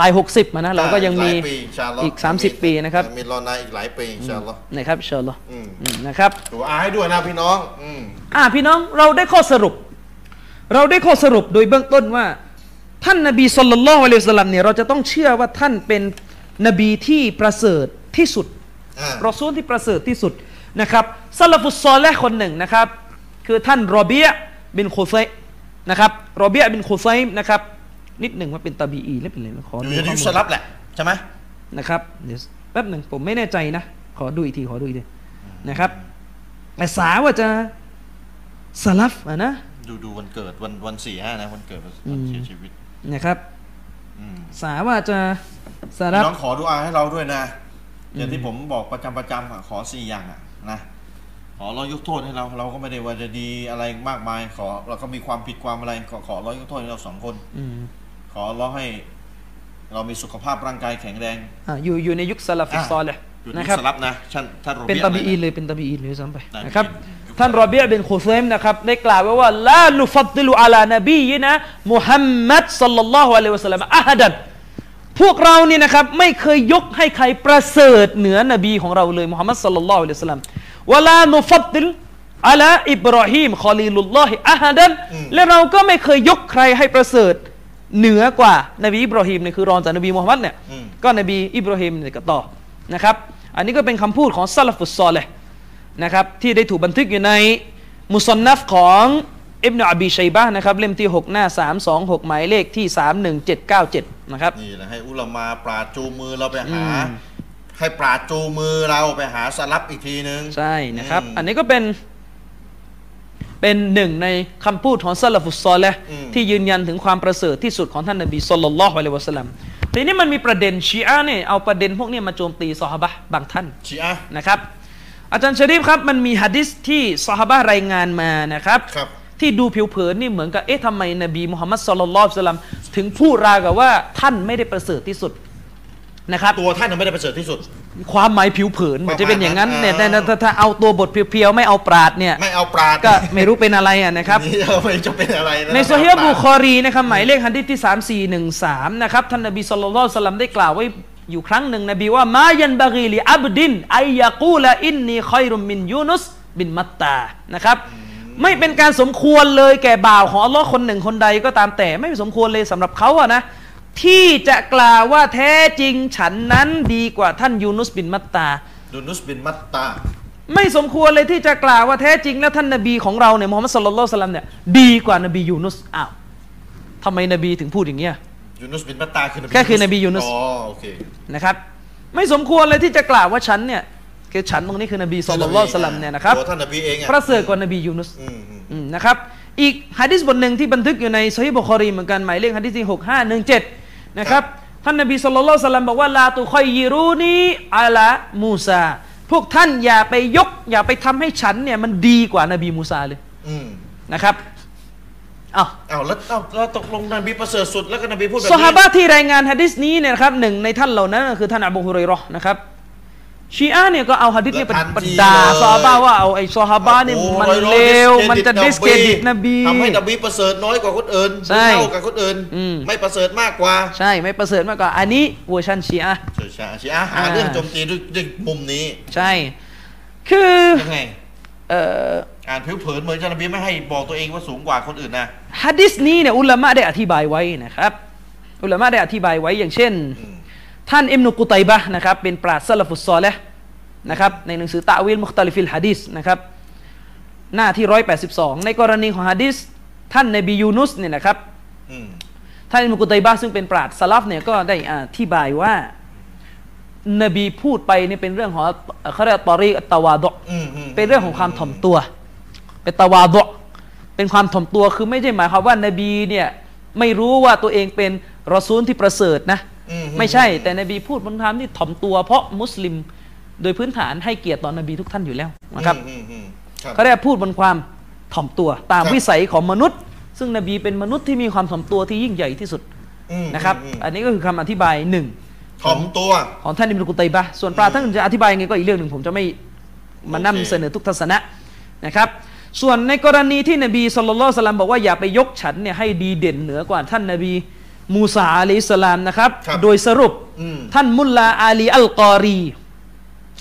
ตายหกสิบมานะ เราก็ยังมีหลาปีอินชาอัลลอฮ์อีกสามสิบปีนะครับ มีรอนาอีกหลายปีอินชาอัลลอฮ์นะครับอินชาอัลลอฮ์อืมอืมนะครับดูอาให้ด้วยนะพี่น้องอืมอ่าพี่น้องเราได้ข้อสรุป เราได้ข้อสรุปโดยเบื้องต้นว่า ท่านนบีสัลลัลลอฮุอะลัยฮิวะสัลลัมเนี่ยเราจะต้องเชื่อว่าท่านเป็นนบีที่ประเสริฐที่สุดอ่า รอซูลที่ประเสริฐที่สุดนะครับสะละฟุศศอลิห์คนหนึ่งนะครับ คือท่านรอเบียบินโคไซนะครับรอเบียบินโคไซนะครับ นิดหนึ่งว่าเป็นตาบีอีหรือเป็นอะไรนะขออดูยู่ในข้อยุคมูสลลับแหละใช่ไหมนะครับเดี๋ยวแป๊บหนึ่งผมไม่แน่ใจนะ ขอดูอีกทีขอดูอีกทีนะครับแต่สาว่าจะสลับอะนะดูดูวันเกิดวันวันสี่ห้านะวันเกิดวันอืมเสียชีวิตนะครับอืมสาว่าจะสลัพี่บน้องขอดูอาให้เราด้วยนะ อย่างที่ผมบอกประจำประจำอะขอสี่อย่างอะนะขอเรายกโทษให้เราเราก็ไม่ได้ว่าจะดีอะไรมากมาย ขอเราก็มีความผิดความอะไรขอขอเรายกโทษให้เราสองคนอืมขอเราให้ เรามีสุขภาพร่างกายแข็งแรงอะอยู่อยู่ในยุคสะละฟุศศอลิห์เลยอยู่ในนะครับสะลัฟนะท่านท่านโรเป็นบียตาบีอีะไรเลยเป็นตาบีอีเลยซ้ำไปตาบีอีนะครับยุคท่านรอเบียบินโคไซมนะครับได้กล่าวไว้ว่าلا نفضل على نبينا محمد صلى الله عليه وسلم أحدا พวกเราเนี่ยนะครับไม่เคยยกให้ใครประเสริฐเหนือนบีของเราเลยมุฮัมมัดสัลลัลลอฮุอะลัยฮิวะสัลลัมولا نفضل على إبراهيم خليل الله أحداและเราก็ไม่เคยยกใครให้ประเสริฐเหนือกว่านบีอิบราฮิมเนี่ยคือรองจากนบีมุฮัมมัดเนี่ยอืมก็นบีอิบราฮิมเนี่ยก็ต่อนะครับ อันนี้ก็เป็นคำพูดของซาลฟุตซอลเลยนะครับที่ได้ถูกบันทึกอยู่ในมุสนนัฟของ อิบนาอบีชัยบะห์นะครับ เล่มที่ 6 หน้า 326 หมายเลขที่ 31797 นะครับ นี่แหละให้อุลามาปราดจูงมือเราไปหาอืมให้ปราดจูมือเราไปหาสลับอีกทีนึง ใช่นะครับอืมอันนี้ก็เป็นเป็นหนึ่งในคำพูดของซาลฟุสซอลและอืมที่ยืนยันถึงความประเสริฐที่สุดของท่านนบีสุลต่านละฮ์อะลัยฮิวะสัลลัมทีนี้มันมีประเด็นชีอะห์เนี่ยเอาประเด็นพวกเนี้มาโจมตีซอฮาบะห์บางท่านชีอะห์นะครับ อาจารย์ชะรีฟครับมันมีฮะดิษที่ซอฮาบะห์รายงานมานะครับครับ ที่ดูผิวเผินนี่เหมือนกับเอ๊ะทำไมนบีมุฮัมมัดสุลลัลลอฮุอะลัยฮิวะสัลลัมถึงพูดราวกับว่าท่านไม่ได้ประเสริฐที่สุดนะครับตัวท่านน่ะไม่ได้ประเสริฐที่สุด ความหมายผิวเผินมันจะเป็นอย่างนั้นประมาณเนี่ยนั้นแต่ถ้าถ้าเอาตัวบทเพียวๆไม่เอาปราดเนี่ยไม่เอาปราดก็ไม่รู้เป็นอะไรอะนะครับนี่เอาไม่จะเป็นอะไรนะในโซฮีฮ์บุคอรีนะครับหมายเลขฮันดิษที่ 3413นะครับท่านนบีสุลต่านละสลัมได้กล่าวไว้อยู่ครั้งหนึ่งนบีว่ามายันบากีลีอับดินไอยากูลอินนีคอยรุมมินยูนุสบินมัตตานะครับ ไม่เป็นการสมควรเลยแก่บ่าวของอัลลอฮ์คนหนึ่งคนใดก็ตามแต่ไม่สมควรเลยสำหรับเขาอะนะที่จะกล่าวว่าแท้จริงฉันนั้นดีกว่าท่านยูนุสบินมัตตาดูนุสบินมัตตา ไม่สมควรเลยที่จะกล่าวว่าแท้จริงแล้วท่านนบีของเราเนี่ยมุฮัมมัดสุลลัลลอฮุอะลัยฮิวะสัลลัมเนี่ยดีกว่านบียูนุสอ้าวทำไมนบีถึงพูดอย่างเงี้ยยูนุสบินมัตตาคือนบีก็คือนบียูนุสอ๋อโอเคนะครับไม่สมควรเลยที่จะกล่าวว่าฉันเนี่ย คือฉันตรงนี้คือนบีสัลลัลลอฮุอะลัยฮิวะสัลลัมเนี่ยนะครับตัวท่านนบีเองอะประเสริฐกว่านบียูนุสอืมอืมอืมนะครับอีกฮะดิษบทหนึ่งที่บันทึกอยู่ในซอฮีบุคอรีเหมือนกันหมายเลขฮะดิษที่หกห้าหนึ่งเจ็ดนะครับท่านนบีสัลลัลลอฮุอะลัยฮิวะสัลลัมบอกว่า لا تخيروني على موسى พวกท่านอย่าไปยก อย่าไปทำให้ฉันเนี่ยมันดีกว่านบีมูซาเลยอืมนะครับอ้าวอ้าวแล้วอ้าวแล้วตกลงนบีประเสริฐสุดแล้วก็นบีพูดแบบซอฮานี้บะห์ที่รายงานฮะดิษนี้เนี่ยนะครับหนึ่งในท่านเหล่านั้นก็คือท่านอบูฮุเรยเราะห์นะครับ ชีอะห์เนี่ยก็เอาฮะดิษนี้ไปประด่าซอฮาบะห์ว่าเอาไอ้ซอฮาบะห์เนี่ยโอ้โหมันร้อยเลว discredit มันจะ discredit นบีทำให้นบีประเสริฐน้อยกว่าคนอื่นใช่เท่ากับคนอื่นอืมไม่ประเสริฐมากกว่า ใช่ไม่ประเสริฐมากกว่า อันนี้เวอร์ชันชีอะห์ใช่ใช่ชีอะห์หาอ่าเรื่องโจมตีด้วยด้วยมุมนี้ ใช่ คือยังไงเอ่ออ่านผิวเผินเหมือนจะนบีไม่ให้บอกตัวเองว่าสูงกว่าคนอื่นนะฮะดิษนี้เนี่ยอุลามะได้อธิบายไว้นะครับ อุลามะได้อธิบายไว้อย่างเช่นอืม ท่านอิบนุกุตัยบะห์นะครับเป็นปราชญ์สะละฟุศศอลิห์นะครับในหนังสือتأويل مختلف الحديث นะครับหน้าที่182ในกรณีของฮะดิษท่านนบียูนุสเนี่ยนะครับอืมท่านอิบนุกุตัยบะห์ซึ่งเป็นปราชญ์สลัฟเนี่ยก็ได้อธิบายว่านบีพูดไปเนี่ยเป็นเรื่องของเขาเรียกว่าตอรีอัตตะวาดะอืมอืมเป็นเรื่องของความถ่อมตัว เป็นตะวาดะเป็นความถ่อมตัวคือไม่ใช่หมายความว่านบีเนี่ยไม่รู้ว่าตัวเองเป็นรอซูลที่ประเสริฐนะอื ไม่ใช่ แต่นบีพูดบนความที่ถ่อมตัวเพราะมุสลิมโดยพื้นฐานให้เกียรติต่อนบีทุกท่านอยู่แล้วนะครับอืมอืมครับเขาเรียกพูดบนความถ่อมตัว ตามครับวิสัยของมนุษย์ ซึ่งนบีเป็นมนุษย์ที่มีความถ่อมตัวที่ยิ่งใหญ่ที่สุดอืมนะครับอืมอันนี้ก็คือคำอธิบายหนึ่งถ่อมตัวของท่านอิบนุกุตัยบะห์ส่วนปราชญ์ท่านจะอธิบายยังไงก็อีกเรื่องหนึ่งผมจะไม่มาโอเคนำเสนอทุกทัศนะนะครับ ส่วนในกรณีที่นบีสัลลัลลอฮุอะลัยฮิวะสัลลัมบอกว่าอย่าไปยกฉันเนี่ยให้ดีเด่นเหนือกว่าท่านนบี มูซาอะลัยฮิสสลามนะครับครับ โดยสรุปอืมท่านมุลลาอาลีอัลกอรี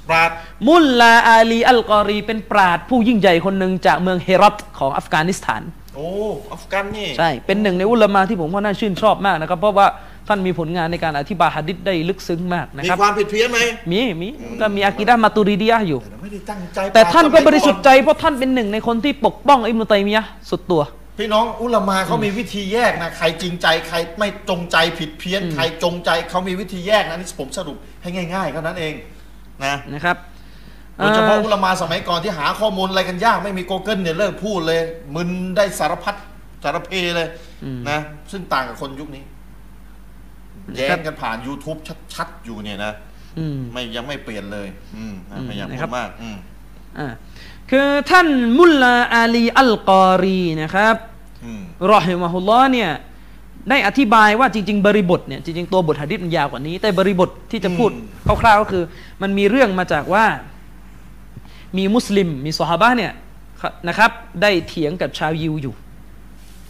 ปราดมุลลาอาลีอัลกอรี เป็นปราชญ์ผู้ยิ่งใหญ่คนหนึ่งจากเมืองเฮรัตของอัฟกานิสถาน โอ้อัฟกันนี่ใช่ เป็นหนึ่งในอุลามาที่ผมว่าน่าชื่นชอบมากนะครับ เพราะว่าท่านมีผลงานในการอธิบายฮะดิษได้ลึกซึ้งมากนะมีครับความผิดเพี้ยนไหมมีมีก็มีอากีดะห์มาตูริดียะห์อยู่แต่ไม่ได้ตั้งใจแต่ท่านก็ปบดริสุทธิ์ใจเพราะท่านเป็นหนึ่งในคนที่ปกป้องอิบนุตัยมียะห์สุดตัว พี่น้องอุลามาเขามีวิธีแยกนะใครจริงใจใครไม่จงใจผิดเพี้ยนใครจงใจเขามีวิธีแยกนะนี่ผมสรุปให้ง่ายๆเท่านั้นเองนะนะครับโดยเฉพาะเอ่อุอลามาสมัยก่อนที่หาข้อมูลอะไรกันยากไม่มี Google เนี่ยเลิกพูดเลย มึนได้สารพัดสารเพเลยนะซึ่งต่างกับคนยุคนี้ แย้งกันผ่าน YouTube ชัดๆอยู่เนี่ยนะอืมไม่ยังไม่เปลี่ยนเลย อืมนะอืมไม่อยากนะพูครัดบมาก อืมอ่า คือท่านมุลลาอาลีอัลกอรีนะครับอืมรอฮิมะฮุลลอฮ์เนี่ยได้อธิบายว่าจริง ๆ บริบทเนี่ยจริง ๆ ตัวบทหะดิษมันยาวกว่านี้ แต่บริบทที่จะพูดอืมคร่าวๆก็คือ มันมีเรื่องมาจากว่า มีมุสลิม มีซอฮาบะห์เนี่ยนะครับ ได้เถียงกับชาวยิวอยู่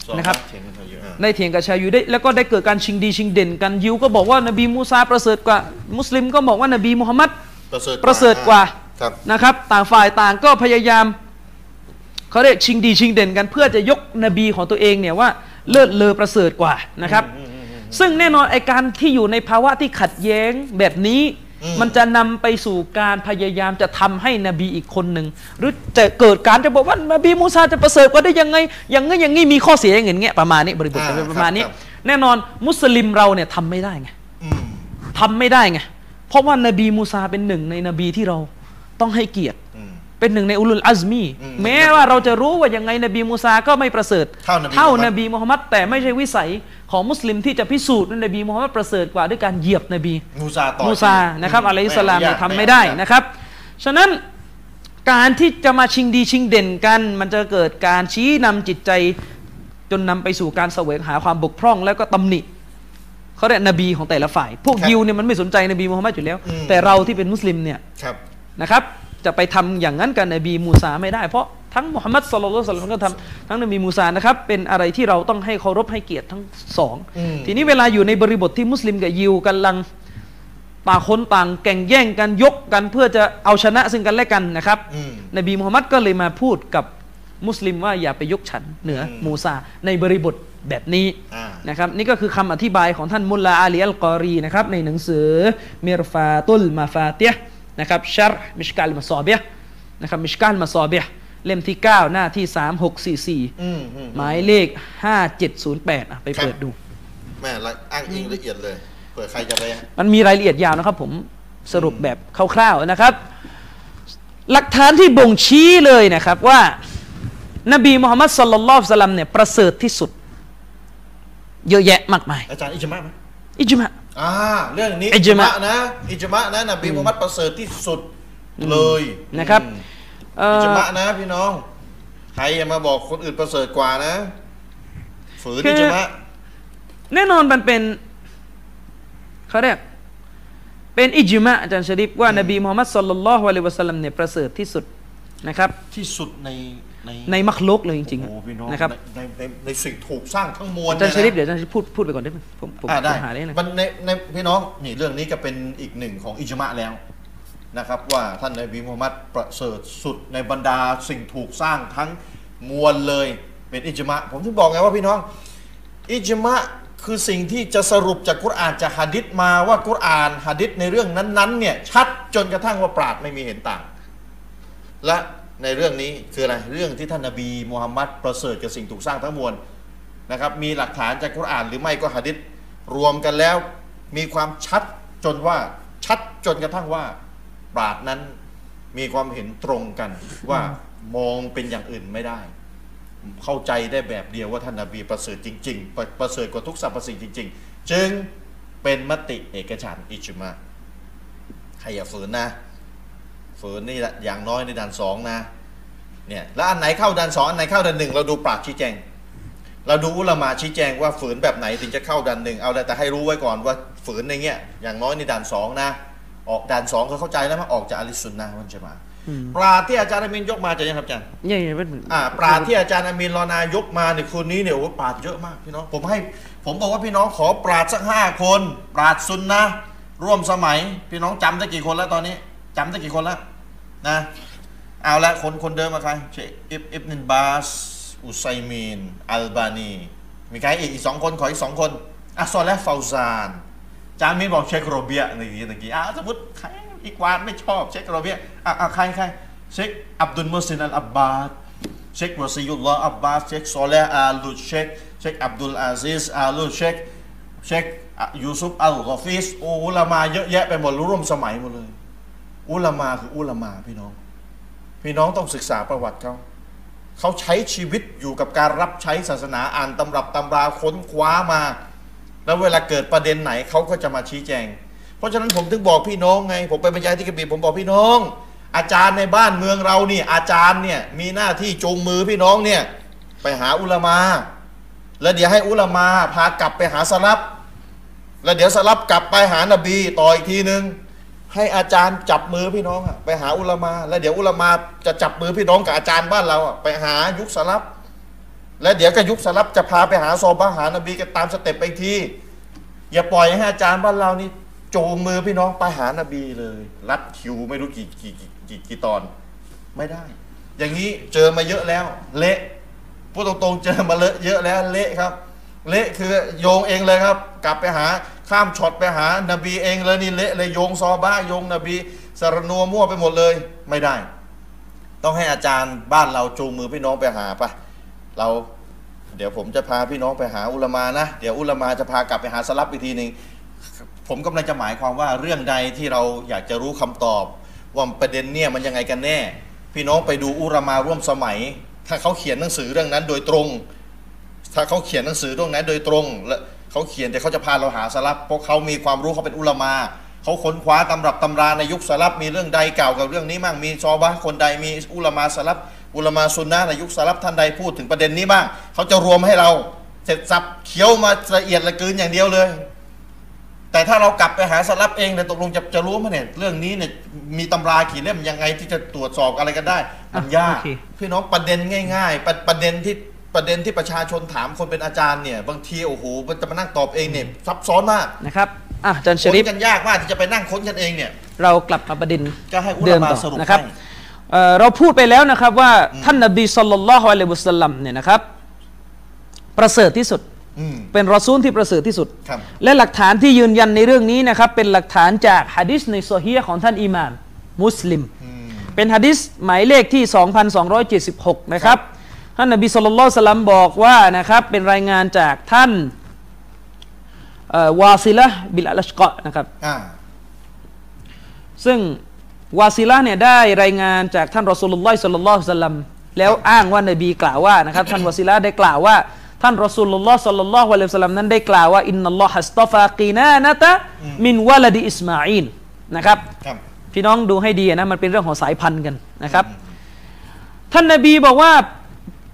สองนะครับเถียงกันเยอะอะได้เถียงกับชาวยิวได้แล้วก็ได้เกิดการชิงดีชิงเด่นกันยิวก็บอกว่านบีมูซาประเสริฐกว่า มุสลิมก็บอกว่านบีมุฮัมมัดประเสริฐประเสริฐกว่าครับ นะครับ ต่างฝ่ายต่างก็พยายามเขาเรียกชิงดีชิงเด่นกัน เพื่อจะยกนบีของตัวเองเนี่ยว่าเลิศเลอประเสริฐกว่านะครับ ซึ่งแน่นอนไอการที่อยู่ในภาวะที่ขัดแย้งแบบนี้อืมมันจะนำไปสู่การพยายามจะทำให้นบีอีกคนหนึ่งหรือจะเกิดการจะบอกว่านบีมูซาจะประเสริฐกว่าได้ยังไง อย่างงี้อย่างงี้มีข้อเสียอย่างเงี้ยประมาณนี้บริบทจะเป็นประมาณนี้ แน่นอนมุสลิมเราเนี่ยทำไม่ได้ไงอืมทำไม่ได้ไง เพราะว่านบีมูซาเป็นหนึ่งในนบีที่เรา ต้องให้เกียรติอืมเป็นหนึ่งในอุลุลอัซมีอืมแม้ว่าเราจะรู้ว่ายังไงนบีมูซาก็ไม่ประเสริฐ เท่านบีมุฮัมมัดนบีมุฮัมมัดแต่ไม่ใช่วิสัยของมุสลิมที่จะพิสูจน์ว่านบีมุฮัมมัดประเสริฐกว่าด้วยการเหยียบนบีมูซาต่อมูซานะครับมอะลัยฮิสสลามเนี่ยอทำไม่ได้อนุญาตนะครับฉะนั้นการที่จะมาชิงดีชิงเด่นกัน มันจะเกิดการชี้นำจิตใจจนนำไปสู่การแสวงหาความบกพร่องแล้วก็ตำหนิเขาเรียกนบีของแต่ละฝ่าย พวกยิวเนี่ยมันไม่สนใจนบีมุฮัมมัดอยู่แล้ว แต่เราที่เป็นมุสลิมเนี่ยครับ นะครับ จะไปทำอย่างนั้นกับนบีมูซาไม่ได้ เพราะทั้งมุฮัมมัดสัลลัลลอฮุอะลัยฮิวะซัลลัมก็ทำทั้งนบีมูซานะครับ เป็นอะไรที่เราต้องให้เคารพให้เกียรติทั้งสองอืมทีนี้เวลาอยู่ในบริบทที่มุสลิมกับยิวกำลังต่างคนต่างแข่งแย่งกันยกกันเพื่อจะเอาชนะซึ่งกันและกันนะครับอืมนบีมูฮัมมัดก็เลยมาพูดกับมุสลิมว่าอย่าไปยกฉันเหนืออมมูซาในบริบทแบบนี้อ่านะครับนี่ก็คือคำอธิบายของท่านมุลลาอาลีอัลกอรีนะครับในหนังสือمرقاة المفاتيح นะครับชัรมิชกาลมาซอเบียนะครับมิชกาลมาซอเบียเล่มที่ 9 หน้าที่ 3644อืมอืมหมายเลข 5708อะไปเปิดดู แม่ละอ้างอิงละเอียดเลยเผื่อใครจะไปมันมีรายละเอียดยาวนะครับ ผมสรุปแบบคร่าวๆนะครับ หลักฐานที่บ่งชี้เลยนะครับว่า นบีมุฮัมมัดสัลลัลลอฮุอะลัยฮิวะสัลลัมเนี่ยประเสริฐที่สุด เยอะแยะมากมายอาจารย์อิจมาไหมอิจมะ อ่าเรื่องนี้อิจมะนะอิจมะนะนบีมุฮัมมัดประเสริฐที่สุดเลยนะครับอืมเอ่อิอจมะนะพี่น้องใครอย่ามาบอกคนอื่นประเสริฐกว่านะ ฝืนคืออิจมะแน่นอนมันเป็นเขาเรียกเป็นอิจมะอาจารย์ชริฟว่านบีมุฮัมมัดสัลลัลลอฮุอะลัยฮิวะสัลลัมเนี่ยประเสริฐที่สุดนะครับ ที่สุดใน ในในมักลุกเลยจริงโอ้โหพี่น้องๆนะครับในในในในสิ่งถูกสร้างทั้งมวลอาจารย์ชนี่ริฟนะเดี๋ยวอาจารย์ชริฟพูดพูดไปก่อนได้ไหมผมผมอ่าได้ผมหาได้นะมันในในพี่น้องนี่เรื่องนี้ก็เป็นอีกหนึ่งของอิจมะแล้วนะครับ ว่าท่านนบีมูฮัมมัดประเสริฐสุดในบรรดาสิ่งถูกสร้างทั้งมวลเลยเป็นอิจมะผมถึงบอกไงว่าพี่น้อง อิจมะคือสิ่งที่จะสรุปจากกุรอานจากฮะดิษมาว่ากุรอานฮะดิษในเรื่องนั้นๆเนี่ยชัดจนกระทั่งว่าปราดไม่มีเห็นต่าง และ ในเรื่องนี้คืออะไรเรื่องที่ท่านนบีมูฮัมมัดประเสริฐกับสิ่งถูกสร้างทั้งมวลนะครับ มีหลักฐานจากกุรอานหรือไม่ก็หะดิษรวมกันแล้ว มีความชัดจนว่าชัดจนกระทั่งว่าปราดนั้นมีความเห็นตรงกันว่ามองเป็นอย่างอื่นไม่ได้ เข้าใจได้แบบเดียวว่าท่านนบีประเสริฐจริง ๆ ประประเสริฐกว่าทุกสรรพสิ่งจริง ๆ จึงเป็นมติเอกฉันอิจุมาใครอย่าฝืนนะ ฝืนนี่แหละอย่างน้อยในด่านสองนะเนี่ยแล้วอันไหนเข้าด่านสองอันไหนเข้าด่านหนึ่งเราดูปราดชี้แจง เราดูอุลามาชี้แจงว่าฝืนแบบไหนถึงจะเข้าด่านหนึ่งเอาแต่ให้รู้ไว้ก่อนว่าฝืนในเงี้ยอย่างน้อยในด่านสองนะ ออกด่านสองก็เข้าใจแล้วมั้งออกจากอาลิสซุนนะห์วันจะมาอืมปราดที่อาจารย์อามินยกมาจะยังครับอาจารย์เนี่ยเนี่ยเป็นอ่าปราดที่อาจารย์อามีนรอนายกมาในคืนนี้เนี่ยโอ้โหปราดเยอะมากพี่น้องผมให้ ผมบอกว่าพี่น้องขอปราดสักห้าคนปราดซุนนะห์ร่วมสมัย พี่น้องจำได้กี่คนแล้วตอนนี้จำได้กี่คนแล้ว นะเอาละคนคนเดิมมาใครเชคอิบอิบนินบาสอุไซมีนอัลบานีมีใครอีกอีกสองคนขออีกสองคนอะซอและฟาวซานจามินบอกเชคโรเบียอะไรอย่างเงี้ยตะกี้อะสมมติใครอีกวานไม่ชอบเชคโรเบียอะอะใครใครเชคอับดุลมุสินอัลอับบาดเชควาซียุลลอฮ์อับบาสเชคซอเลห์อาลุเชคเชคอับดุลอาซิสอาลุเชคเชคอะยูซุฟอัลกอฟิสโอ้อุลามาเยอะแยะไปหมดร่วมสมัยหมดเลย อุลามาคืออุลามาพี่น้อง พี่น้องต้องศึกษาประวัติเขาเขาใช้ชีวิตอยู่กับการรับใช้ศาสนาอ่านตำรับตำราค้นคว้ามา แล้วเวลาเกิดประเด็นไหนเขาก็จะมาชี้แจง เพราะฉะนั้นผมถึงบอกพี่น้องไง ผมไปบรรยายที่กระบี่ผมบอกพี่น้อง อาจารย์ในบ้านเมืองเรานี่อาจารย์เนี่ยมีหน้าที่จูงมือพี่น้องเนี่ยไปหาอุลามา แล้วเดี๋ยวให้อุลามาพากลับไปหาสลับแล้วเดี๋ยวสลับกลับไปหานบีต่ออีกทีหนึ่ง ให้อาจารย์จับมือพี่น้องอะไปหาอุลามา แล้วเดี๋ยวอุลามาจะจับมือพี่น้องกับอาจารย์บ้านเราอะไปหายุคสลับ แล้วเดี๋ยวก็ยุคสลับจะพาไปหาซอบาหานบีกันตามสเต็ปไปอีกทีอย่าปล่อยให้อาจารย์บ้านเรานี่จูงมือพี่น้องไปหานบีเลย รัดคิวไม่รู้กี่กี่กี่กี่กี่ตอน ไม่ได้ อย่างนี้เจอมาเยอะแล้ว เละพูดตรงๆเจอมาเลอะเยอะแล้วเละครับ เละคือโยงเองเลยครับ กลับไปหา ข้ามช็อตไปหานบีเองเลยนี่เละเลยโยงซอบ้าโยงนบีสารนัวมั่วไปหมดเลยไม่ได้ ต้องให้อาจารย์บ้านเราจูงมือพี่น้องไปหาไปเราเดี๋ยวผมจะพาพี่น้องไปหาอุลามานะเดี๋ยวอุลามาจะพากลับไปหาสลับอีกทีหนึ่งผมกำลังจะหมายความว่าเรื่องใดที่เราอยากจะรู้คำตอบ ว่าประเด็นเนี่ยมันยังไงกันแน่ พี่น้องไปดูอุรามาร่วมสมัย ถ้าเขาเขียนหนังสือเรื่องนั้นโดยตรง ถ้าเขาเขียนหนังสือเรื่องนั้นโดยตรงและ เขาเขียนแต่เขาจะพาเราหาสลับเพราะเขามีความรู้เขาเป็นอุลามาเขาค้นคว้าตำรับตำราในยุคสลับมีเรื่องใดเก่ากับเรื่องนี้มั่งมีซอบะห์คนใดมีอุลามาสลับอุลามาซุนนะห์ในยุคสลับท่านใดพูดถึงประเด็นนี้บ้างเขาจะรวมให้เราเสร็จสับเขียวมาละเอียดละกืนอย่างเดียวเลย แต่ถ้าเรากลับไปหาสลับเองเนี่ยตกลงจะจะรู้ไหมเนี่ยเรื่องนี้เนี่ยมีตำรากี่เล่มยังไงที่จะตรวจสอบอะไรกันได้มันยากโอเคพี่น้องประเด็นง่าย ๆ ประประเด็นที่ ประเด็นที่ประชาชนถามคนเป็นอาจารย์เนี่ย บางทีโอ้โหมันจะมานั่งตอบเองเนี่ยซับซ้อนมากนะครับอะอาจารย์ชค้นริฟกันยากมากที่จะไปนั่งค้นกันเองเนี่ย เรากลับมาประเด็นก็ให้อุเดิลามมาต่อสรุปนะครับให้เอ่อเราพูดไปแล้วนะครับว่าท่านนบีสัลลัลลอฮุอะลัยฮิวะสัลลัมเนี่ยนะครับ ประเสริฐที่สุดอืมเป็นรอซูลที่ประเสริฐที่สุดครับและหลักฐานที่ยืนยันในเรื่องนี้นะครับ เป็นหลักฐานจากฮะดิษในโซฮีฮ์ของท่านอิหม่ามมุสลิมอืมเป็นฮะดิษหมายเลขที่ 2276 นะครับ ท่านนบีสัลลัลลอฮุอะลัยฮิวะสัลลัมบอกว่านะครับเป็นรายงานจากท่านเอ่อวาซิละห์บินอัลอัสเกาะนะครับอ่าซึ่งวาซิละห์เนี่ยได้รายงานจากท่านรอสูลุลลอฮ์สัลลัลลอฮุอะลัยฮิวะสัลลัมแล้วอ้างว่านบีกล่าวว่านะครับท่านวาซิละห์ได้กล่าวว่า ท่านรอสูลุลลอฮ์สัลลัลลอฮุอะลัยฮิวะสัลลัมนั้นได้กล่าวว่าإن الله اصطفى كنانة من ولد إسماعيلนะครับครับพี่น้องดูให้ดีนะมันเป็นเรื่องของสายพันธุ์กันนะครับ ท่านนบีบอกว่า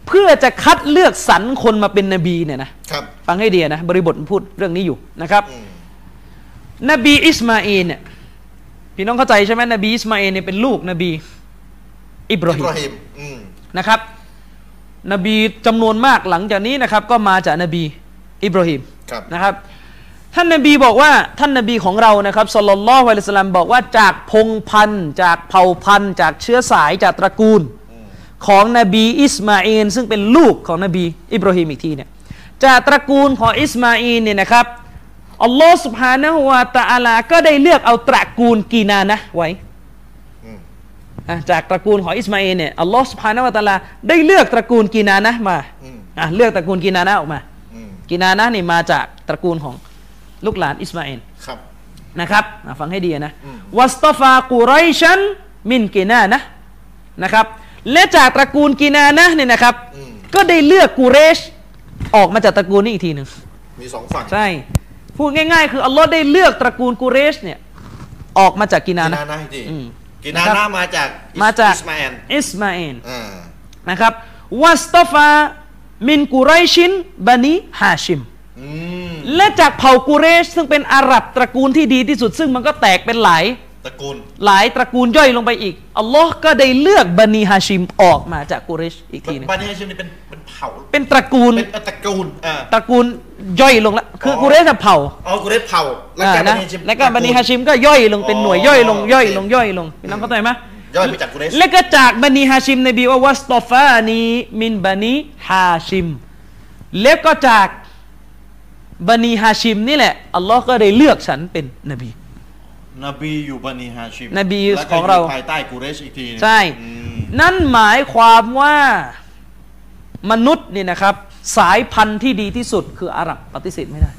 เพื่อจะคัดเลือกสรรคนมาเป็นนบีเนี่ยนะครับฟังให้ดีนะบริบทมันพูดเรื่องนี้อยู่นะครับอืมนบีอิสมาอีลเนี่ยพี่น้องเข้าใจใช่ไหมนบีอิสมาอีลเนี่ยเป็นลูกนบี อิบราอิฮิบมราฮิมอืมนะครับ นบีจำนวนมากหลังจากนี้นะครับ ก็มาจากนบี อิบราฮิมครับนะครับ ท่านนบีบอกว่าท่านนบีของเรานะครับสลลัลลอฮุอะลัยฮิวะสัลลัมบอกว่าจากพงศ์พันธุ์จากเผ่าพันธุ์จากเชื้อสายจากตระกูล ของนบีอิสมาอีลซึ่งเป็นลูกของนบีอิบราฮิมอีกทีเนี่ยจากตระกูลของอิสมาอีลเนี่ยนะครับอัลลอฮ์สุบฮานะฮูวาตะอาลา ก็ได้เลือกเอาตระกูลกีนานะไว้อืมอะจากตระกูลของอิสมาอีลเนี่ยอัลลอฮ์สุบฮานะฮูวาตะอาลาได้เลือกตระกูลกีนานะมาอืมอะเลือกตระกูลกีนานะออกมาอืมกีนานะนี่มาจากตระกูลของลูกหลานอิสมาอีลครับนะครับอะฟังให้ดีนะอืมวัสตฟากุไรชันมินกีนานะนะครับ และจากตระกูลกีนานะเนี่ยนะครับอืมก็ได้เลือกกูเรช ออกมาจากตระกูลนี้อีกทีหนึ่งมีสองฝั่งใช่พูดง่าย ๆ คืออัลลอฮ์ได้เลือกตระกูลกูเรชเนี่ยออกมาจากกีนากินานะนะให้ดีอืมกินานะครับนะมาจากอิสมาจากอิสมาแอนอิสมาอิลอ่านะครับواصطفى من قريش بني هاشمอืมและจากเผ่ากุเรช ซึ่งเป็นอาหรับตระกูลที่ดีที่สุด ซึ่งมันก็แตกเป็นหลาย ตระกูลหลายตระกูลย่อยลงไปอีกอัลลอฮ์ก็ได้เลือกบันีฮาชิมออกมาจากกุเรชอีกทีหนึงบานีฮาชิมนี่เป็นเป็นเผ่าเป็นตระกูลเป็นตระกูลอ่าตระกูลย่อยลงแล้วคือออกุเรชอะเผ่าอ๋อกุเรชเผ่าแล้วอ่าก็บานะนีฮาชิมแล้วก็ตระบันีฮาชิมก็ย่อยลงเป็นหน่วยอ๋อย่อยลงย่อยโอเคลงย่อยลงพี่น้องเข้าใจไหมย่อยมาจากกุเรชแล้วก็จากบันีฮาชิมนบีว่าวัสตอฟานีมินบันีฮาชิมแล้วก็จากบันีฮาชิมนี่แหละอัลลอฮ์ก็ได้เลือกฉันเป็นนบี นบีอยู่บานีฮาชิมนบีแล้วก็ของเรายู่ภายใต้กุเรชอีกทีหนึ่งใช่อืมนั่นหมายความว่ามนุษย์นี่นะครับ สายพันธุ์ที่ดีที่สุดคืออาหรับปฏิเสธไม่ได้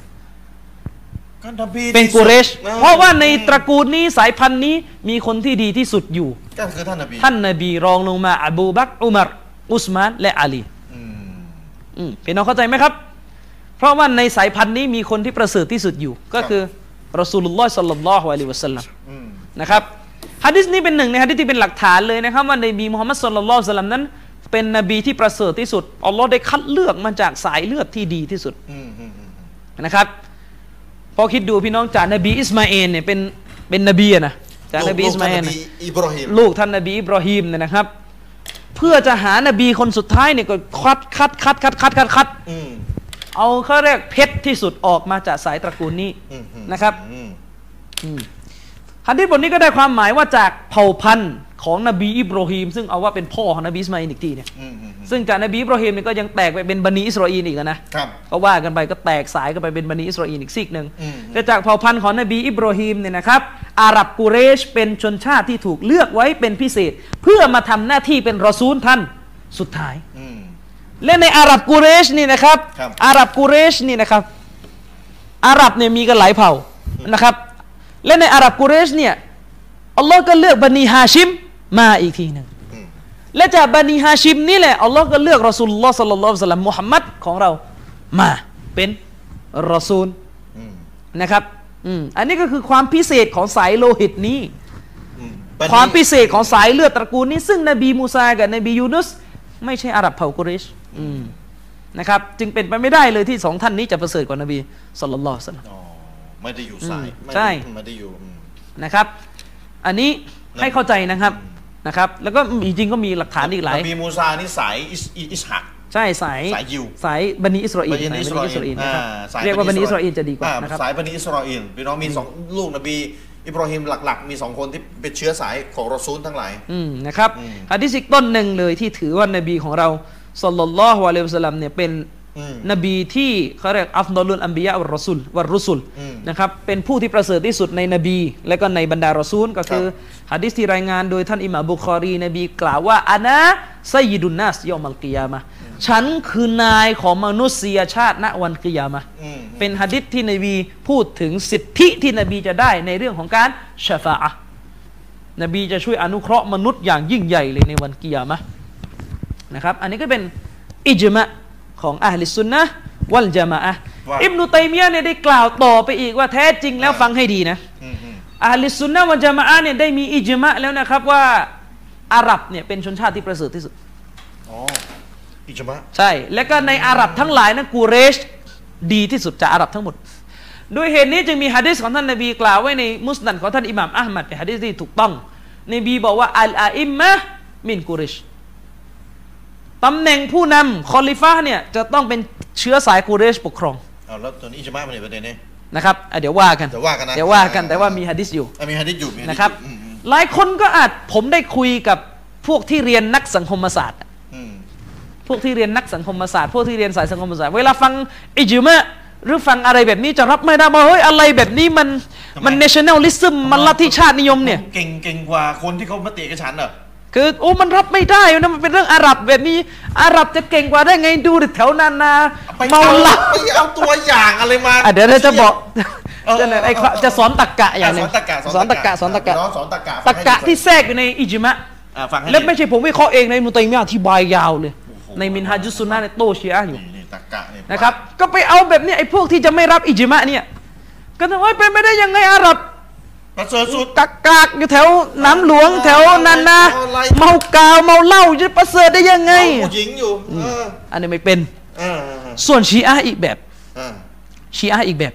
ก็นบีเป็นที่สุกุดเรชออเพราะว่าในตระกูลนี้สายพันธุ์นี้มีคนที่ดีที่สุดอยู่ ก็คือท่านนบีท่านนบีรองลงมาอบูบักรอุมารอุสมาน และอาลีอืมอืมพี่น้องเข้าใจไหมครับ เพราะว่าในสายพันธุ์นี้มีคนที่ประเสริฐที่สุดอยู่ก็คือ รอสูลุลลอฮ์สัลลัลลอฮุอะลัยฮิวะสัลลัมอืมนะครับฮะดิษนี้เป็นหนึ่งในฮะดิษที่เป็นหลักฐานเลยนะครับว่านบีมุฮัมมัดสุลลัลลอฮุอะลัยฮิวะสัลลัมนั้น เป็นนบีที่ประเสริฐที่สุดอัลลอฮ์ได้คัดเลือกมาจากสายเลือดที่ดีที่สุดอืมอืมอืมนะครับพอคิดดูพี่น้องจากนบีอิสมาเอลเนี่ยเป็นเป็นนบีอะนะจากนบีอิสมาเอลลูกท่านนบีอิบราฮิมลูกท่านนบีอิบราฮิมเนี่ยนะครับ เพื่อจะหานบีคนสุดท้ายเนี่ยก็คัดคัดคัดคัดคัดคัดคัดอืม เอาเขาเรียกเพชรที่สุดออกมาจากสายตระกูลนี้อืมอืมนะครับอืมอืมฮะดิษบทนี้ก็ได้ความหมายว่าจากเผ่าพันธุ์ของนบีอิบราฮิมซึ่งเอาว่าเป็นพ่อของนบีอิสมาอิลอีกทีเนี่ยอืมอืมอืมซึ่งจากนบีอิบราฮิมเนี่ยก็ยังแตกไปเป็นบันิอิสราเอลอีกอะนะครับก็ว่ากันไปก็แตกสายกันไปเป็นบันิอิสราเอลอีกซีกหนึ่งอืมแต่จากเผ่าพันธุ์ของนบีอิบราฮิมเนี่ยนะครับอาหรับกุเรชเป็นชนชาติที่ถูกเลือกไว้เป็นพิเศษ เพื่อมาทำหน้าที่เป็นรอซูลท่านสุดท้ายอืม และในอาหรับกุเรชนี่นะครับครับอาหรับกุเรชนี่นะครับ อาหรับเนี่ยมีกันหลายเผ่านะครับ และในอาหรับกุเรชเนี่ยอัลลอฮ์ก็เลือกบันีฮาชิมมาอีกทีหนึ่งอืมและจากบันีฮาชิมนี่แหละอัลลอฮ์ก็เลือกรอสูลุลลอฮ์สัลลัลลอฮุอะลัยฮิวะสัลลัมมุฮัมมัดของเรามาเป็นรอซูลอืมนะครับอืมอันนี้ก็คือความพิเศษของสายโลหิตนี้อืมบัดนี้ ความพิเศษของสายเลือดตระกูลนี้ ซึ่งนบีมูซากับนบียูนุส ไม่ใช่อาหรับเผ่ากุเรช อืมนะครับ จึงเป็นไปไม่ได้เลยที่สองท่านนี้จะประเสริฐกว่านบีสัลลัลลอฮุอะลัยฮิวะสัลลัมอ๋อไม่ได้อยู่สายอืมไม่ใช่ได้ไม่ได้อยู่อืมนะครับ อันนี้ให้เข้าใจนะครับนะครับ แล้วก็จริงๆก็มีหลักฐานอีกหลายนบีมูซานี่สายอิสอิอิสฮักใช่สายสายยิวสายบันิอิสราเอลบันิอิสราเอลนะครับอ่าสเรียกว่าบันิอิสราเอลจะดีกว่าอ่นะครับสายบันิอิสราเอลพี่น้องมีสองลูกนบีอิบราฮิมหลักๆ มีสองคนที่เป็นเชื้อสายของรอซูลทั้งหลายอืมนะครับอืมฮะดิษอีกต้นหนึ่งเลยที่ถือว่านบีของเรา สัลลัลลอฮุอะลัยฮิวะสัลลัมเนี่ยเป็นอืมนบีที่เขาเรียกأفضل الأنبياء والرسل والرسلอืมนะครับเป็นผู้ที่ประเสริฐที่สุดในนบี และก็ในบรรดารอซูล ก็คือครับฮะดิษที่รายงานโดยท่านอิหม่ามบุคอรีนบีกล่าวว่าأنا سيد الناس يوم القيامةฉันคือนายของมนุษยชาติณวันกิยามะห์อืมเป็นฮะดิษที่นบีพูดถึงสิทธิที่นบีจะได้ในเรื่องของการชฟาอะห์นบีจะช่วยอนุเคราะห์มนุษย์อย่างยิ่งใหญ่เลยในวันกิยามะห์ นะครับ อันนี้ก็เป็นอิจมะของอาลิสซุนนะห์วัลจามะอะห์ว่าอิบนุตัยมียะห์เนี่ยได้กล่าวต่อไปอีกว่าแท้จริงแล้วฟังให้ดีนะอืมอืมอาลิสซุนนะห์วัลจามะอะห์เนี่ยได้มีอิจมะแล้วนะครับว่าอาหรับเนี่ยเป็นชนชาติที่ประเสริฐที่สุดอ๋ออิจมะใช่ และก็ในอาหรับทั้งหลายนั้นกูเรช ดีที่สุดจากอาหรับทั้งหมดด้วยเหตุนี้จึงมีฮะดิษของท่านนบีกล่าวไว้ในมุสนัดของท่านอิหม่ามอัลมัดเป็นฮะดิษที่ถูกต้องนบีบอกว่าอัลอาอิมมะห์มินกุเรช ตำแหน่งผู้นำคอลิฟะห์เนี่ยจะต้องเป็นเชื้อสายกุเรชปกครองเอาแล้วตอนนี้อิจมะมันในประเด็นนี้นะครับอะเดี๋ยวว่ากันเดี๋ยวว่ากันนะเดี๋ยวว่ากันแต่ว่ามีฮะดิษอยู่อะมีฮะดิษอยู่มีฮะดิษนะครับอยู่อืมอืมหลายคนก็อาจผมได้คุยกับพวกที่เรียนนักสังคมศาสตร์อืมพวกที่เรียนนักสังคมศาสตร์พวกที่เรียนสายสังคมศาสตร์เวลาฟังอิจมะหรือฟังอะไรแบบนี้จะรับไม่ได้บอกเฮ้ยอะไรแบบนี้มันมัน nationalism มันลัทธิชาตินิยมเนี่ย เก่งเก่งกว่าคนที่เขามาติกับฉันเหรอ คือโอ้มันรับไม่ได้นะมันเป็นเรื่องอาหรับแบบนี้อาหรับจะเก่งกว่าได้ไงดูดิแถวนานาไปเมาเหล้าไปเอาตัวอย่างอะไรมาอะเดี๋ยวเราจะบอกเออจะไหนไอ้เออเออจะสอนตักกะอย่างหนึงสอนตรรกะสอนตักกะสอนตักกะน้องสอนตรรกะตักกะที่แทรกอยู่ในอิจมะอะฟังให้และดีไม่ใช่ผมวิเคราะห์เองในมุตัยมียะห์อธิบายยาวเลยโอ้โหในมินฮาจุสซุนนะห์ในโตชีอะห์อยู่นี่นี่ตรรกะนี่นะครับ ก็ไปเอาแบบนี้ไอ้พวกที่จะไม่รับอิจมะเนี่ยก็จะว่าเป็นไม่ได้ยังไงอาหรับ ประเสริฐสุด กักกากอยู่แถวน้ำหลวงแถวนันนาอะไร เมากาวเมาเหล้าจะประเสริฐได้ยังไง เอาผู้หญิงอยู่เอออันนี้ไม่เป็นเออเออส่วนชีอะห์อีกแบบเออชีอะห์อีกแบบ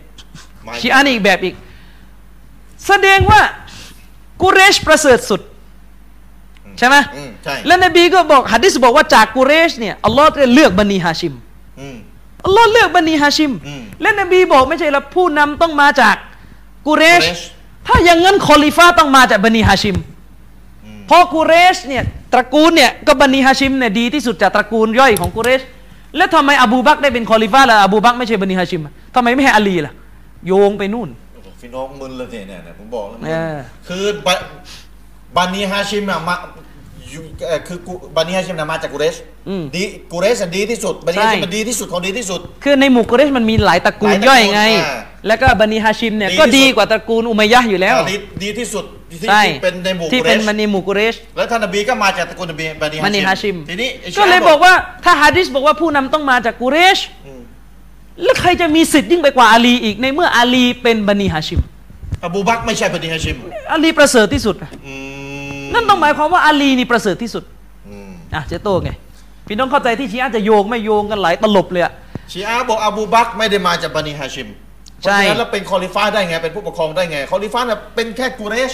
มาชีอะห์นี่อีกแบบอีก แสดงว่ากุเรชประเสริฐสุด ใช่ไหมอืมใช่และนบีก็บอกฮะดิษบอกว่าจากกุเรชเนี่ยอัลลอฮ์ได้เลือกบันีฮาชิมอืม อัลลอฮ์เลือกบันีฮาชิม อืมและนบีบอกไม่ใช่ละผู้นำต้องมาจากกุเรชกุเรช ถ้าอย่างนั้นคอลิฟาต้องมาจากบันีฮาชิมอืมเพราะกุเรชเนี่ยตระกูลเนี่ยก็บันีฮาชิมเนี่ยดีที่สุดจากตระกูลย่อยของกุเรช แล้วทำไมอบูบักรได้เป็นคอลิฟาล่ะอบูบักรไม่ใช่บันีฮาชิมอะทำไมไม่ให้อาลีล่ะ โยงไปนู่นโอ้โหพี่น้องมึนเลยเนี่ยเนี่ยเนี่ยผมบอกแล้วมึนเออคือบะบานีฮาชิมอะมาอยู่เอ่อคือกุบานีฮาชิมนะมาจากกุเรชอืมดีกุเรชอะดีที่สุดบานีฮาชิมใช่มันดีที่สุดของดีที่สุด คือในหมู่กุเรชมันมีหลายตระกูลหลายตระกูลย่อยไงอ่า แล้วก็บันีฮาชิมเนี่ยดีก็ที่สุด ดีกว่าตระกูลอุมัยยะห์อยู่แล้ว ดีดีที่สุดที่ใช่ ที่เป็นในหมู่ที่กุเรเป็นชบันีหมู่กุเรช แล้วท่านนบีก็มาจากตระกูลนบีบานีบันีฮาฮาชิชิมมทีนี้ไอ้ก็เลยชีะบอกว่าถ้าฮะดิษบอกว่าผู้นำต้องมาจากกุเรช อืมแล้วใครจะมีสิทธิ์ยิ่งไปกว่าอาลีอีกในเมื่ออาลีเป็นบันีฮาชิม อบูบักรไม่ใช่บานีฮาชิมอาลีประเสริฐที่สุด อืมนั่นต้องหมายความว่าอาลีนี่ประเสริฐที่สุด อืมอะเจ๊โต้ไง พี่น้องเข้าใจที่ชีอะห์จะโยงไม่โยงกันหลายตลบเลยอะชีอาบอกอบูบักรไม่ได้มาจากบานีฮาชิมเพ ใช่ราะฉะนั้นแล้วเป็นคอลิฟ้าได้ไง เป็นผู้ปกครองได้ไง คอลิฟ้าน่ะเป็นแค่กุเรช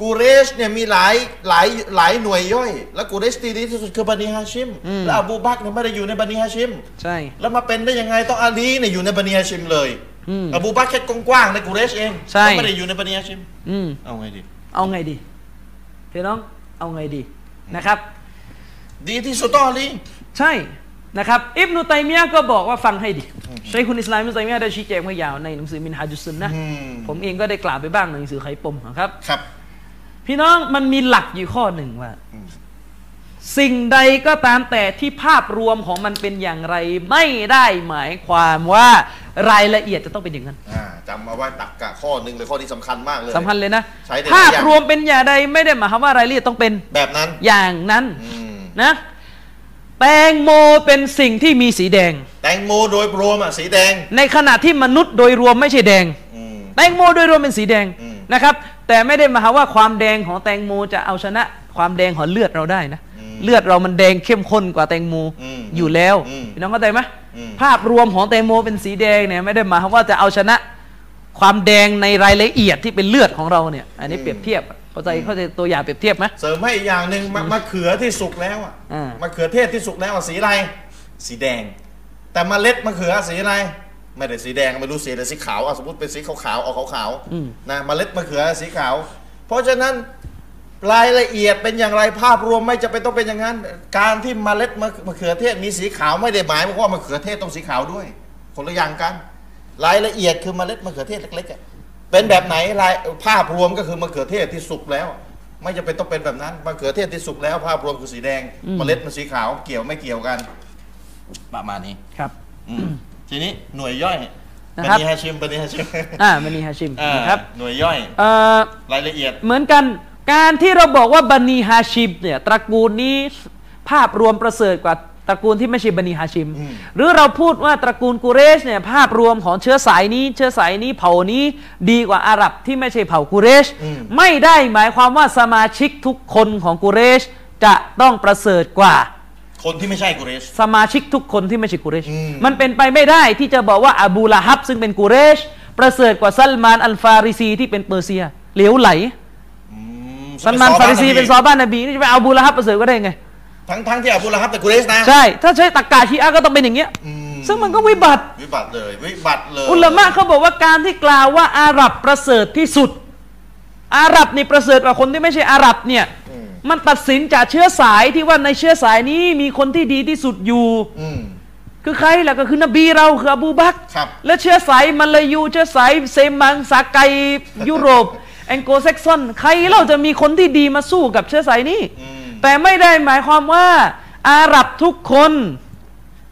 กุเรชเนี่ยมีหลายหลายหลายหน่วยย่อย แล้วกุเรชที่ดีที่สุดคือบานีฮาชิม แล้วอบูบักรเนี่ยไม่ได้อยู่ในบานีฮาชิม ใช่ แล้วมาเป็นได้ยังไงต้องอาลีเนี่ยอยู่ในบานีฮาชิมเลยอืมอบูบักรแค่กว้างๆในกุเรชเองใช่เขาไม่ได้อยู่ในบานีฮาชิมอืมเอาไงดี เอาไงดีพี่น้องเอาไงดีนะครับ ดีที่สุดต้องอาลีใช่ นะครับอิบนุตัยมียะห์ก็บอกว่าฟังให้ดีใช้คุณอิสลามอิบนุตัยมียะห์ได้ชี้แจงไว้ยาวในหนังสือมินฮาจุสซุนนะห์อืมผมเองก็ได้กล่าวไปบ้างในหนังสือไขปมนะครับครับ พี่น้องมันมีหลักอยู่ข้อหนึ่งว่าอืมสิ่งใดก็ตามแต่ที่ภาพรวมของมันเป็นอย่างไร ไม่ได้หมายความว่ารายละเอียดจะต้องเป็นอย่างนั้นอ่าจำมาไว้ตักกะข้อหนึ่งเลยข้อที่สำคัญมากเลยสำคัญเลยนะใช้ได้หลายภาพอย่างรวมเป็นอย่างใดไม่ได้หมายความว่ารายละเอียดต้องเป็นแบบนั้น อย่างนั้นอืมนะ แตงโมเป็นสิ่งที่มีสีแดง แตงโมโดยรวมอะสีแดง ในขณะที่มนุษย์โดยรวมไม่ใช่แดงอืมแตงโมโดยรวมเป็นสีแดงอืมนะครับ แต่ไม่ได้หมายความว่าความแดงของแตงโมจะเอาชนะความแดงของเลือดเราได้นะอืมเลือดเรามันแดงเข้มข้นกว่าแตงโมอืมอยู่แล้วอืมพี่น้องเข้าใจไหมอืมภาพรวมของแตงโมเป็นสีแดงเนี่ยไม่ได้หมายความว่าจะเอาชนะ ความแดงในรายละเอียดที่เป็นเลือดของเราเนี่ย อันนี้เปรียบเทียบ เข้าใจเข้าใจตัวอย่างเปรียบเทียบไหมเสริมให้อีกอย่างหนึ่งมะมะเขือที่สุกแล้วอะอ่ามมะเขือเทศที่สุกแล้วอะสีอะไร สีแดง แต่เมล็ดมะเขือสีอะไร ไม่ได้สีแดงไม่รู้สีแต่สีขาวอะสมมติเป็นสีขาวๆออกขาวอืม ๆนะเมล็ดมะเขือสีขาว เพราะฉะนั้นรายละเอียดเป็นอย่างไรภาพรวมไม่จะเป็นต้องเป็นอย่างนั้น การที่เมล็ดมะมะเขือเทศมีสีขาวไม่ได้หมายความว่ามะเขือเทศต้องสีขาวด้วย คนละอย่างกัน รายละเอียดคือเมล็ดมะเขือเทศเล็กๆอะ เป็นแบบไหนรายภาพรวมก็คือมะเขือเทศที่สุกแล้ว ไม่จะเป็นต้องเป็นแบบนั้นมะเขือเทศที่สุกแล้วภาพรวมคือสีแดงอืม เมล็ดมันสีขาวเกี่ยวไม่เกี่ยวกัน ประมาณนี้ครับ อืมทีนี้หน่วยย่อยนะบัครับนีฮาชิมบันีฮาชิมอ่ามันนีฮาชิมอ่านะครับหน่วยย่อย เอ่อรายละเอียด เหมือนกันการที่เราบอกว่าบันีฮาชิมเนี่ยตระกูลนี้ภาพรวมประเสริฐกว่า ตระกูลที่ไม่ใช่บันีฮาชิมอืมหรือเราพูดว่าตระกูลกุเรชเนี่ยภาพรวมของเชื้อสายนี้เชื้อสายนี้เผ่านี้ดีกว่าอาหรับที่ไม่ใช่เผ่ากุเรชอืมไม่ได้หมายความว่าสมาชิกทุกคนของกุเรช จะต้องประเสริฐกว่า คนที่ไม่ใช่กุเรช สมาชิกทุกคนที่ไม่ใช่กุเรชอืมมันเป็นไปไม่ได้ที่จะบอกว่าอบูละฮับ ซึ่งเป็นกุเรช ประเสริฐกว่าซัลมานอัลฟาริซีที่เป็นเปอร์เซียเหลวไหลอืมซัลมานฟาริซีเป็นซอบ้านนบีนี่จะไปเอาอบูละฮับประเสริฐก็ได้ไง ทั้งทั้งที่อับดุลละฮับแต่กุเรชนะใช่ ถ้าใช้ตรรกะชีอะห์ก็ต้องเป็นอย่างเงี้ย อืมซึ่งมันก็วิบัติ วิบัติเลยวิบัติเลยอุลามะเขาบอกว่าการที่กล่าวว่าอาหรับประเสริฐที่สุด อาหรับนี่ประเสริฐกว่าคนที่ไม่ใช่อาหรับเนี่ย อืมมันตัดสินจากเชื้อสายที่ว่าในเชื้อสายนี้มีคนที่ดีที่สุดอยู่ อืม คือใครล่ะก็คือนบีเราคืออบูบักรครับ และเชื้อสายมาลายูเชื้อสายเซมังสาไกยุโรปแองโกลแซกซอนใครเราจะมีคนที่ดีมาสู้กับเชื้อสายนี้ อืม แต่ไม่ได้หมายความว่าอาหรับทุกคน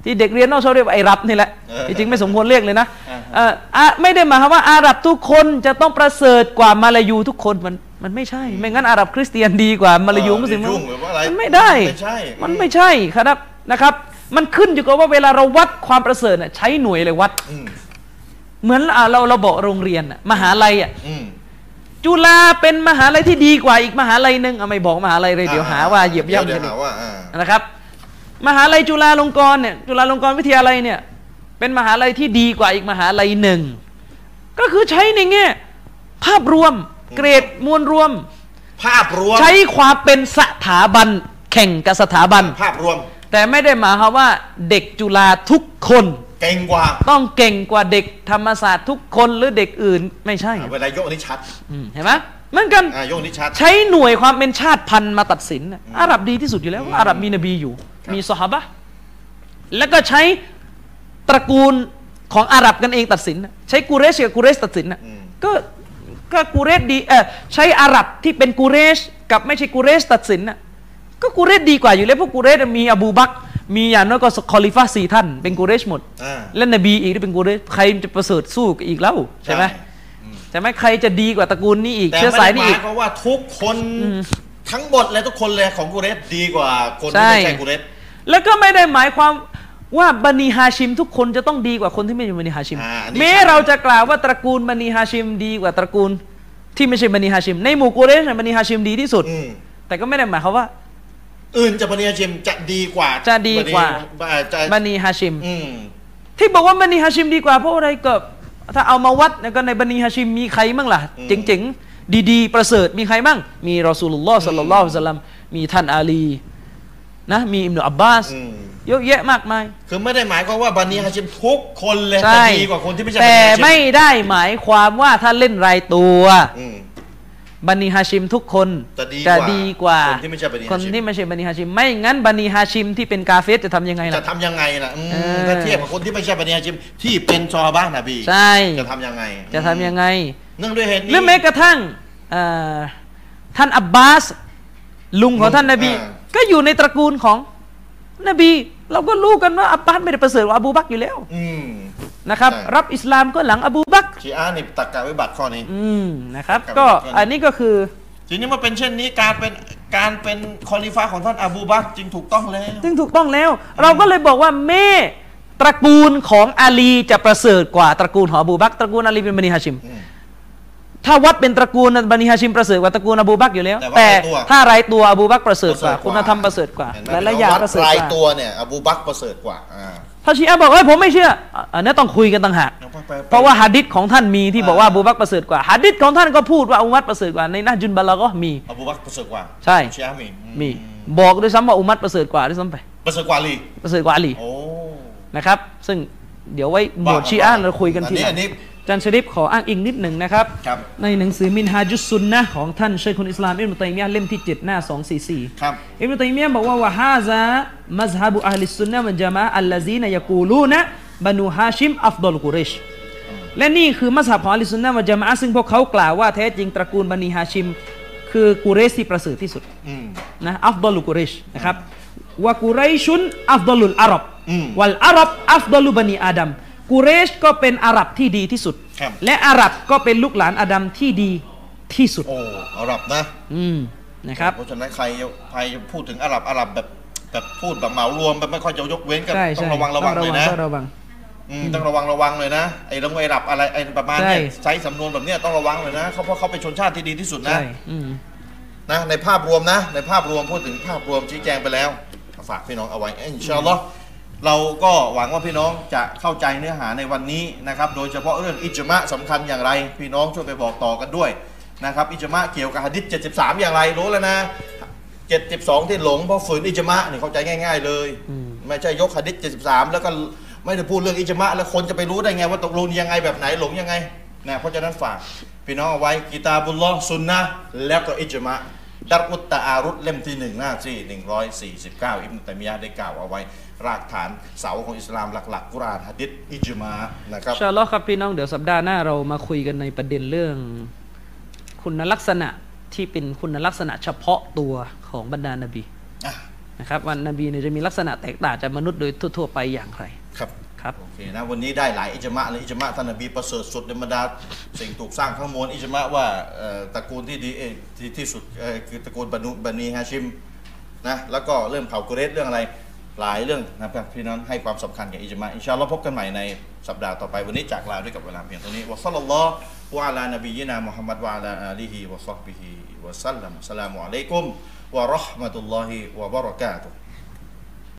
ที่เด็กเรียนนอกชอบเรียกว่าไอ้รับนี่แหละเออที่จริงไม่สมควรเรียกเลยนะอ่าเอ่ออะไม่ได้หมายความว่าอาหรับทุกคนจะต้องประเสริฐกว่ามาลายูทุกคนมันมันไม่ใช่ ไม่งั้นอาหรับคริสเตียนดีกว่ามาลายูเออมุสลิมยุ่งหรือว่าอะไรมันไม่ได้ไม่ใช่มันไม่ใช่ครับนะครับ มันขึ้นอยู่กับว่าเวลาเราวัดความประเสริฐน่ะใช้หน่วยเลยวัดอืมเหมือนอะเราเราบอกโรงเรียนน่ะมหาลัยอะอืม จุฬาเป็นมหาลัยที่ดีกว่าอีกมหาลัยหนึ่งเอาไม่บอกมหาลัยเลยเดี๋ยวหาว่าเหยียบย่ำเดี๋กัยวนอีหากว่าอ่าภาพรวม ใช้ความเป็นสถาบันแข่งกับสถาบัน ภาพรวม แต่ไม่ได้หมายความว่าเด็กจุฬาทุกคน เก่งกว่า ต้องเก่งกว่าเด็กธรรมศาสตร์ทุกคนหรือเด็กอื่นไม่ใช่อ่าเวลายกอันนี้ชัดอืมเห็นไหมเหมือนกันอ่ายกอันนี้ชัด ใช้หน่วยความเป็นชาติพันธุ์มาตัดสินน่ะอาหรับดีที่สุดอยู่แล้ว อาหรับมีนบีอยู่ครับมีซอฮาบะห์แล้วก็ใช้ตระกูลของอาหรับกันเองตัดสินน่ะใช้กูเรชกับกูเรชตัดสินน่ะอืมก็ก็กูเรชดีเออใช้อาหรับที่เป็นกูเรชกับไม่ใช่กูเรชตัดสินน่ะก็กูเรชดีกว่าอยู่แล้วเพราะกูเรชมีอบูบักร มีอย่างน้อยก็คอลิฟาสี่ท่าน เป็นกูเรชหมดอ่าและนบีอีกที่เป็นกูเรชใครจะประเสริฐสู้กับอีกแล้วใช่ไหมอืมใช่ไหมใครจะดีกว่าตระกูลนี้อีกแต่เชื้อไม่สายได้หนี้มาอียกความว่าทุกคนทั้งหมดเลยทุกคนเลยของกุเรชดีกว่าคนที่ใช่ไม่ใช่กุเรชแล้วก็ไม่ได้หมายความว่าบันีฮาชิม ทุกคนจะต้องดีกว่าคนที่ไม่ใช่บันีฮาชิมอ่าอันนี้แม้ชัดเราจะกล่าวว่าตระกูลบันีฮาชิมดีกว่าตระกูลที่ไม่ใช่บันีฮาชิม ในหมู่กุเรชน่ะบันีฮาชิมดีที่สุดอืมแต่ก็ไม่ได้หมายความว่า อื่นจะบันีฮาชิมจะดีกว่าจะดีกว่าบันีจะบันีฮาชิมอืมที่บอกว่าบันีฮาชิมดีกว่าเพราะอะไรก็ถ้าเอามาวัดเนี่ยก็ในบันีฮาชิมมีใครบ้างล่ะอืมเจ๋งๆ ดีๆ ประเสริฐมีใครบ้างมีรอสูลุลลอฮ์สัลลัลลอฮุอะลัยฮิวะสัลลัมมีท่านอาลีนะมีอิมนุอับบาสอืมเยอะแยะมากมาย คือไม่ได้หมายความว่าบันีฮาชิมทุกคนเลยใช่จะดีกว่าคนที่ไม่ใช่บัแต่นีฮาชิมไม่ได้หมายความว่าถ้าเล่นรายตัวอืม บันีฮาชิมทุกคนจะดีกว่าดีกว่าคนที่ไม่ใช่บันีฮาชิมคนที่ไม่ใช่บันีฮาชิม ไม่งั้นบันีฮาชิมที่เป็นกาเฟสจะทำยังไงจะล่ะทำยังไงล่ะอืมเออถ้าเทียบกับคนที่ไม่ใช่บันีฮาชิม ที่เป็นซอฮาบ้านนบีใช่จะทำยังไง จะทำยังไงเนื่องด้วยเหตุหนี้รือแม้กระทั่งเอ่อท่านอับบาส ลุงของท่านนบีอ่าก็อยู่ในตระกูลของนบี เราก็รู้กันว่าอับบาสไม่ได้ประเสริฐกว่าอบูบักรอยู่แล้ว อืม นะครับใช่รับอิสลามก็หลังอบูบักรชีอานี่ตักกะวิบัติข้อนี้ อืมนะครับครับก็ครับอันนี้ก็คือ ทีนี้มาเป็นเช่นนี้การเป็นการเป็นคอลิฟาของท่านอบูบักรจึงถูกต้องแล้วซึ่งถูกต้องแล้ว เราก็เลยบอกว่าแม่ตระกูลของอาลีจะประเสริฐกว่าตระกูลของอบูบักรตระกูลอาลีเป็นบันิฮาชิมอืมถ้าวัดเป็นตระกูลบันิฮาชิมประเสริฐกว่าตระกูลอบูบักรอยู่แล้ว แต่ว่าแต่รายตัวถ้ารายตัวอบูบักรประเสริฐกว่าประเสริฐกว่า คุณธรรมประเสริฐกว่าเห็นไหมและละอย่างวัดประเสริฐรายกว่าตัวเนี่ยอบูบักรประเสริฐกว่าอ่า ถ้าชีอะห์บอกเอ้ยผมไม่เชื่ออะอันนี้ต้องคุยกันต่างหากแล้วไปไปเพราะว่าหะดิษของท่านมีที่บอกว่าอ่าอบูบักรประเสริฐกว่าหะดิษของท่านก็พูดว่าอุมัตประเสริฐกว่าในนะจุนบาลาก็มีอบูบักรประเสริฐกว่าใช่ชีอามีอืมีบอกด้วยซ้ำว่าอุมัตประเสริฐกว่าด้วยซ้ำไปประเสริฐกว่าลีประเสริฐกว่าอาลีโอ้นะครับ ซึ่งเดี๋ยวไว้หมวดชีอะห์เราคุยกันทีหลัอังนนี้อา จันชริฟขออ้างอิงนิดหนึ่งนะครับครับในหนังสือมินฮาจุสซุนนะห์ของท่านเชคคุนอิสลามอิบนุตัยมียะห์เล่มที่ 7 หน้า 244ครับอิบนุตัยมียะห์บอกว่าوهذا مذهب أهل السنة والجماعة الذين يقولون بنو هاشم أفضل قريشและนี่คือมัซฮับของอะห์ลิสซุนนะห์วัลญะมาอะห์ซึ่งพวกเขากล่าวว่าแท้จริงตระกูลบันีฮาชิม คือกุเรชที่ประเสริฐที่สุดอืมนะأفضل قريشนะครับوقريش أفضل العربอืมوالعرب أفضل بني آدم กุเรชก็เป็นอาหรับที่ดีที่สุด ครับ และอาหรับก็เป็นลูกหลานอาดัมที่ดีที่สุด โอ้อาหรับนะ อืมนะครับ เพราะฉะนั้นใครใครพูดถึงอาหรับอาหรับแบบแบบพูดแบบเหมารวมแบบไม่ค่อยจะยกเว้นกันใช่ต้องใช่ระวังระวังต้เลอยนะต้องระวัง อืมต้องระวังระวังเลยนะไอ้เรื่องไอ้รับอะไรไอ้ประมาณเนี้ยใช่ ใช้สำนวนแบบเนี้ยต้องระวังเลยนะเขาเพราะเขาเป็นชนชาติที่ดีที่สุดนะใช่อืม นะในภาพรวมนะ ในภาพรวมพูดถึงภาพรวมชี้แจงไปแล้วฝากพี่น้องเอาไว้อินชาอัลลอฮ์ เราก็หวังว่าพี่น้องจะเข้าใจเนื้อหาในวันนี้นะครับ โดยเฉพาะเรื่องอิจมะสำคัญอย่างไร พี่น้องช่วยไปบอกต่อกันด้วยนะครับ อิจมะเกี่ยวกับหะดิษ73 อย่างไรรู้แล้วนะ72 ที่หลงเพราะฝืนอิจมะนี่เข้าใจง่าย ๆ เลย ไม่ใช่ยกหะดิษ73 แล้วก็ไม่ได้พูดเรื่องอิจมะแล้วคนจะไปรู้ได้ไงว่าตกลงยังไงแบบไหนหลงยังไงนะเพราะฉะนั้นฝากพี่น้องเอาไว้กิตาบุลลอฮ์ซุนนะห์แล้วก็อิจมะดัรอุตตะอารุตเล่มที่หนึ่งหน้าที่149 อิบนุตัยมียะห์ได้กล่าวเอาไว้ รากฐานเสาของอิสลามหลักๆกุรอานฮะดิษอิจมานะครับอินชาอัลลอฮ์ครับพี่น้องเดี๋ยวสัปดาห์หน้าเรามาคุยกันในประเด็นเรื่อง คุณลักษณะที่เป็นคุณลักษณะเฉพาะตัวของบรรดานบีอะนะครับวันนบีเนี่ยจะมีลักษณะแตกต่างจากมนุษย์โดยทั่วๆไปอย่างไรครับครับโอเคนะวันนี้ได้หลายอิจมะเลยอิจมะท่านนบีประเสริฐสุดในบรรดาสิ่งถูกสร้างทั้งมวลอิจมะว่าเอ่อตระกูลที่ดีเอ่อที่ที่สุดเอ่อคือตระกูลบันุบันีฮาชิมนะแล้วก็เรื่องเผ่ากุเรชเรื่องอะไร หลายเรื่องนะครับพี่น้องให้ความสำคัญกับอิจมาอินชาอัลลอฮ์พบกันใหม่ในสัปดาห์ต่อไปวันนี้จากลาด้วยกับเวลาเพียงเท่านี้วะซัลลัลลอฮุอะลานบียินามุฮัมมัดวะอะลาอาลีฮิวะซอฮบิฮิวะซัลลัมอัสสลามุอะลัยกุมวะเราะห์มะตุลลอฮิวะบะเราะกาตุฮ์